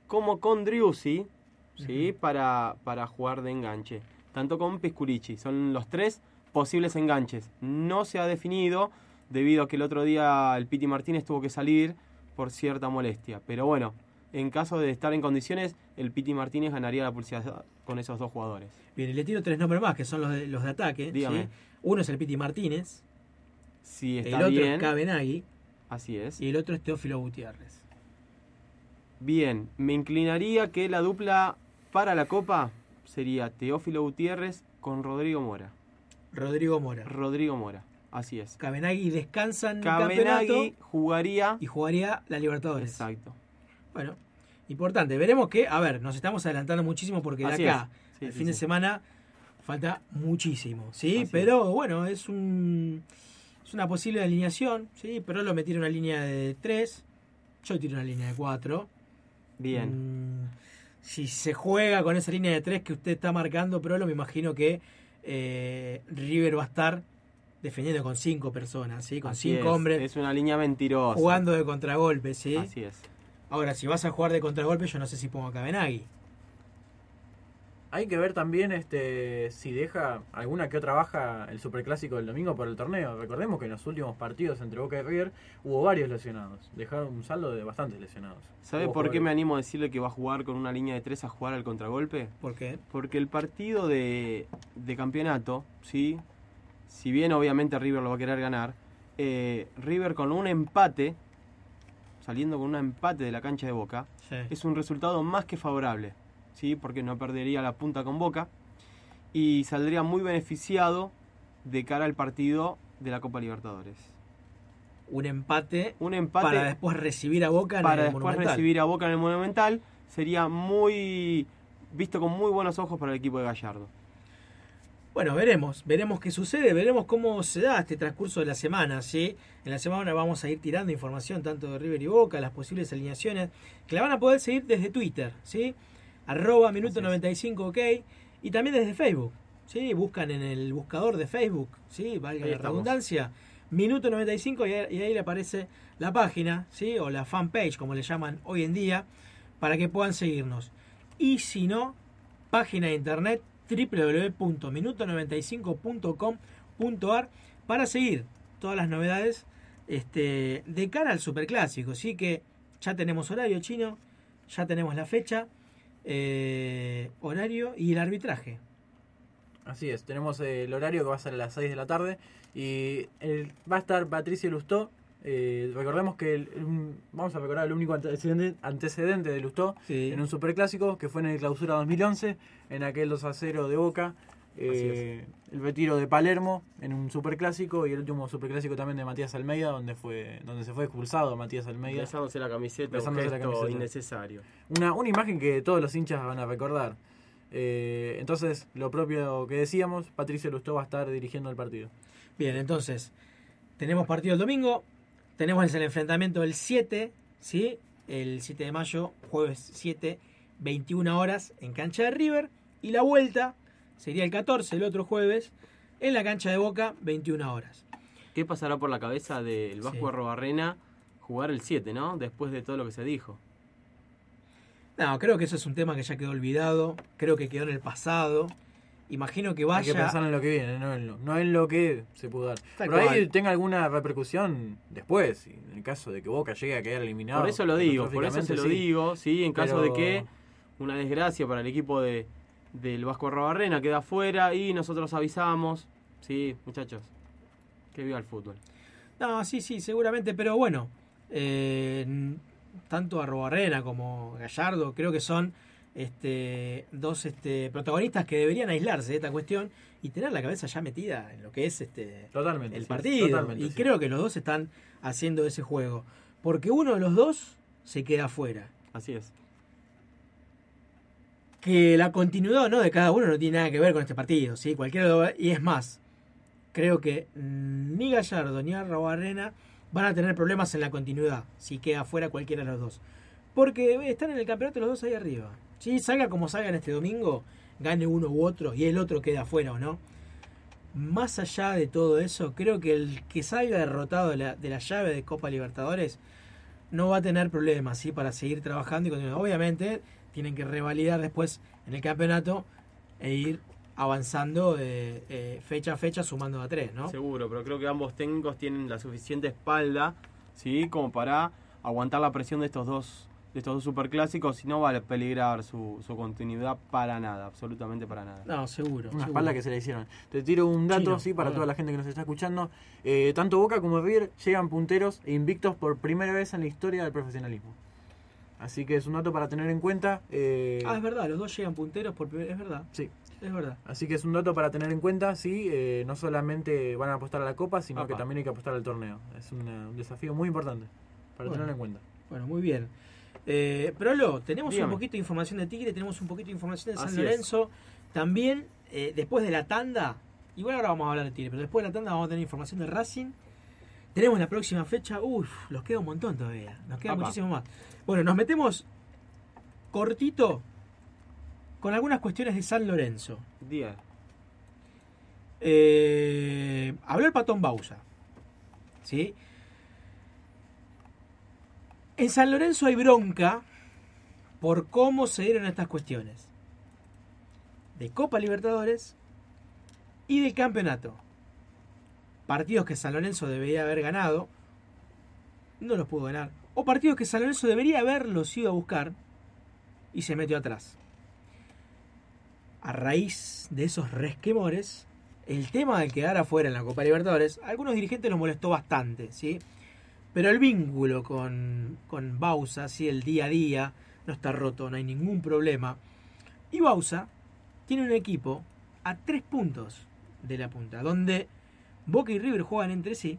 K: como con Driussi, ¿sí? para, para jugar de enganche. Tanto con Pisculici. Son los tres posibles enganches. No se ha definido debido a que el otro día el Piti Martínez tuvo que salir por cierta molestia. Pero bueno, en caso de estar en condiciones, el Piti Martínez ganaría la pulsada con esos dos jugadores.
I: Bien, y le tiro tres nombres más, que son los de, los de ataque.
K: Dígame.
I: ¿sí? Uno es el Piti Martínez, el
K: está
I: otro
K: bien,
I: es Cabenagui
K: así es.
I: y el otro es Teófilo Gutiérrez.
K: Bien, me inclinaría que la dupla para la Copa sería Teófilo Gutiérrez con Rodrigo Mora.
I: Rodrigo Mora.
K: Rodrigo Mora, así es.
I: Cabenagui descansa en el
K: Cabenagui
I: campeonato
K: jugaría.
I: y jugaría la Libertadores.
K: Exacto.
I: Bueno, importante. Veremos que, a ver, nos estamos adelantando muchísimo porque de acá.
K: Sí, sí,
I: fin de semana Falta muchísimo, ¿sí?
K: Así
I: pero bueno, es un es una posible alineación, ¿sí? Pero lo metieron una línea de 3, yo tiro una línea de 4.
K: Bien.
I: si se juega con esa línea de 3 que usted está marcando, pero lo me imagino que eh, River va a estar defendiendo con 5 personas, ¿sí? Con
K: Así
I: 5
K: es,
I: hombres
K: Es una línea mentirosa.
I: jugando de contragolpe, ¿sí?
K: Así es.
I: Ahora, si vas a jugar de contragolpe, yo no sé si pongo a Cabenagui.
J: Hay que ver también este si deja alguna que otra baja el superclásico del domingo por el torneo. Recordemos que en los últimos partidos entre Boca y River hubo varios lesionados. Dejaron un saldo de bastantes lesionados.
K: ¿Sabe por qué me animo a decirle que va a jugar con una línea de tres a jugar al contragolpe?
I: ¿Por qué?
K: Porque el partido de, de campeonato, ¿sí? si bien obviamente River lo va a querer ganar, eh, River con un empate, saliendo con un empate de la cancha de Boca,
I: Sí.
K: es un resultado más que favorable, ¿sí? porque no perdería la punta con Boca y saldría muy beneficiado de cara al partido de la Copa Libertadores.
I: Un empate,
K: Un empate
I: para después recibir a Boca en
K: para
I: el
K: después
I: Monumental.
K: recibir a Boca en el Monumental sería muy visto con muy buenos ojos para el equipo de Gallardo.
I: Bueno, veremos, veremos qué sucede, veremos cómo se da este transcurso de la semana, ¿sí? En la semana vamos a ir tirando información tanto de River y Boca, las posibles alineaciones, que la van a poder seguir desde Twitter, ¿sí? Arroba minuto 95 ok, y también desde Facebook, ¿sí? Buscan en el buscador de Facebook, ¿sí? Valga
K: Ahí
I: la
K: estamos.
I: redundancia, minuto 95 y ahí, y ahí le aparece la página, ¿sí? O la fanpage, como le llaman hoy en día, para que puedan seguirnos. Y si no, página de internet www.minuto95.com.ar para seguir todas las novedades este, de cara al superclásico. Así que ya tenemos horario chino, ya tenemos la fecha, eh, horario y el arbitraje.
J: Así es, tenemos eh, el horario que va a ser a las 6 de la tarde y va a estar Patricio Lustó. Eh, recordemos que el- vamos a recordar el único antecedente, antecedente de Lustó en un superclásico que fue en el clausura 2011, en aquel 2 a 0 de Boca, eh, el retiro de Palermo en un superclásico y el último superclásico también de Matías Almeida, donde fue donde se fue expulsado Matías Almeida.
K: Besándose la camiseta, un
J: Besándose la camiseta.
K: innecesario.
J: Una, una imagen que todos los hinchas van a recordar. Eh, entonces, lo propio que decíamos, Patricio Lustó va a estar dirigiendo el partido.
I: Bien, entonces, tenemos partido el domingo, tenemos el enfrentamiento del 7, ¿sí? El 7 de mayo, jueves 7, 21 horas en cancha de River, y la vuelta sería el 14, el otro jueves, en la cancha de Boca, 21 horas.
K: ¿Qué pasará por la cabeza del Vasco
I: Sí.
K: Arrobarrena jugar el 7, no? Después de todo lo que se dijo.
I: No, creo que eso es un tema que ya quedó olvidado, creo que quedó en el pasado. Imagino que
J: Hay
I: vaya...
J: que pensar en lo que viene, no en lo, no en lo que se pudo dar.
I: Tal
J: Pero ahí tenga alguna repercusión después, en el caso de que Boca llegue a quedar eliminado.
K: Por eso lo digo, por eso se lo
J: sí.
K: digo, sí, en caso de que una desgracia para el equipo de, del Vasco Arrobarrena queda afuera y nosotros avisamos. Sí, muchachos, que viva el fútbol.
I: No, sí, sí, seguramente, pero bueno, eh, tanto Arrobarrena como Gallardo creo que son este, dos este, protagonistas que deberían aislarse de esta cuestión y tener la cabeza ya metida en lo que es este,
J: Totalmente,
I: el
J: sí,
I: partido.
J: totalmente,
I: y
J: sí.
I: creo que los dos están haciendo ese juego, porque uno de los dos se queda afuera.
K: Así es.
I: Que la continuidad no de cada uno no tiene nada que ver con este partido, ¿sí? Cualquiera y es más, creo que ni Gallardo ni Arrobarrena van a tener problemas en la continuidad si queda fuera cualquiera de los dos. Porque eh, están en el campeonato los dos ahí arriba. ¿Sí? Salga como salgan este domingo, gane uno u otro y el otro queda afuera o no. Más allá de todo eso, creo que el que salga derrotado de la, de la llave de Copa Libertadores no va a tener problemas ¿sí? para seguir trabajando y continuar. Obviamente tienen que revalidar después en el campeonato e ir avanzando eh, eh, fecha a fecha sumando a tres, ¿no?
K: Seguro, pero creo que ambos técnicos tienen la suficiente espalda, ¿sí? Como para aguantar la presión de estos dos de estos dos superclásicos y no va a peligrar su, su continuidad para nada, absolutamente para nada.
I: No, seguro.
J: Una
I: seguro.
J: espalda que se le hicieron. Te tiro un dato,
I: Chino,
J: sí, para toda la gente que nos está escuchando. Eh, tanto Boca como River llegan punteros e invictos por primera vez en la historia del profesionalismo. Así que es un dato para tener en cuenta. eh,
I: Ah, es verdad, los dos llegan punteros por primer- es verdad.
J: Sí.
I: Es verdad.
J: Así que es un dato para tener en cuenta, sí, eh, no solamente van a apostar a la Copa, sino que también hay que apostar al torneo. Es una- un desafío muy importante para
I: Bueno.
J: tenerlo en cuenta.
I: Bueno, muy bien. Eh, Prolo, tenemos
J: Dígame.
I: un poquito de información de Tigre, tenemos un poquito de información de San
J: Así es.
I: Lorenzo. También eh, después de la tanda, igual ahora vamos a hablar de Tigre, pero después de la tanda vamos a tener información de Racing. Tenemos la próxima fecha, uff, nos queda un montón todavía, nos queda
K: Apa.
I: muchísimo más. Bueno, nos metemos cortito con algunas cuestiones de San Lorenzo.
K: 10.
I: Eh, habló el patón Bausa. ¿Sí? En San Lorenzo hay bronca por cómo se dieron estas cuestiones. De Copa Libertadores y del campeonato. Partidos que San Lorenzo debería haber ganado, no los pudo ganar. O partidos que San Lorenzo debería haberlos ido a buscar y se metió atrás. A raíz de esos resquemores, el tema de quedar afuera en la Copa Libertadores, a algunos dirigentes los molestó bastante, ¿sí? Pero el vínculo con, con Bausa, ¿sí? el día a día, no está roto, no hay ningún problema. Y Bausa tiene un equipo a tres puntos de la punta, donde Boca y River juegan entre sí.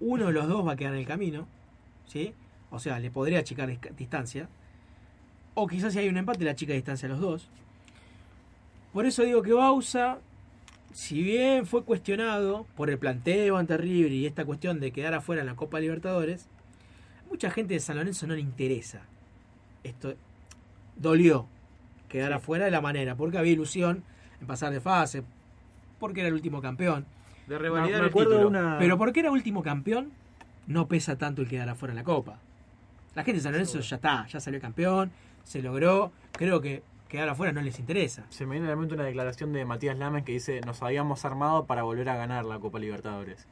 I: Uno de los dos va a quedar en el camino, ¿sí? O sea, le podría achicar dis- distancia. O quizás si hay un empate, le achica distancia a los dos. Por eso digo que Bausa, si bien fue cuestionado por el planteo ante River y esta cuestión de quedar afuera en la Copa Libertadores, mucha gente de San Lorenzo no le interesa. Esto dolió quedar afuera de la manera, porque había ilusión en pasar de fase, porque era el último campeón.
K: De
J: revalidar el título. una-
I: Pero porque era último campeón, no pesa tanto el quedar afuera en la Copa. La gente de San Lorenzo ya está, ya salió campeón, se logró. Creo que quedar afuera no les interesa.
J: Se me viene a la mente una declaración de Matías Lames que dice, nos habíamos armado para volver a ganar la Copa Libertadores.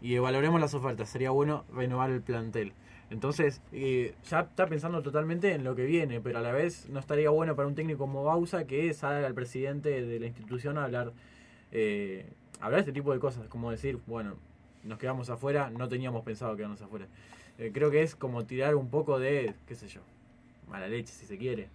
J: Y valoremos las ofertas, sería bueno renovar el plantel. Entonces, eh, ya está pensando totalmente en lo que viene, pero a la vez no estaría bueno para un técnico como Bausa que salga al presidente de la institución a hablar, eh, hablar este tipo de cosas, como decir, bueno, nos quedamos afuera, no teníamos pensado quedarnos afuera. Eh, creo que es como tirar un poco de, qué sé yo, mala leche si se quiere.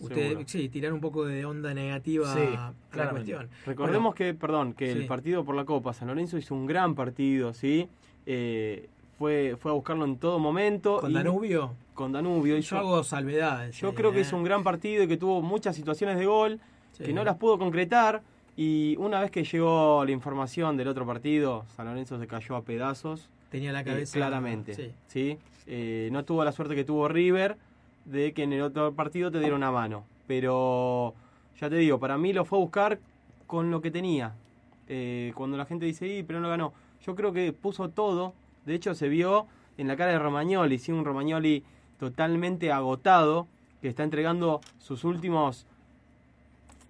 I: Usted,
K: Seguro.
I: sí, tirar un poco de onda negativa
J: Sí,
I: a la cuestión.
K: Recordemos
I: Bueno,
K: que, perdón, que
I: sí.
K: el partido por la Copa San Lorenzo hizo un gran partido, ¿sí? Eh, fue, fue a buscarlo en todo momento.
I: ¿Con
K: y-
I: Danubio?
K: Con Danubio.
I: Yo
K: hizo-
I: hago salvedades.
K: Yo
I: eh,
K: creo que
I: eh.
K: hizo un gran partido y que tuvo muchas situaciones de gol
I: Sí.
K: que no las pudo concretar. Y una vez que llegó la información del otro partido, San Lorenzo se cayó a pedazos.
I: Tenía la
K: eh,
I: cabeza-
K: claramente.
I: sí.
K: Sí. No tuvo la suerte que tuvo River de que en el otro partido te dieron una mano. Pero ya te digo, para mí lo fue a buscar con lo que tenía. Eh, cuando la gente dice, "Y, pero no ganó. Yo creo que puso todo. De hecho, se vio en la cara de Romagnoli. Sí, un Romagnoli totalmente agotado, que está entregando sus últimos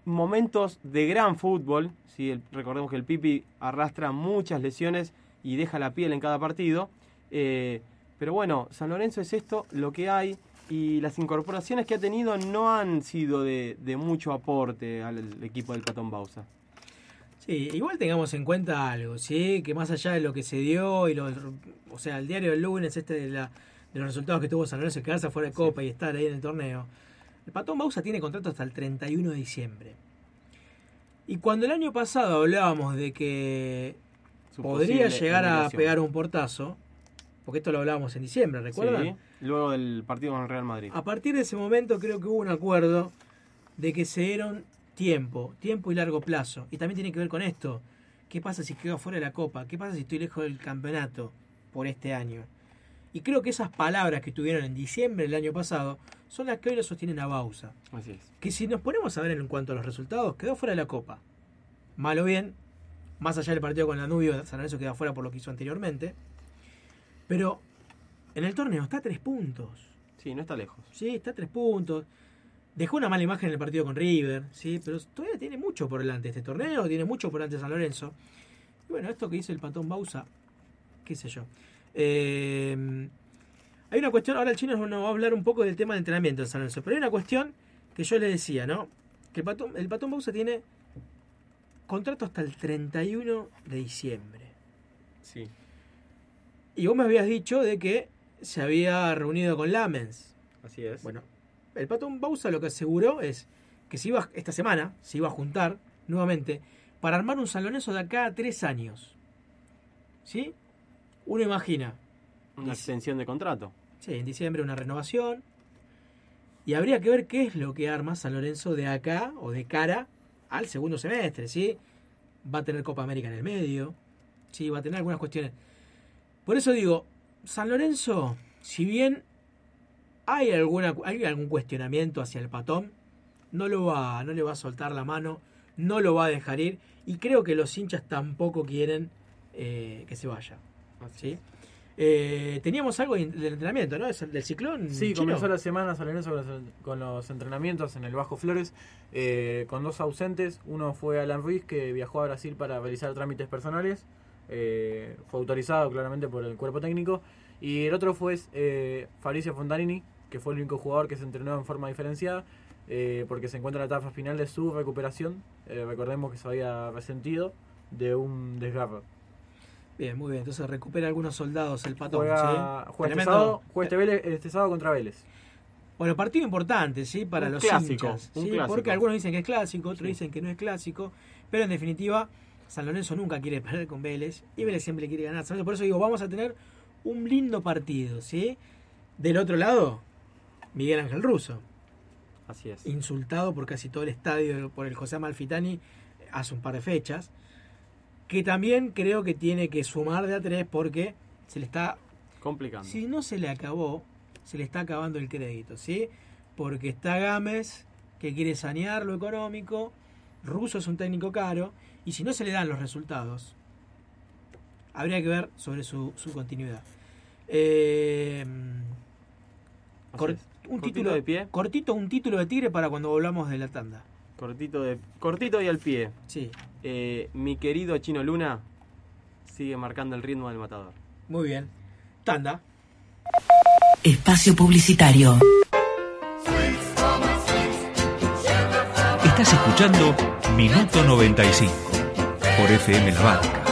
K: momentos de gran fútbol. El- recordemos que el Pipi arrastra muchas lesiones y deja la piel en cada partido. Eh, pero bueno, San Lorenzo es esto, lo que hay. Y las incorporaciones que ha tenido no han sido de, de mucho aporte al equipo del Patón Bausa.
I: Sí, igual tengamos en cuenta algo, ¿sí? Que más allá de lo que se dio y lo, o sea, el diario del lunes este de, la, de los resultados que tuvo San Lorenzo, quedarse fuera de Copa y estar ahí en el torneo. El Patón Bausa tiene contrato hasta el 31 de diciembre. Y cuando el año pasado hablábamos de que
K: Su
I: podría llegar a pegar un portazo, porque esto lo hablábamos en diciembre, ¿recuerdan?
K: Sí, luego del partido con el Real Madrid.
I: A partir de ese momento creo que hubo un acuerdo de que se dieron tiempo, tiempo y largo plazo. Y también tiene que ver con esto. ¿Qué pasa si quedo fuera de la Copa? ¿Qué pasa si estoy lejos del campeonato por este año? Y creo que esas palabras que tuvieron en diciembre del año pasado son las que hoy lo sostienen a Bausa.
K: Así es.
I: Que si nos ponemos a ver en cuanto a los resultados, quedó fuera de la Copa. Mal o bien, más allá del partido con Danubio, San Lorenzo queda fuera por lo que hizo anteriormente. Pero en el torneo está a tres puntos.
K: Sí, no está lejos.
I: Sí, está a tres puntos. Dejó una mala imagen en el partido con River, sí, pero todavía tiene mucho por delante este torneo, tiene mucho por delante San Lorenzo. Y bueno, esto que dice el patón Bausa, qué sé yo. Eh, hay una cuestión, ahora el chino nos va a hablar un poco del tema de entrenamiento en San Lorenzo, pero hay una cuestión que yo le decía, ¿no? Que el patón, el patón Bausa tiene contrato hasta el 31 de diciembre.
K: Sí.
I: Y vos me habías dicho de que se había reunido con Lamens.
K: Así es.
I: Bueno, el patón Bausa lo que aseguró es que se iba, esta semana se iba a juntar nuevamente para armar un San Lorenzo de acá a tres años. ¿Sí? Uno imagina.
K: Una extensión de contrato.
I: Sí, en diciembre una renovación. Y habría que ver qué es lo que arma San Lorenzo de acá o de cara al segundo semestre, ¿sí? Va a tener Copa América en el medio, ¿sí? Va a tener algunas cuestiones. Por eso digo, San Lorenzo, si bien hay, alguna, hay algún cuestionamiento hacia el patón, no, lo va, no le va a soltar la mano, no lo va a dejar ir, y creo que los hinchas tampoco quieren eh, que se vaya. ¿sí? Eh, teníamos algo del entrenamiento, ¿no? Del ciclón.
J: Sí,
I: chino.
J: comenzó la semana San Lorenzo con los, con los entrenamientos en el Bajo Flores, eh, con dos ausentes. Uno fue Alan Ruiz, que viajó a Brasil para realizar trámites personales. Eh, fue autorizado claramente por el cuerpo técnico. Y el otro fue eh, Fabricio Fontanini, que fue el único jugador que se entrenó en forma diferenciada, eh, porque se encuentra en la etapa final de su recuperación. Eh, recordemos que se había resentido de un desgarro.
I: Bien, muy bien. Entonces recupera algunos soldados el patón.
J: Juega,
I: ¿sí?
J: juega este,
I: Tremendo.
J: sábado, juega este Vélez- este sábado contra Vélez.
I: Bueno, partido importante, ¿sí? Para
J: Un
I: los
J: clásico,
I: hinchas. ¿sí? Porque algunos dicen que es clásico, otros dicen que no es clásico. Pero en definitiva, San Lorenzo nunca quiere perder con Vélez. Y Vélez siempre quiere ganar. Por eso digo, vamos a tener un lindo partido, ¿sí? Del otro lado, Miguel Ángel Russo.
K: Así es.
I: Insultado por casi todo el estadio por el José Amalfitani hace un par de fechas. Que también creo que tiene que sumar de a tres porque se le está
K: Complicando.
I: si no se le acabó, se le está acabando el crédito, ¿sí? Porque está Gámez, que quiere sanear lo económico, Russo es un técnico caro, y si no se le dan los resultados, habría que ver sobre su, su continuidad. Eh, cor- un
K: Cortito
I: título
K: de pie.
I: Cortito, un título de tigre para cuando volvamos de la tanda.
K: Cortito, de, cortito y al pie.
I: Sí.
K: Eh, mi querido Chino Luna sigue marcando el ritmo del matador.
I: Muy bien. Tanda.
L: Espacio Publicitario.
B: Estás escuchando Minuto 95 por FM La Barca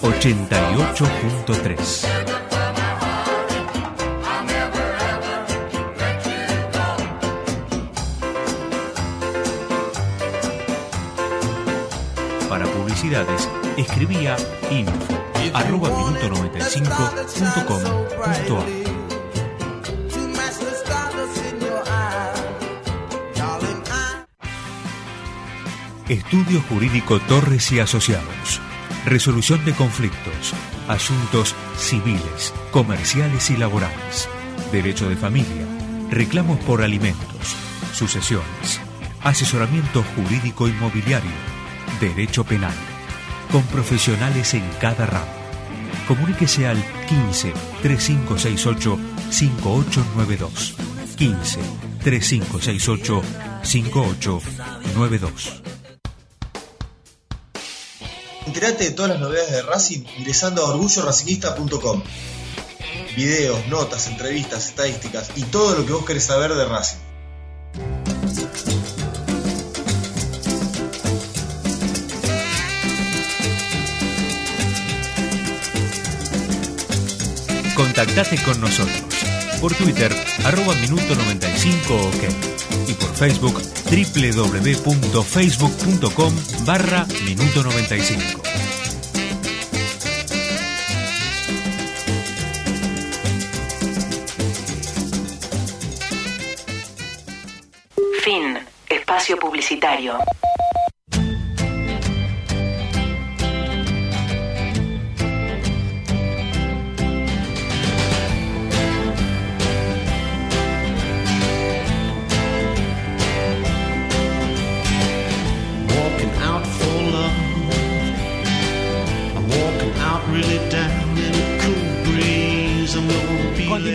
B: 88.3. Para publicidades, escribía info arroba minuto95.com.ar Estudio Jurídico Torres y Asociados. Resolución de conflictos, asuntos civiles, comerciales y laborales, derecho de familia, reclamos por alimentos, sucesiones, asesoramiento jurídico inmobiliario, derecho penal, con profesionales en cada ramo. Comuníquese al 15 3568 5892. 15 3568 5892.
C: Entérate de todas las novedades de Racing ingresando a orgulloracinguista.com. Videos, notas, entrevistas, estadísticas y todo lo que vos querés saber de Racing.
B: Contactate con nosotros por Twitter arroba minuto 95 ok y por Facebook www.facebook.com barra minuto 95.
L: Fin. Espacio Publicitario.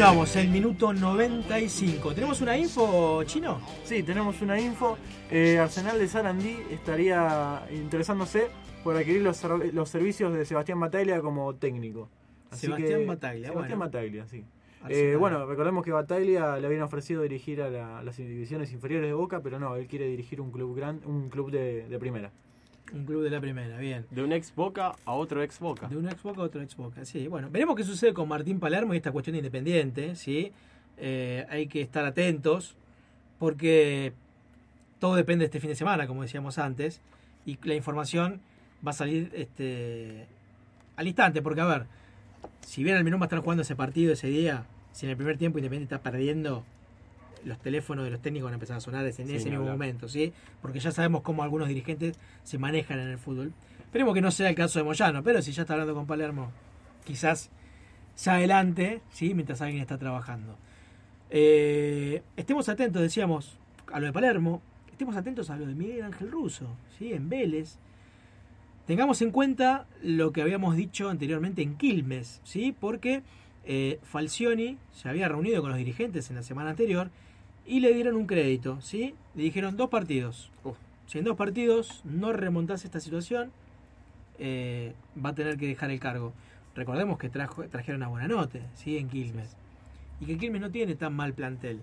I: Continuamos, el minuto 95. ¿Tenemos una info, chino?
J: Sí, tenemos una info. Eh, Arsenal de Sarandí estaría interesándose por adquirir los, ser- los servicios de Sebastián Bataglia como técnico.
I: Sebastián Bataglia,
J: Sebastián
I: bueno.
J: Bataglia, sí. Eh, bueno, recordemos que Bataglia le habían ofrecido dirigir a la- las divisiones inferiores de Boca, pero no, él quiere dirigir un club gran, un club de, de primera.
I: Un club de la primera, bien.
K: De un ex Boca a otro ex Boca.
I: De un ex Boca a otro ex Boca, sí. Bueno, veremos qué sucede con Martín Palermo y esta cuestión de Independiente, ¿sí? Eh, hay que estar atentos porque todo depende de este fin de semana, como decíamos antes, y la información va a salir este, al instante, porque a ver, si bien Almirón va a estar jugando ese partido ese día, si en el primer tiempo Independiente está perdiendo, los teléfonos de los técnicos van a empezar a sonar en
K: Sí,
I: ese mismo
K: hablar.
I: momento, ¿sí? Porque ya sabemos cómo algunos dirigentes se manejan en el fútbol. Esperemos que no sea el caso de Moyano, pero si ya está hablando con Palermo, quizás ya adelante, ¿sí? Mientras alguien está trabajando. Eh, estemos atentos, decíamos, a lo de Palermo, estemos atentos a lo de Miguel Ángel Russo, ¿sí? En Vélez. Tengamos en cuenta lo que habíamos dicho anteriormente en Quilmes, ¿sí? Porque eh, Falcioni se había reunido con los dirigentes en la semana anterior y le dieron un crédito, ¿sí? Le dijeron dos partidos. Si en dos partidos no remontás esta situación, eh, va a tener que dejar el cargo. Recordemos que trajo, trajeron a Buenanote, ¿sí? En Quilmes. Y que Quilmes no tiene tan mal plantel.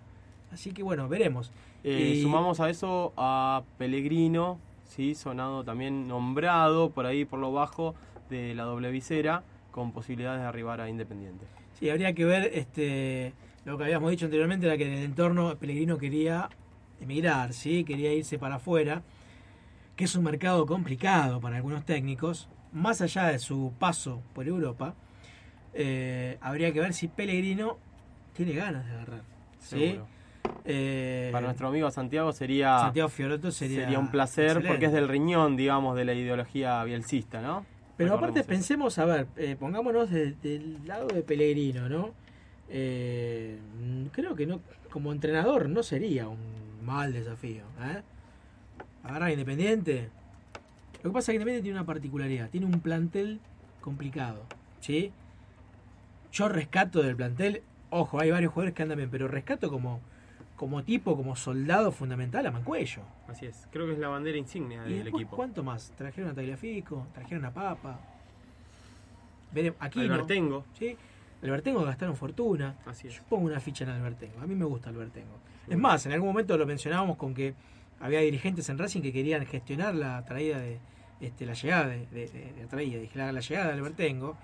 I: Así que bueno, veremos.
K: Eh,
I: Y-
K: Sumamos a eso a Pellegrino, ¿sí? sonado también nombrado por ahí por lo bajo de la doble visera, con posibilidades de arribar a Independiente.
I: Sí, habría que ver este lo que habíamos dicho anteriormente era que en el entorno Pellegrino quería emigrar, sí, quería irse para afuera, que es un mercado complicado para algunos técnicos, más allá de su paso por Europa, eh, habría que ver si Pellegrino tiene ganas de agarrar. Eh,
K: Para nuestro amigo Santiago sería,
I: Santiago Fiorotto sería
K: un placer
I: excelente.
K: porque es del riñón, digamos, de la ideología bielcista, ¿no?
I: Pero aparte pensemos, a ver, eh, pongámonos de- del lado de Pellegrino, ¿no? Eh, creo que no, como entrenador no sería un mal desafío. ¿eh? Agarrar a Independiente. Lo que pasa es que Independiente tiene una particularidad, tiene un plantel complicado, ¿sí? Yo rescato del plantel, ojo, hay varios jugadores que andan bien, pero rescato como, como tipo, como soldado fundamental a Mancuello.
K: Así es, creo que es la bandera insignia
I: ¿Y
K: del
I: después
K: equipo.
I: cuánto más? Trajeron a Tagliafico, trajeron a Papa. Veremos, aquí. Sí, Albertengo gastaron fortuna.
K: Así es.
I: Yo pongo una ficha en Albertengo. A mí me gusta Albertengo. Es más, en algún momento lo mencionábamos con que había dirigentes en Racing que querían gestionar la traída de este, la llegada de, de- de- de la traída, la, llegada de Albertengo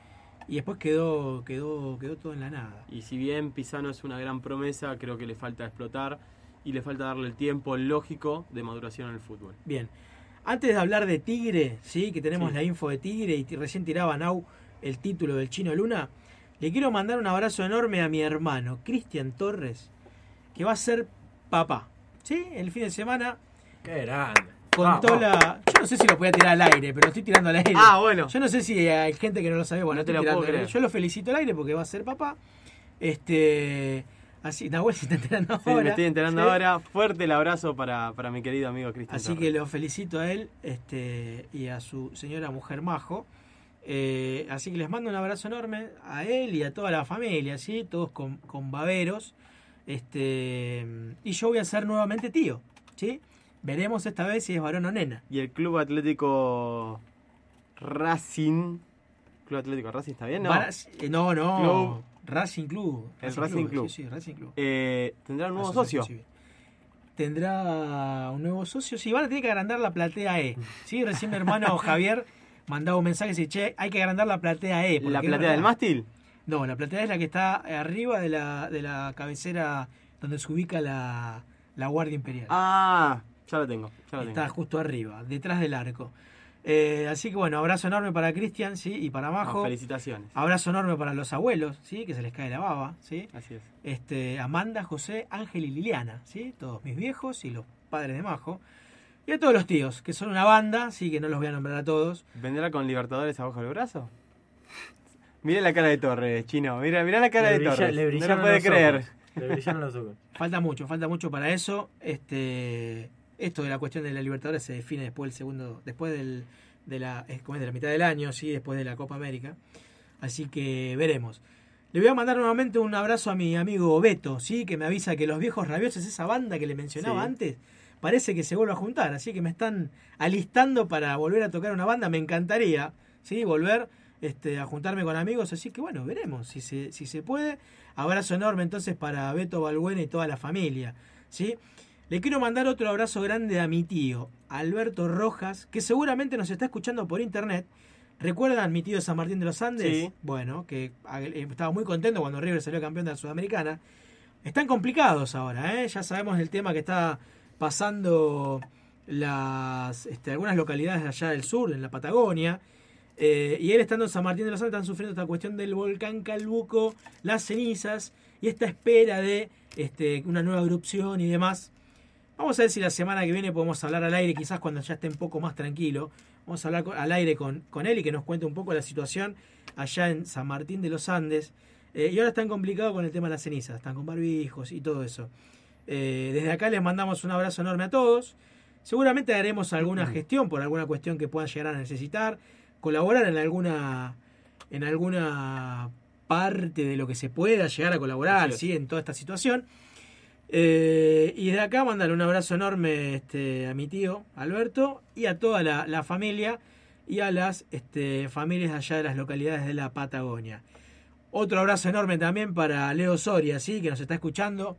I: y después quedó quedó quedó todo en la nada.
K: Y si bien Pisano es una gran promesa, creo que le falta explotar y le falta darle el tiempo lógico de maduración en el fútbol.
I: Bien. Antes de hablar de Tigre, sí, que tenemos
K: Sí.
I: la info de Tigre y recién tiraba Nau el título del Chino Luna, le quiero mandar un abrazo enorme a mi hermano, Cristian Torres, que va a ser papá. ¿Sí? El fin de semana
J: Qué grande.
I: contó
J: Vamos.
I: la. Yo no sé si lo podía tirar al aire, pero estoy tirando al aire.
K: Ah, bueno.
I: Yo no sé si hay gente que no lo sabe. Bueno,
K: No te lo puedo creer.
I: Yo lo felicito al aire porque va a ser papá. Este. Así, Nahuel se está enterando
K: Sí,
I: ahora.
K: me estoy enterando
I: ¿sí?
K: ahora. Fuerte el abrazo para, para mi querido amigo Cristian.
I: Así
K: Torres.
I: que lo felicito a él este, y a su señora mujer Majo. Eh, así que les mando un abrazo enorme a él y a toda la familia, ¿sí? todos con, con baberos. Este, y yo voy a ser nuevamente tío. ¿sí? Veremos esta vez si es varón o nena.
K: Y el Club Atlético Racing. Club Atlético Racing está bien, ¿no?
I: Eh, no, no.
K: Club-
I: Racing Club.
K: El Racing Club.
I: Sí, sí, Racing Club.
K: Eh, ¿Tendrá un nuevo socio?
I: Tendrá un nuevo socio. Sí, van a tener que agrandar la platea E. Sí, recién mi hermano Javier mandaba un mensaje y dice, che, hay que agrandar la platea E.
K: ¿La platea del mástil?
I: No, la platea es la que está arriba de la, de la cabecera donde se ubica la, la Guardia Imperial.
K: Ah, ya la tengo. Ya la
I: Está
K: tengo.
I: justo arriba, detrás del arco. Eh, así que bueno, abrazo enorme para Cristian, ¿sí? Y para Majo.
K: Felicitaciones.
I: Abrazo enorme para los abuelos, ¿sí? Que se les cae la baba, ¿sí?
K: Así es.
I: Este, Amanda, José, Ángel y Liliana, ¿sí? Todos mis viejos y los padres de Majo. Y a todos los tíos, que son una banda, sí, que no los voy a nombrar a todos.
K: ¿Vendrá con Libertadores abajo del brazo? Mira la cara de Torres, chino. Mira, mira la cara
J: Le
K: de
J: brilla-
K: Torres.
J: le
K: no lo puede
J: los
K: creer.
J: ojos. Le brillaron los ojos.
I: Falta mucho, falta mucho para eso. Este, esto de la cuestión de la Libertadores se define después del segundo, después del, de la, es como es de la mitad del año, sí, después de la Copa América. Así que veremos. Le voy a mandar nuevamente un abrazo a mi amigo Beto, sí, que me avisa que los viejos rabiosos, esa banda que le mencionaba
K: Sí.
I: antes, parece que se vuelve a juntar, así que me están alistando para volver a tocar una banda, me encantaría, sí, volver este, a juntarme con amigos, así que bueno, veremos si se, si se puede. Abrazo enorme entonces para Beto Balbuena y toda la familia, ¿sí? Le quiero mandar otro abrazo grande a mi tío, Alberto Rojas, que seguramente nos está escuchando por internet. ¿Recuerdan mi tío San Martín de los Andes?
K: Sí.
I: Bueno, que eh, estaba muy contento cuando River salió campeón de la Sudamericana. Están complicados ahora, ¿eh? Ya sabemos el tema que está pasando las este, algunas localidades de allá del sur, en la Patagonia. Eh, y él estando en San Martín de los Andes están sufriendo esta cuestión del volcán Calbuco, las cenizas y esta espera de este, una nueva erupción y demás. Vamos a ver si la semana que viene podemos hablar al aire, quizás cuando ya esté un poco más tranquilo. Vamos a hablar al aire con, con él y que nos cuente un poco la situación allá en San Martín de los Andes. Eh, y ahora están complicados con el tema de las cenizas, están con barbijos y todo eso. Eh, desde acá les mandamos un abrazo enorme a todos. Seguramente haremos alguna gestión por alguna cuestión que puedan llegar a necesitar, colaborar en alguna en alguna parte de lo que se pueda llegar a colaborar. ¿sí? en toda esta situación. Eh, y de acá mandarle un abrazo enorme este, a mi tío Alberto y a toda la, la familia y a las este, familias allá de las localidades de la Patagonia. Otro abrazo enorme también para Leo Soria, ¿sí? que nos está escuchando,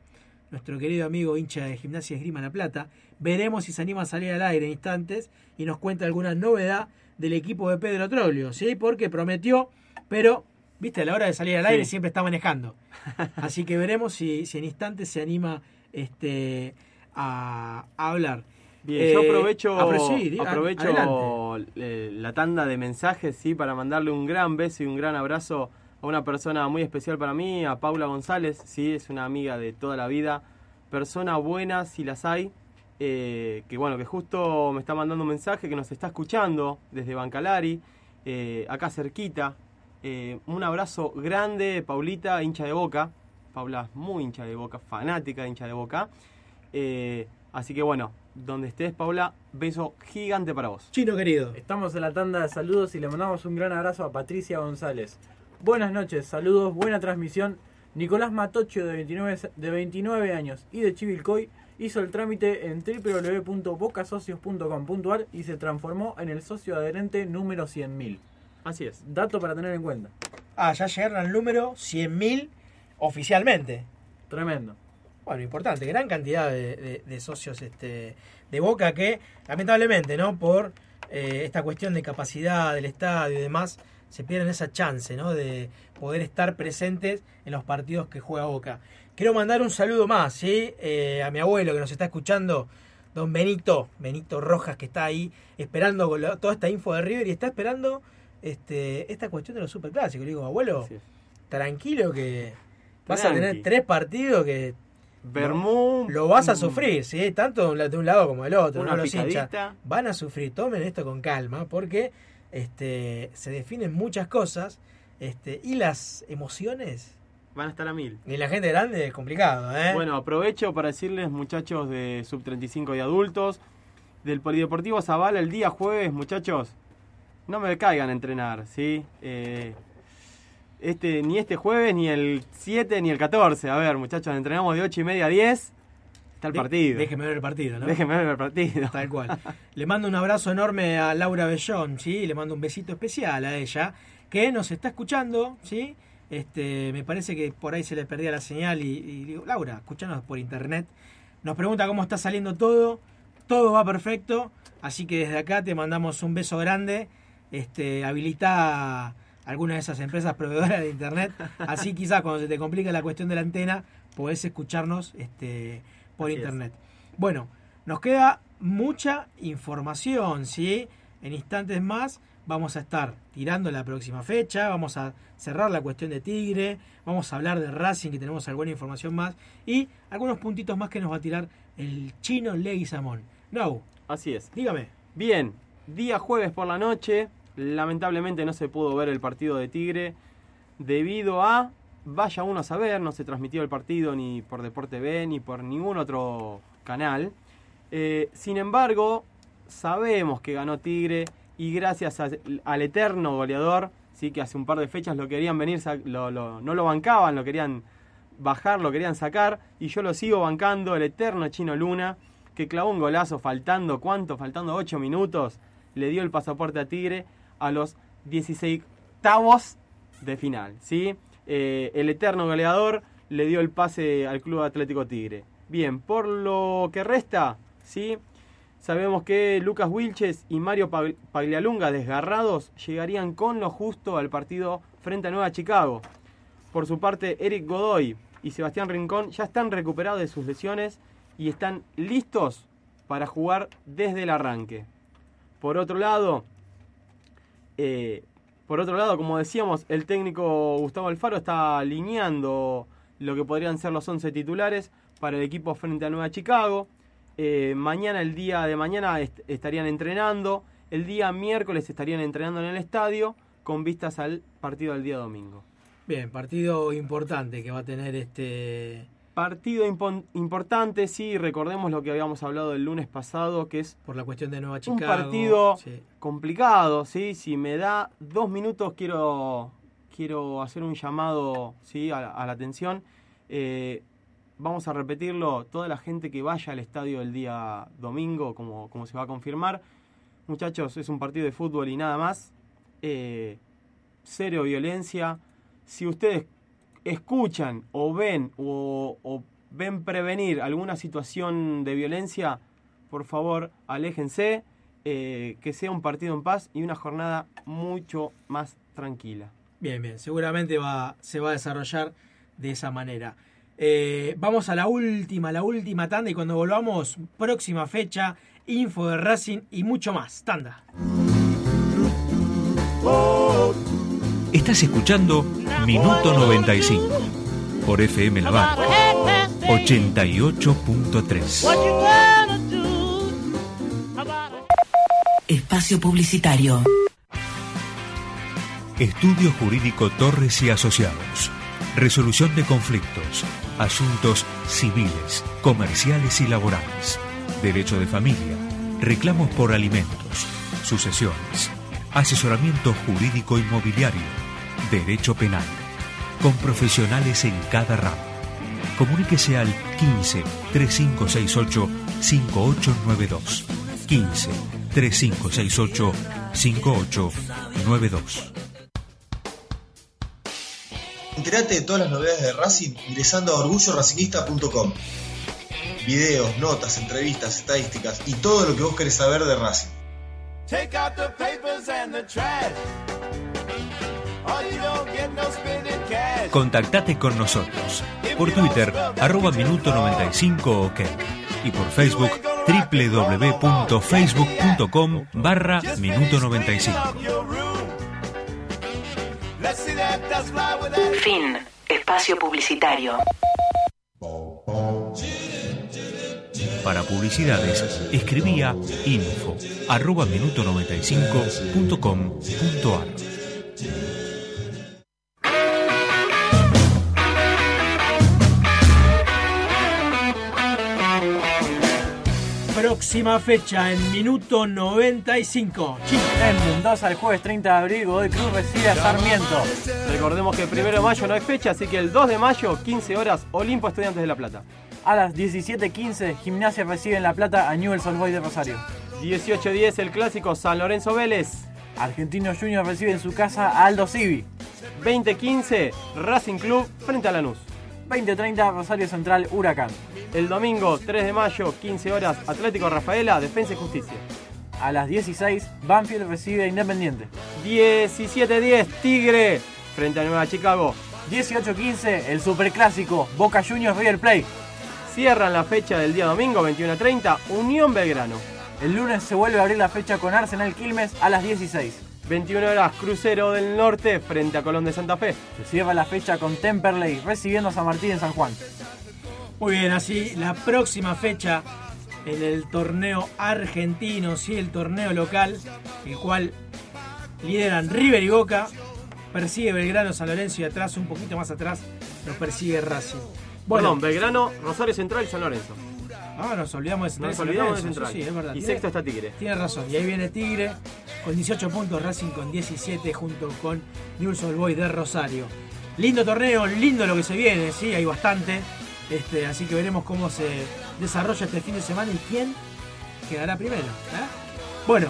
I: nuestro querido amigo hincha de Gimnasia Esgrima La Plata. Veremos si se anima a salir al aire en instantes y nos cuenta alguna novedad del equipo de Pedro Troglio, ¿sí? porque prometió, pero, viste, a la hora de salir al aire
K: Sí.
I: siempre está manejando. Así que veremos si, si en instantes se anima este, a, a hablar.
K: Bien, yo
I: Eh,
K: aprovecho,
I: sí,
K: aprovecho
I: adelante.
K: eh, la tanda de mensajes sí para mandarle un gran beso y un gran abrazo a una persona muy especial para mí, a Paula González, sí, es una amiga de toda la vida, persona buena si las hay, eh, que bueno, que justo me está mandando un mensaje que nos está escuchando desde Bancalari, eh, acá cerquita. Eh, un abrazo grande, Paulita, hincha de boca. Paula es muy hincha de boca, fanática de hincha de boca. Eh, así que bueno, donde estés, Paula, beso gigante para vos.
I: Chino querido.
J: Estamos en la tanda de saludos y le mandamos un gran abrazo a Patricia González. Buenas noches, saludos, buena transmisión. Nicolás Matocho, de 29, de 29 años y de Chivilcoy, hizo el trámite en www.bocasocios.com.ar y se transformó en el socio adherente número 100.000.
K: Así es.
J: Dato para tener en cuenta.
I: Ah, ya llegaron al número 100.000 oficialmente.
J: Tremendo.
I: Bueno, importante, gran cantidad de, de- de socios este, de Boca que, lamentablemente, ¿no? Por eh, esta cuestión de capacidad del estadio y demás, se pierden esa chance, ¿no? De poder estar presentes en los partidos que juega Boca. Quiero mandar un saludo más, ¿sí? Eh, a mi abuelo que nos está escuchando, don Benito, Benito Rojas, que está ahí esperando toda esta info de River y está esperando este, esta cuestión de los superclásicos. Le digo, abuelo, tranquilo que vas a tener tres partidos que
K: Bermú.
I: lo vas a
K: mm,
I: sufrir, ¿sí? Tanto de un la- de un lado como del otro.
K: Una
I: ¿no? Los hinchas van a sufrir. Tomen esto con calma porque este, se definen muchas cosas este, y las emociones.
K: Van a estar a mil.
I: Y la gente grande es complicado, ¿eh?
K: Bueno, aprovecho para decirles, muchachos de sub 35 y adultos, del Polideportivo Zavala el día jueves, muchachos, no me caigan a entrenar, ¿sí? Eh, este, ni este jueves, ni el 7, ni el 14. A ver, muchachos, entrenamos de 8 y media a 10. Está el
I: De-
K: partido.
I: Déjeme ver el partido, ¿no?
K: Déjeme ver el partido.
I: Tal cual. Le mando un abrazo enorme a Laura Bellón, ¿sí? Le mando un besito especial a ella, que nos está escuchando, ¿sí? Este, me parece que por ahí se le perdía la señal y, y digo, Laura, escuchanos por internet. Nos pregunta cómo está saliendo todo. Todo va perfecto. Así que desde acá te mandamos un beso grande. Este, habilita alguna de esas empresas proveedoras de internet. Así quizás cuando se te complica la cuestión de la antena, podés escucharnos este, por
K: Así es.
I: internet. Bueno, nos queda mucha información, ¿sí? En instantes más vamos a estar tirando la próxima fecha, vamos a cerrar la cuestión de Tigre, vamos a hablar de Racing, que tenemos alguna información más, y algunos puntitos más que nos va a tirar el chino Leguizamón. No,
K: Así es.
I: dígame.
K: Bien, día jueves por la noche, lamentablemente no se pudo ver el partido de Tigre debido a, vaya uno a saber, no se transmitió el partido ni por Deporte B ni por ningún otro canal. Eh, sin embargo, sabemos que ganó Tigre y gracias al eterno goleador, sí que hace un par de fechas lo querían venir, lo- no lo bancaban, lo querían bajar, lo querían sacar y yo lo sigo bancando, el eterno Chino Luna, que clavó un golazo faltando, ¿cuánto? Faltando 8 minutos, le dio el pasaporte a Tigre a los 16 octavos de final, ¿sí? Eh, el eterno goleador le dio el pase al Club Atlético Tigre. Bien, por lo que resta, ¿sí? Sabemos que Lucas Wilches y Mario Pag- Paglialunga, desgarrados, llegarían con lo justo al partido frente a Nueva Chicago. Por su parte, Eric Godoy y Sebastián Rincón ya están recuperados de sus lesiones y están listos para jugar desde el arranque. Por otro lado, eh, Por otro lado, como decíamos, el técnico Gustavo Alfaro está alineando lo que podrían ser los 11 titulares para el equipo frente a Nueva Chicago. Eh, mañana, el día de mañana, est- estarían entrenando. El día miércoles estarían entrenando en el estadio con vistas al partido del día domingo.
I: Bien, partido importante que va a tener este.
K: Partido importante, sí, recordemos lo que habíamos hablado el lunes pasado, que es
I: Por la cuestión de Nueva
K: un
I: Chicago.
K: partido
I: sí.
K: complicado, ¿sí? Si me da dos minutos quiero, quiero hacer un llamado, ¿sí? A, la- a la atención. Eh, vamos a repetirlo, toda la gente que vaya al estadio el día domingo, como, como se va a confirmar. Muchachos, es un partido de fútbol y nada más. Eh, cero violencia. Si ustedes escuchan o ven o, o ven prevenir alguna situación de violencia, por favor, aléjense, eh, que sea un partido en paz y una jornada mucho más tranquila.
I: Bien, bien, seguramente va, se va a desarrollar de esa manera. Eh, vamos a la última, la última tanda y cuando volvamos, próxima fecha, info de Racing y mucho más. Tanda.
B: Estás escuchando Minuto 95 por FM La Barca 88.3.
L: Espacio Publicitario.
B: Estudio Jurídico Torres y Asociados. Resolución de conflictos, asuntos civiles, comerciales y laborales, derecho de familia, reclamos por alimentos, sucesiones, asesoramiento jurídico inmobiliario, derecho penal, con profesionales en cada ramo. Comuníquese al 15 3568 5892. 15 3568 5892.
C: Entérate de todas las novedades de Racing ingresando a orgulloracinguista.com. Videos, notas, entrevistas, estadísticas y todo lo que vos querés saber de Racing.
P: Take out the papers and the trash.
B: Contactate con nosotros por Twitter arroba minuto 95 ok y por Facebook www.facebook.com barra minuto 95.
L: Fin. Espacio publicitario.
B: Para publicidades, escribía info arroba minuto95.com.ar.
I: Próxima fecha en minuto 95. Chino.
J: En Mendoza el jueves 30 de abril Godoy Cruz recibe a Sarmiento.
K: Recordemos que el 1 de mayo no hay fecha, así que el 2 de mayo, 15 horas, Olimpo Estudiantes de La Plata.
J: A las 17.15 Gimnasia recibe en La Plata a Newell's Old Boys de Rosario.
K: 18-10 el clásico San Lorenzo Vélez.
J: Argentino Junior recibe en su casa a Aldo Civi.
K: 20-15 Racing Club frente a Lanús.
J: 20.30 Rosario Central Huracán.
K: El domingo 3 de mayo, 15 horas, Atlético Rafaela, Defensa y Justicia.
J: A las 16 Banfield recibe a Independiente.
K: 17-10 Tigre frente a Nueva Chicago.
J: 18.15 el Superclásico Boca Juniors River Plate.
K: Cierran la fecha del día domingo 21.30 Unión Belgrano.
J: El lunes se vuelve a abrir la fecha con Arsenal Quilmes a las 16.
K: 21 horas Crucero del Norte frente a Colón de Santa Fe.
J: Se cierra la fecha con Temperley recibiendo a San Martín en San Juan.
I: Muy bien, así la próxima fecha en el torneo argentino, sí, el torneo local, el cual lideran River y Boca, persigue Belgrano, San Lorenzo y atrás, un poquito más atrás, nos persigue Racing.
K: Perdón, Belgrano, Rosario Central y San Lorenzo.
I: Ah, nos olvidamos de
K: Nos
I: San
K: olvidamos de
I: Lorenzo,
K: Central.
I: Sí, es verdad.
K: Y
I: Tiene-
K: sexto está Tigre.
I: Tiene razón, y ahí viene Tigre con 18 puntos, Racing con 17 junto con News Old Boys de Rosario. Lindo torneo, lindo lo que se viene, sí, hay bastante. Este, así que veremos cómo se desarrolla este fin de semana y quién quedará primero. ¿eh? Bueno,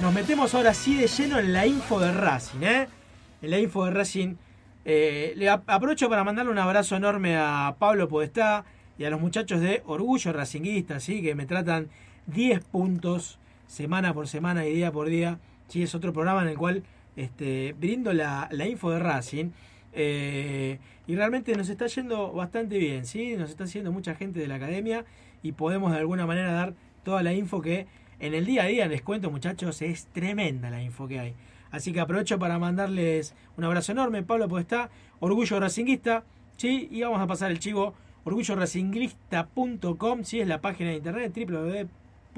I: nos metemos ahora sí de lleno en la info de Racing. ¿eh? En la info de Racing. Eh, le ap- aprovecho para mandarle un abrazo enorme a Pablo Podestá y a los muchachos de Orgullo Racinguista, ¿sí? que me tratan 10 puntos semana por semana y día por día. Sí, es otro programa en el cual este, brindo la, la info de Racing. Eh, y realmente nos está yendo bastante bien, ¿sí? Nos está haciendo mucha gente de la academia y podemos de alguna manera dar toda la info que en el día a día, les cuento muchachos, es tremenda la info que hay. Así que aprovecho para mandarles un abrazo enorme, Pablo, pues está Orgullo Racinguista, ¿sí? Y vamos a pasar el chivo orgulloracinguista.com, ¿sí? Es la página de internet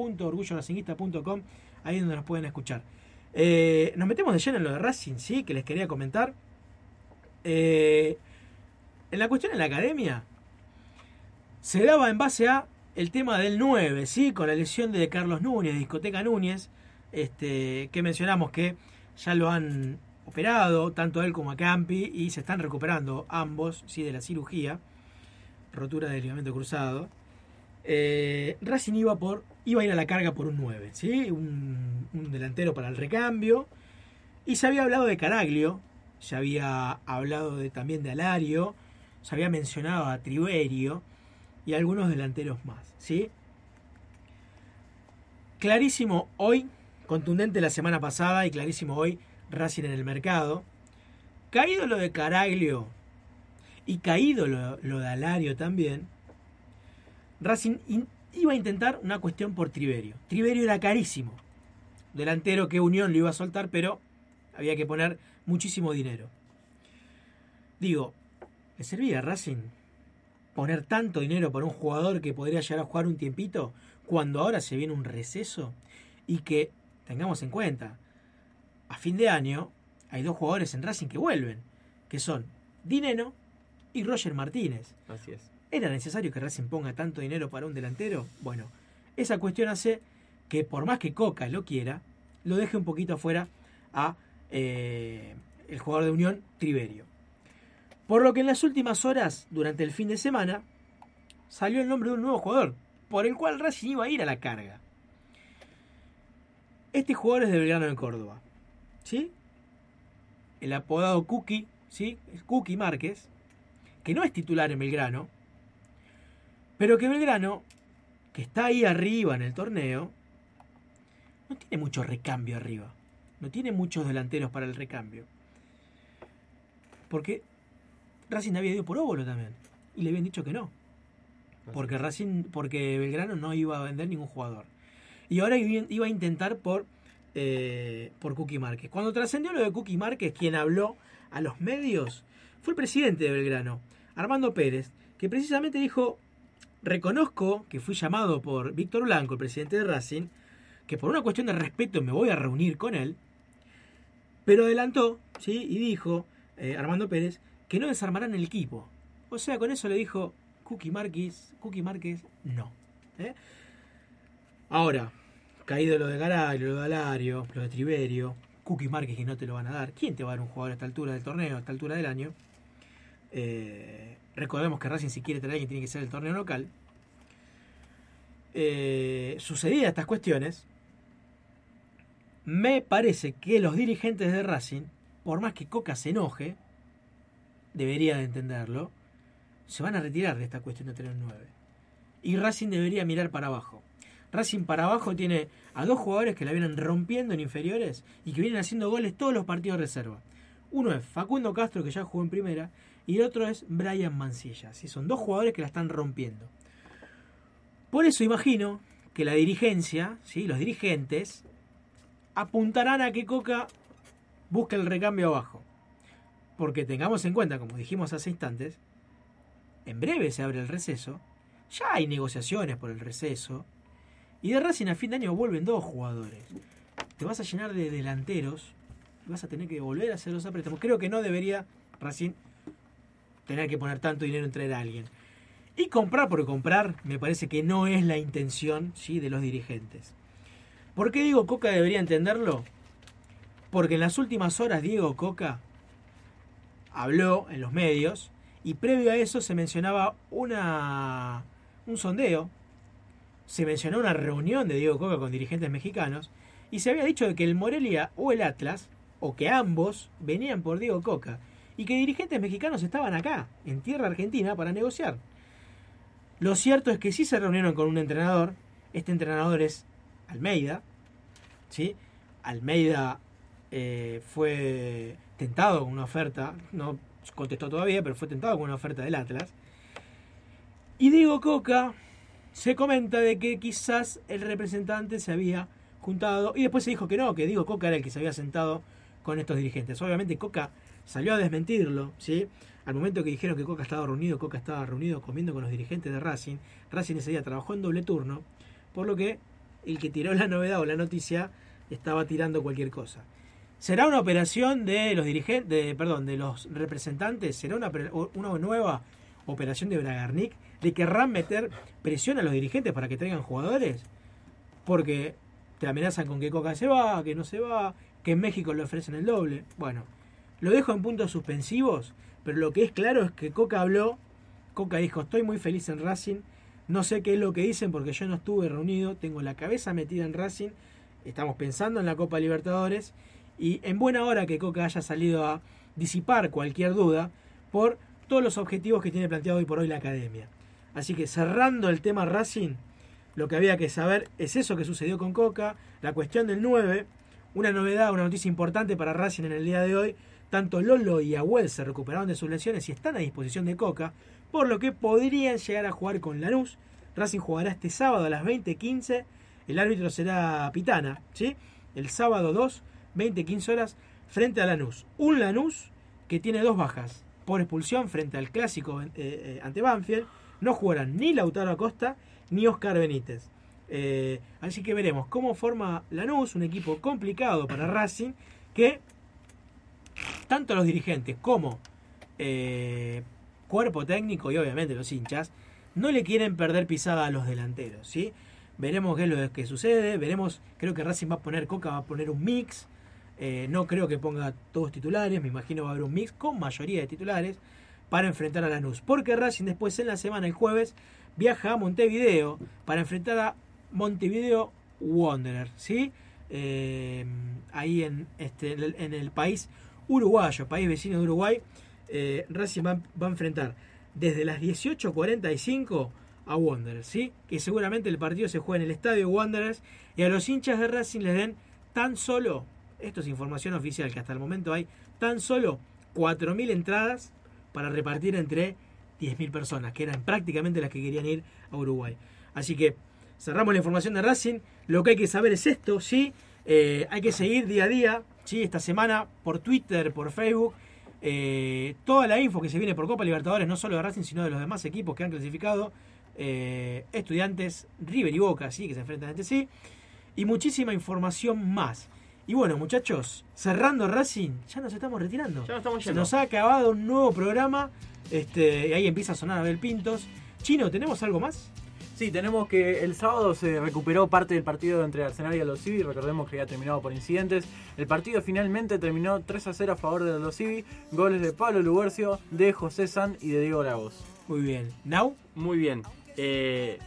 I: www.orgulloracinguista.com, ahí donde nos pueden escuchar. Eh, nos metemos de lleno en lo de Racing, ¿sí? Que les quería comentar. Eh, en la cuestión en la academia, se daba en base a el tema del 9, ¿sí? Con la lesión de Carlos Núñez, de Discoteca Núñez, este, que mencionamos que ya lo han operado, tanto él como a Campi, y se están recuperando ambos, ¿sí? De la cirugía, rotura del ligamento cruzado. Eh, Racing iba, por, iba a ir a la carga por un 9, ¿sí? Un, delantero para el recambio. Y se había hablado de Caraglio, se había hablado de, también de Alario, se había mencionado a Triverio y algunos delanteros más, ¿sí? Clarísimo hoy, contundente la semana pasada y clarísimo hoy, Racing en el mercado. Caído lo de Caraglio y caído lo, lo de Alario también, Racing in- iba a intentar una cuestión por Triverio. Triverio era carísimo. Delantero que Unión lo iba a soltar, pero había que poner muchísimo dinero. Digo, ¿le servía a Racing poner tanto dinero por un jugador que podría llegar a jugar un tiempito cuando ahora se viene un receso? Y que, tengamos en cuenta, a fin de año hay dos jugadores en Racing que vuelven, que son Dineno y Roger Martínez.
K: Así es.
I: ¿Era necesario que Racing ponga tanto dinero para un delantero? Bueno, esa cuestión hace que por más que Coca lo quiera, lo deje un poquito afuera a eh, el jugador de Unión, Triverio. Por lo que en las últimas horas, durante el fin de semana, salió el nombre de un nuevo jugador, por el cual Racing iba a ir a la carga. Este jugador es de Belgrano de Córdoba. ¿Sí? El apodado Cookie, ¿sí? Cookie Márquez, que no es titular en Belgrano, pero que Belgrano, que está ahí arriba en el torneo, no tiene mucho recambio arriba. No tiene muchos delanteros para el recambio. Porque Racing había ido por óvulo también. Y le habían dicho que no. Porque Racing, porque Belgrano no iba a vender ningún jugador. Y ahora iba iba a intentar por, eh, por Cookie Márquez. Cuando trascendió lo de Cookie Márquez, quien habló a los medios fue el presidente de Belgrano, Armando Pérez, que precisamente dijo, reconozco que fui llamado por Víctor Blanco, el presidente de Racing, que por una cuestión de respeto me voy a reunir con él, pero adelantó, ¿sí? Y dijo, eh, Armando Pérez, que no desarmarán el equipo. O sea, con eso le dijo Cookie Márquez, Cookie Márquez, no. ¿eh? Ahora, caído lo de Garaglio, lo de Alario, lo de Triverio, Cookie Márquez que no te lo van a dar. ¿Quién te va a dar un jugador a esta altura del torneo, a esta altura del año? Eh, recordemos que Racing si quiere traer alguien tiene que ser el torneo local. Eh, sucedidas estas cuestiones, me parece que los dirigentes de Racing, por más que Coca se enoje, debería de entenderlo, se van a retirar de esta cuestión de tener 9. Y Racing debería mirar para abajo. Racing para abajo tiene a dos jugadores que la vienen rompiendo en inferiores y que vienen haciendo goles todos los partidos de reserva. Uno es Facundo Castro, que ya jugó en primera, y el otro es Brian Mancilla. ¿sí? Son dos jugadores que la están rompiendo. Por eso imagino que la dirigencia, ¿sí? los dirigentes, apuntarán a que Coca busque el recambio abajo. Porque tengamos en cuenta, como dijimos hace instantes, en breve se abre el receso, ya hay negociaciones por el receso, y de Racing a fin de año vuelven dos jugadores. Te vas a llenar de delanteros vas a tener que volver a hacer los préstamos. Creo que no debería Racing tener que poner tanto dinero en traer a alguien. Y comprar por comprar me parece que no es la intención ¿sí? de los dirigentes. ¿Por qué digo Coca debería entenderlo? Porque en las últimas horas Diego Coca habló en los medios y previo a eso se mencionaba una un sondeo, se mencionó una reunión de Diego Coca con dirigentes mexicanos y se había dicho que el Morelia o el Atlas, o que ambos venían por Diego Coca, y que dirigentes mexicanos estaban acá, en tierra argentina, para negociar. Lo cierto es que sí se reunieron con un entrenador, este entrenador es Almeida, ¿sí? Almeida eh, fue tentado con una oferta, no contestó todavía, pero fue tentado con una oferta del Atlas. Y Diego Coca se comenta de que quizás el representante se había juntado y después se dijo que no, que Diego Coca era el que se había sentado con estos dirigentes. Obviamente Coca salió a desmentirlo, ¿sí? Al momento que dijeron que Coca estaba reunido, Coca estaba reunido comiendo con los dirigentes de Racing. Racing ese día trabajó en doble turno, por lo que el que tiró la novedad o la noticia estaba tirando cualquier cosa. ¿Será una operación de los dirigentes, de, perdón, de los representantes? ¿Será una, una nueva operación de Bragarnik? ¿Le querrán meter presión a los dirigentes para que traigan jugadores? Porque te amenazan con que Coca se va, que no se va, que en México le ofrecen el doble. Bueno, lo dejo en puntos suspensivos, pero lo que es claro es que Coca habló, Coca dijo, estoy muy feliz en Racing, no sé qué es lo que dicen porque yo no estuve reunido, tengo la cabeza metida en Racing, estamos pensando en la Copa Libertadores y en buena hora que Coca haya salido a disipar cualquier duda por todos los objetivos que tiene planteado hoy por hoy la academia. Así que cerrando el tema Racing, lo que había que saber es eso que sucedió con Coca, la cuestión del 9, una novedad, una noticia importante para Racing en el día de hoy. Tanto Lolo y Abuel se recuperaron de sus lesiones y están a disposición de Coca, por lo que podrían llegar a jugar con Lanús. Racing jugará este sábado a las 20.15. El árbitro será Pitana, ¿sí? El sábado 2, 20.15 horas, frente a Lanús. Un Lanús que tiene dos bajas por expulsión frente al clásico eh, eh, ante Banfield. No jugarán ni Lautaro Acosta ni Oscar Benítez. Eh, así que veremos cómo forma Lanús, un equipo complicado para Racing, que tanto los dirigentes como eh, cuerpo técnico y obviamente los hinchas no le quieren perder pisada a los delanteros, ¿sí? Veremos qué es lo que sucede, veremos, creo que Racing va a poner, Coca va a poner un mix, eh, no creo que ponga todos titulares, me imagino va a haber un mix con mayoría de titulares para enfrentar a Lanús, porque Racing después en la semana, el jueves, viaja a Montevideo para enfrentar a Montevideo Wanderer, ¿sí? Eh, ahí en, este, en el- en el país uruguayo, país vecino de Uruguay, eh, Racing va, a enfrentar desde las 18.45 a Wanderers, ¿sí? Que seguramente el partido se juega en el estadio Wanderers y a los hinchas de Racing les den tan solo, esto es información oficial, que hasta el momento hay tan solo 4.000 entradas para repartir entre 10.000 personas, que eran prácticamente las que querían ir a Uruguay. Así que cerramos la información de Racing. Lo que hay que saber es esto, ¿sí? Eh, hay que seguir día a día, ¿sí? Esta semana por Twitter, por Facebook. eh, toda la info que se viene por Copa Libertadores, no solo de Racing, sino de los demás equipos que han clasificado. eh, estudiantes, River y Boca, ¿sí? Que se enfrentan entre sí. Y muchísima información más. Y bueno, muchachos, cerrando Racing, ya nos estamos retirando.
K: Ya nos estamos
I: Se
K: yendo.
I: nos ha acabado un nuevo programa. Este, ahí empieza a sonar Abel Pintos. Chino, ¿tenemos algo más?
J: Sí, tenemos que el sábado se recuperó parte del partido entre Arsenal y Aldo Civi. Recordemos que había terminado por incidentes. El partido finalmente terminó 3 a 0 a favor de Aldo Civi. Goles de Pablo Lubercio, de José San y de Diego Lagos.
I: Muy bien. ¿Now?
K: Muy bien. Eh,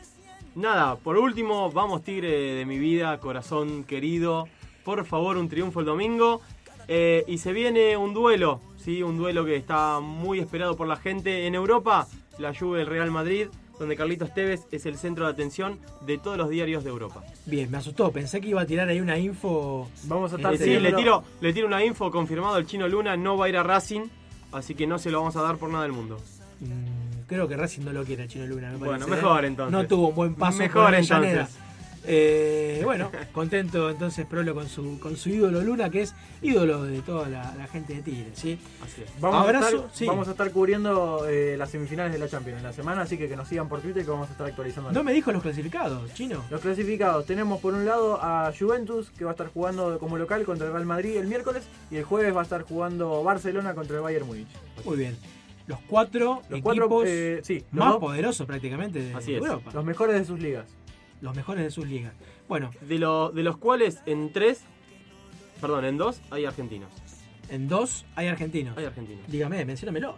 K: nada, por último, vamos Tigre de mi vida, corazón querido. Por favor, un triunfo el domingo. Eh, y se viene un duelo, ¿sí? Un duelo que está muy esperado por la gente en Europa. La Juve del Real Madrid, donde Carlitos Tevez es el centro de atención de todos los diarios de Europa.
I: Bien, me asustó. Pensé que iba a tirar ahí una info.
J: Vamos a
K: Eh, sí, le tiro, le tiro una info confirmado. El chino Luna no va a ir a Racing, así que no se lo vamos a dar por nada del mundo.
I: Mm, creo que Racing no lo quiere, Chino Luna. me
K: Bueno,
I: parece,
K: mejor
I: ¿eh?
K: entonces.
I: No tuvo un buen paso
K: Mejor entonces.
I: Eh, bueno, contento entonces Prolo con su, con su ídolo Luna, que es ídolo de toda la, la gente de Tigre, ¿sí?
K: Así es.
J: Vamos,
I: Abrazo,
J: a estar,
I: sí.
J: vamos a estar cubriendo eh, las semifinales de la Champions en la semana, así que que nos sigan por Twitter que vamos a estar actualizando.
I: No me dijo los clasificados, Chino.
J: Los clasificados, tenemos por un lado a Juventus, que va a estar jugando como local contra el Real Madrid el miércoles, y el jueves va a estar jugando Barcelona contra el Bayern Múnich.
I: Muy bien. Los cuatro
J: Los
I: equipos
J: cuatro, eh, sí, los
I: más
J: dos-
I: poderosos prácticamente de
K: Así es.
I: Europa.
J: Los mejores de sus ligas.
I: Los mejores de sus ligas. Bueno,
K: De, lo- de los cuales en tres, perdón, en dos hay argentinos.
I: en dos hay argentinos.
K: Hay argentinos.
I: Dígame, menciónamelos.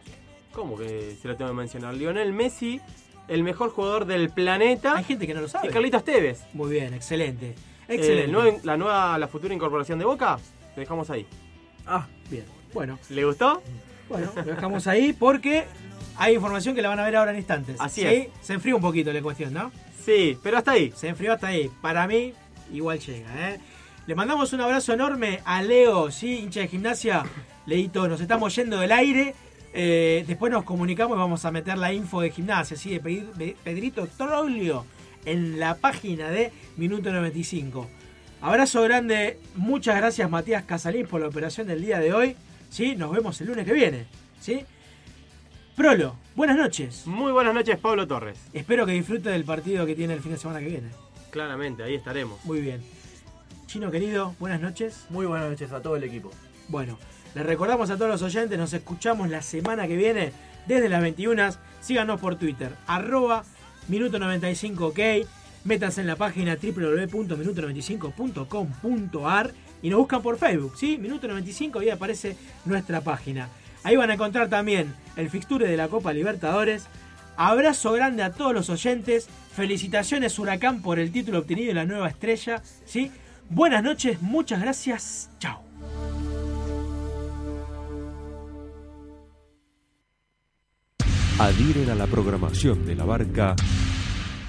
K: ¿Cómo que se lo tengo que mencionar? Lionel Messi, el mejor jugador del planeta.
I: Hay gente que no lo sabe.
K: Y Carlitos Tevez.
I: Muy bien, excelente.
K: Eh,
I: Excelente.
K: nuevo- la nueva, la futura incorporación de Boca, lo dejamos ahí.
J: Ah,
I: bien. Bueno,
K: ¿Le gustó?
I: bueno, lo dejamos ahí porque hay información que la van a ver ahora en instantes.
K: Así
I: ¿Sí?
K: es.
I: Se enfrió un poquito la cuestión, ¿no?
K: Sí, pero hasta ahí.
I: Se enfrió hasta ahí. Para mí, igual llega, ¿eh? Le mandamos un abrazo enorme a Leo, ¿sí? Hincha de gimnasia. Leito, nos estamos yendo del aire. Eh, después nos comunicamos y vamos a meter la info de gimnasia, ¿sí? De Pedri- de Pedrito Troglio en la página de Minuto 95. Abrazo grande, muchas gracias Matías Casalín por la operación del día de hoy. ¿sí? Nos vemos el lunes que viene. ¿sí? Prolo, buenas noches.
K: Muy buenas noches, Pablo Torres.
I: Espero que disfrute del partido que tiene el fin de semana que viene.
K: Claramente, ahí estaremos.
I: Muy bien. Chino querido, buenas noches.
J: Muy buenas noches a todo el equipo.
I: Bueno, les recordamos a todos los oyentes, nos escuchamos la semana que viene desde las 21. Síganos por Twitter, arroba minuto95ok. Métanse en la página www.minuto95.com.ar y nos buscan por Facebook, ¿sí? Minuto 95 y ahí aparece nuestra página. Ahí van a encontrar también el fixture de la Copa Libertadores. Abrazo grande a todos los oyentes. Felicitaciones Huracán por el título obtenido y la nueva estrella, ¿sí? Buenas noches, muchas gracias. Chao.
N: Adhieren a la programación de la barca